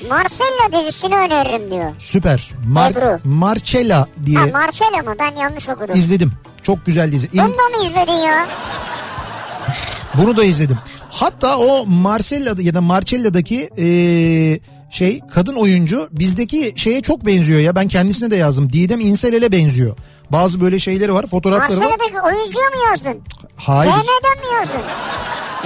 Marcella dizisini öneririm diyor. Süper. Mar Ebru. Marcella diye Ha Marcella mı? Ben yanlış okudum. izledim. Çok güzel dizi. Bunu da mı izledin ya? Bunu da izledim. Hatta o Marcella'da ya da Marcella'daki eee, şey kadın oyuncu bizdeki şeye çok benziyor ya. Ben kendisine de yazdım. Didem İnselel'e benziyor. Bazı böyle şeyleri var, fotoğrafları var. Marcella'daki oyuncuya mı yazdın? Hayır. DM'den mi yazdın?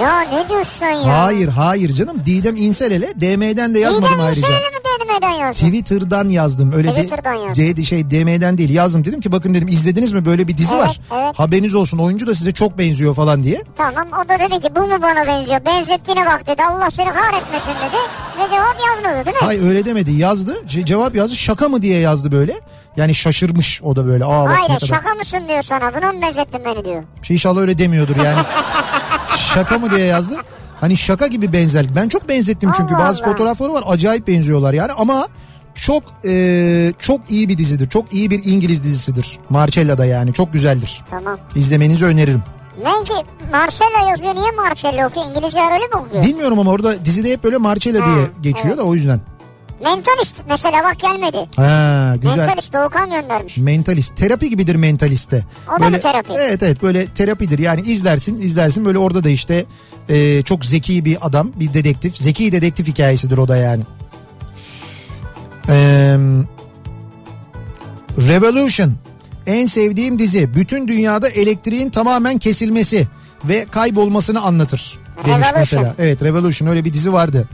Ya ne diyorsun ya? Hayır, hayır canım. Didem İnselel'e DM'den de yazmadım İdem ayrıca. İnsel'e mi DM'den yazdın? Twitter'dan yazdım. Öyle de- Twitter'dan yazdın. de, şey DM'den değil yazdım. Dedim ki bakın dedim izlediniz mi böyle bir dizi Evet, var. evet. Haberiniz olsun oyuncu da size çok benziyor falan diye. Tamam o da dedi ki bu mu bana benziyor? Benzettiğine bak dedi. Allah seni kahretmesin dedi. Ve cevap yazmadı değil mi? Hayır öyle demedi. Yazdı. Ce- cevap yazdı. Şaka mı diye yazdı böyle. Yani şaşırmış o da böyle. Aa Hayır şaka mısın diyor sana. Buna mı benzettin beni diyor. Şey inşallah öyle demiyordur yani. şaka mı diye yazdı. Hani şaka gibi benzerlik. Ben çok benzettim çünkü Allah bazı Allah. fotoğrafları var acayip benziyorlar yani ama çok e, çok iyi bir dizidir. Çok iyi bir İngiliz dizisidir. Marcella'da yani çok güzeldir. Tamam. İzlemenizi öneririm. Belki Marcella yazıyor. Niye Marcella okuyor? İngilizce öyle mi okuyor? Bilmiyorum ama orada dizide hep böyle Marcella Ha, diye geçiyor evet. da o yüzden. Mentalist mesela bak gelmedi. Ha güzel. Mentalist Doğukan göndermiş. Mentalist. Terapi gibidir mentaliste. O da mı terapi? Evet evet böyle terapidir. Yani izlersin izlersin böyle orada da işte e, çok zeki bir adam bir dedektif. Zeki dedektif hikayesidir o da yani. Eee Revolution en sevdiğim dizi. Bütün dünyada elektriğin tamamen kesilmesi ve kaybolmasını anlatır demiş Revolution. mesela. Evet Revolution öyle bir dizi vardı.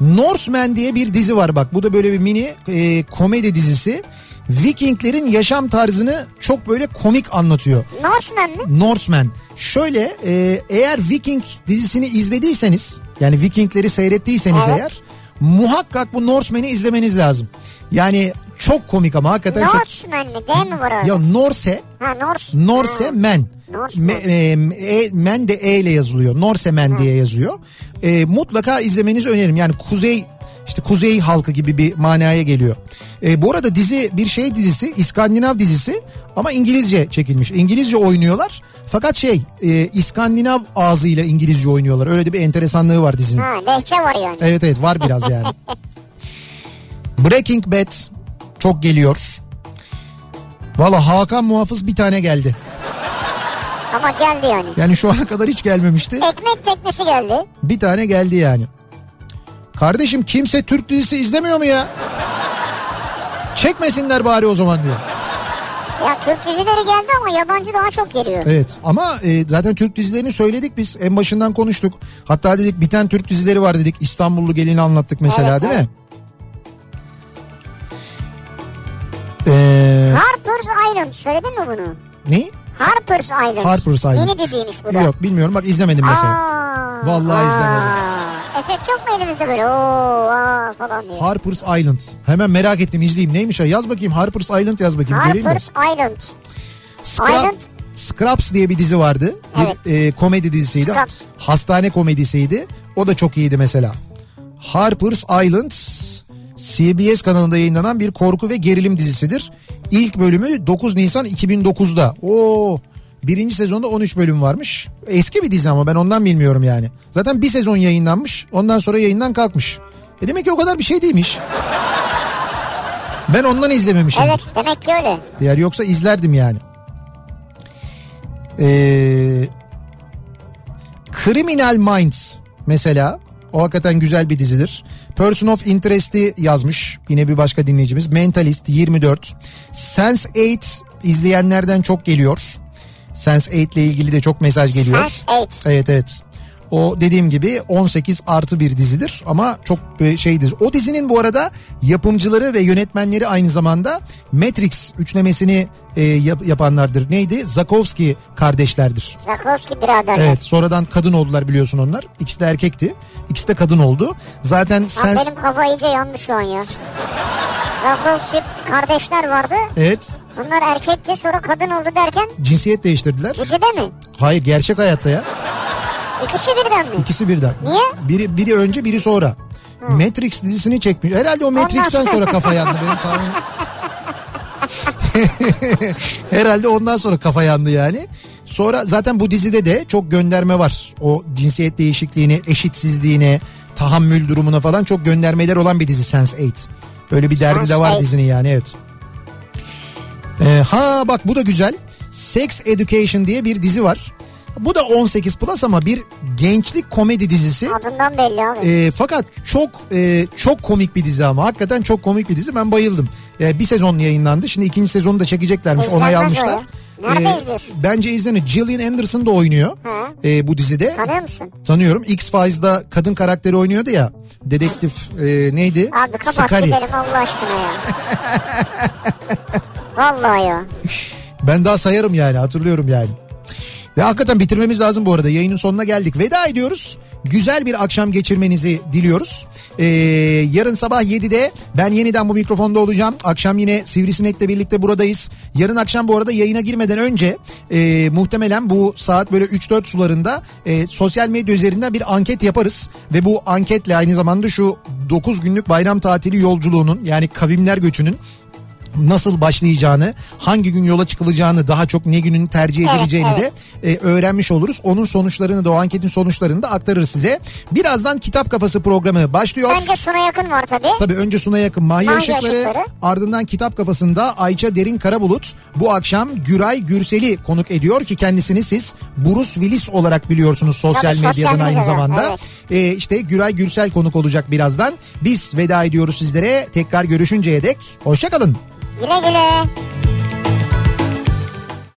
Norseman diye bir dizi var bak. Bu da böyle bir mini e, komedi dizisi. Vikinglerin yaşam tarzını çok böyle komik anlatıyor. Norseman mi? Norseman. Şöyle e, eğer Viking dizisini izlediyseniz yani Vikingleri seyrettiyseniz Evet. eğer muhakkak bu Norseman'i izlemeniz lazım. Yani çok komik ama hakikaten çok... Norseman mi? D mi var orada? Ya Norse, Ha Norse. Norse Ha. men. Norse Me, e, e, men de E ile yazılıyor. Norse men diye yazıyor. E, mutlaka izlemenizi öneririm. Yani kuzey işte kuzey halkı gibi bir manaya geliyor. E, bu arada dizi bir şey dizisi, İskandinav dizisi ama İngilizce çekilmiş. İngilizce oynuyorlar. Fakat şey, e, İskandinav ağzıyla İngilizce oynuyorlar. Öyle de bir enteresanlığı var dizinin. Ha lehçe var yani. Evet evet var biraz yani. Breaking Bad çok geliyor. Valla Hakan Muhafız bir tane geldi. Ama geldi yani. Yani şu ana kadar hiç gelmemişti. Ekmek teknesi geldi. Bir tane geldi yani. Kardeşim kimse Türk dizisi izlemiyor mu ya? Çekmesinler bari o zaman diyor. Ya Türk dizileri geldi ama yabancı daha çok geliyor. Evet ama e, zaten Türk dizilerini söyledik biz en başından konuştuk. Hatta dedik biten Türk dizileri var dedik. İstanbullu gelini anlattık mesela Evet, değil evet. mi? Ee, Harper's Island söyledin mi bunu? ne? Harper's Island. Harper's Island. Yeni diziymiş bu da. Yok bilmiyorum bak izlemedim mesela. Aa, Vallahi aa. izlemedim. Efekt çok mu elimizde böyle ooo aa falan diye. Harper's Island. Hemen merak ettim izleyeyim. Neymiş o? Yaz bakayım Harper's Island yaz bakayım. Göreyim mi? Harper's Island. Scrub- Island. Scrubs diye bir dizi vardı. Bir Evet. e, komedi dizisiydi. Scrubs. Hastane komedisiydi. O da çok iyiydi mesela. Harper's Island CBS kanalında yayınlanan bir korku ve gerilim dizisidir. İlk bölümü 9 Nisan 2009'da. Oo birinci sezonda 13 bölüm varmış. Eski bir dizi ama ben ondan bilmiyorum yani. Zaten bir sezon yayınlanmış. Ondan sonra yayından kalkmış. E demek ki o kadar bir şey değilmiş. Ben ondan izlememişim. Evet demek ki öyle. Diğer yoksa izlerdim yani. Ee, Criminal Minds mesela o hakikaten güzel bir dizidir. Person of Interest'i yazmış yine bir başka dinleyicimiz. Mentalist 24. Sense8 izleyenlerden çok geliyor. Sense8 ile ilgili de çok mesaj geliyor. Sense8. Evet evet. O dediğim gibi 18 artı bir dizidir ama çok e, şeydir. O dizinin bu arada yapımcıları ve yönetmenleri aynı zamanda Matrix üçlemesini e, yap- yapanlardır. Neydi? Zakowski kardeşlerdir. Zakowski biraderler. Evet sonradan kadın oldular biliyorsun onlar. İkisi de erkekti. İkisi de kadın oldu. Zaten Ha, sen... benim kafa iyice yandı şu an ya. Zakowski kardeşler vardı. Evet Bunlar erkekti sonra kadın oldu derken cinsiyet değiştirdiler. dizide mi? Hayır gerçek hayatta ya. İkisi birden mi? İkisi birden. Niye? Biri, biri önce biri sonra. Matrix dizisini çekmiş. Herhalde o Matrix'ten sonra kafa yandı benim tahminim. Herhalde ondan sonra kafa yandı yani. Sonra zaten bu dizide de çok gönderme var. O cinsiyet değişikliğini, eşitsizliğine, tahammül durumuna falan çok göndermeler olan bir dizi Sense8. Öyle bir derdi de var Sense8. dizinin yani evet. Ee, ha bak bu da güzel. Sex Education diye bir dizi var. Bu da 18 plus ama bir gençlik komedi dizisi. Adından belli abi. E, fakat çok e, çok komik bir dizi ama hakikaten çok komik bir dizi. Ben bayıldım. E, bir sezon yayınlandı. Şimdi ikinci sezonu da çekeceklermiş. İzlenmez Onay almışlar. ya. Nerede izliyorsun? Bence izlenir. Gillian Anderson da oynuyor Hı. e, bu dizide. Tanıyor musun? Tanıyorum. X-Files'da kadın karakteri oynuyordu ya. Dedektif e, neydi? Abi kapat Scully. gidelim Allah aşkına ya. Vallahi ya. Ben daha sayarım yani hatırlıyorum yani. Ve hakikaten bitirmemiz lazım bu arada. Yayının sonuna geldik. Veda ediyoruz. Güzel bir akşam geçirmenizi diliyoruz. Ee, yarın sabah 7'de ben yeniden bu mikrofonda olacağım. Akşam yine Sivrisinek'le birlikte buradayız. Yarın akşam bu arada yayına girmeden önce e, muhtemelen bu saat böyle 3-4 sularında e, sosyal medya üzerinden bir anket yaparız. Ve bu anketle aynı zamanda şu 9 günlük bayram tatili yolculuğunun yani kavimler göçünün nasıl başlayacağını, hangi gün yola çıkılacağını, daha çok ne günün tercih Evet, edileceğini evet. de e, öğrenmiş oluruz. Onun sonuçlarını da o anketin sonuçlarını da aktarırız size. Birazdan Kitap Kafası programı başlıyor. Önce Suna yakın var tabii. Tabii önce Suna Yakın Mahya Mahya Işıkları, Işıkları. ardından Kitap Kafası'nda Ayça Derin Karabulut bu akşam Güray Gürsel'i konuk ediyor ki kendisini siz Bruce Willis olarak biliyorsunuz sosyal Tabii, sosyal medyadan aynı medyada, zamanda. evet. Ee, işte Güray Gürsel konuk olacak birazdan. Biz veda ediyoruz sizlere. Tekrar görüşünceye dek hoşçakalın. Güle güle.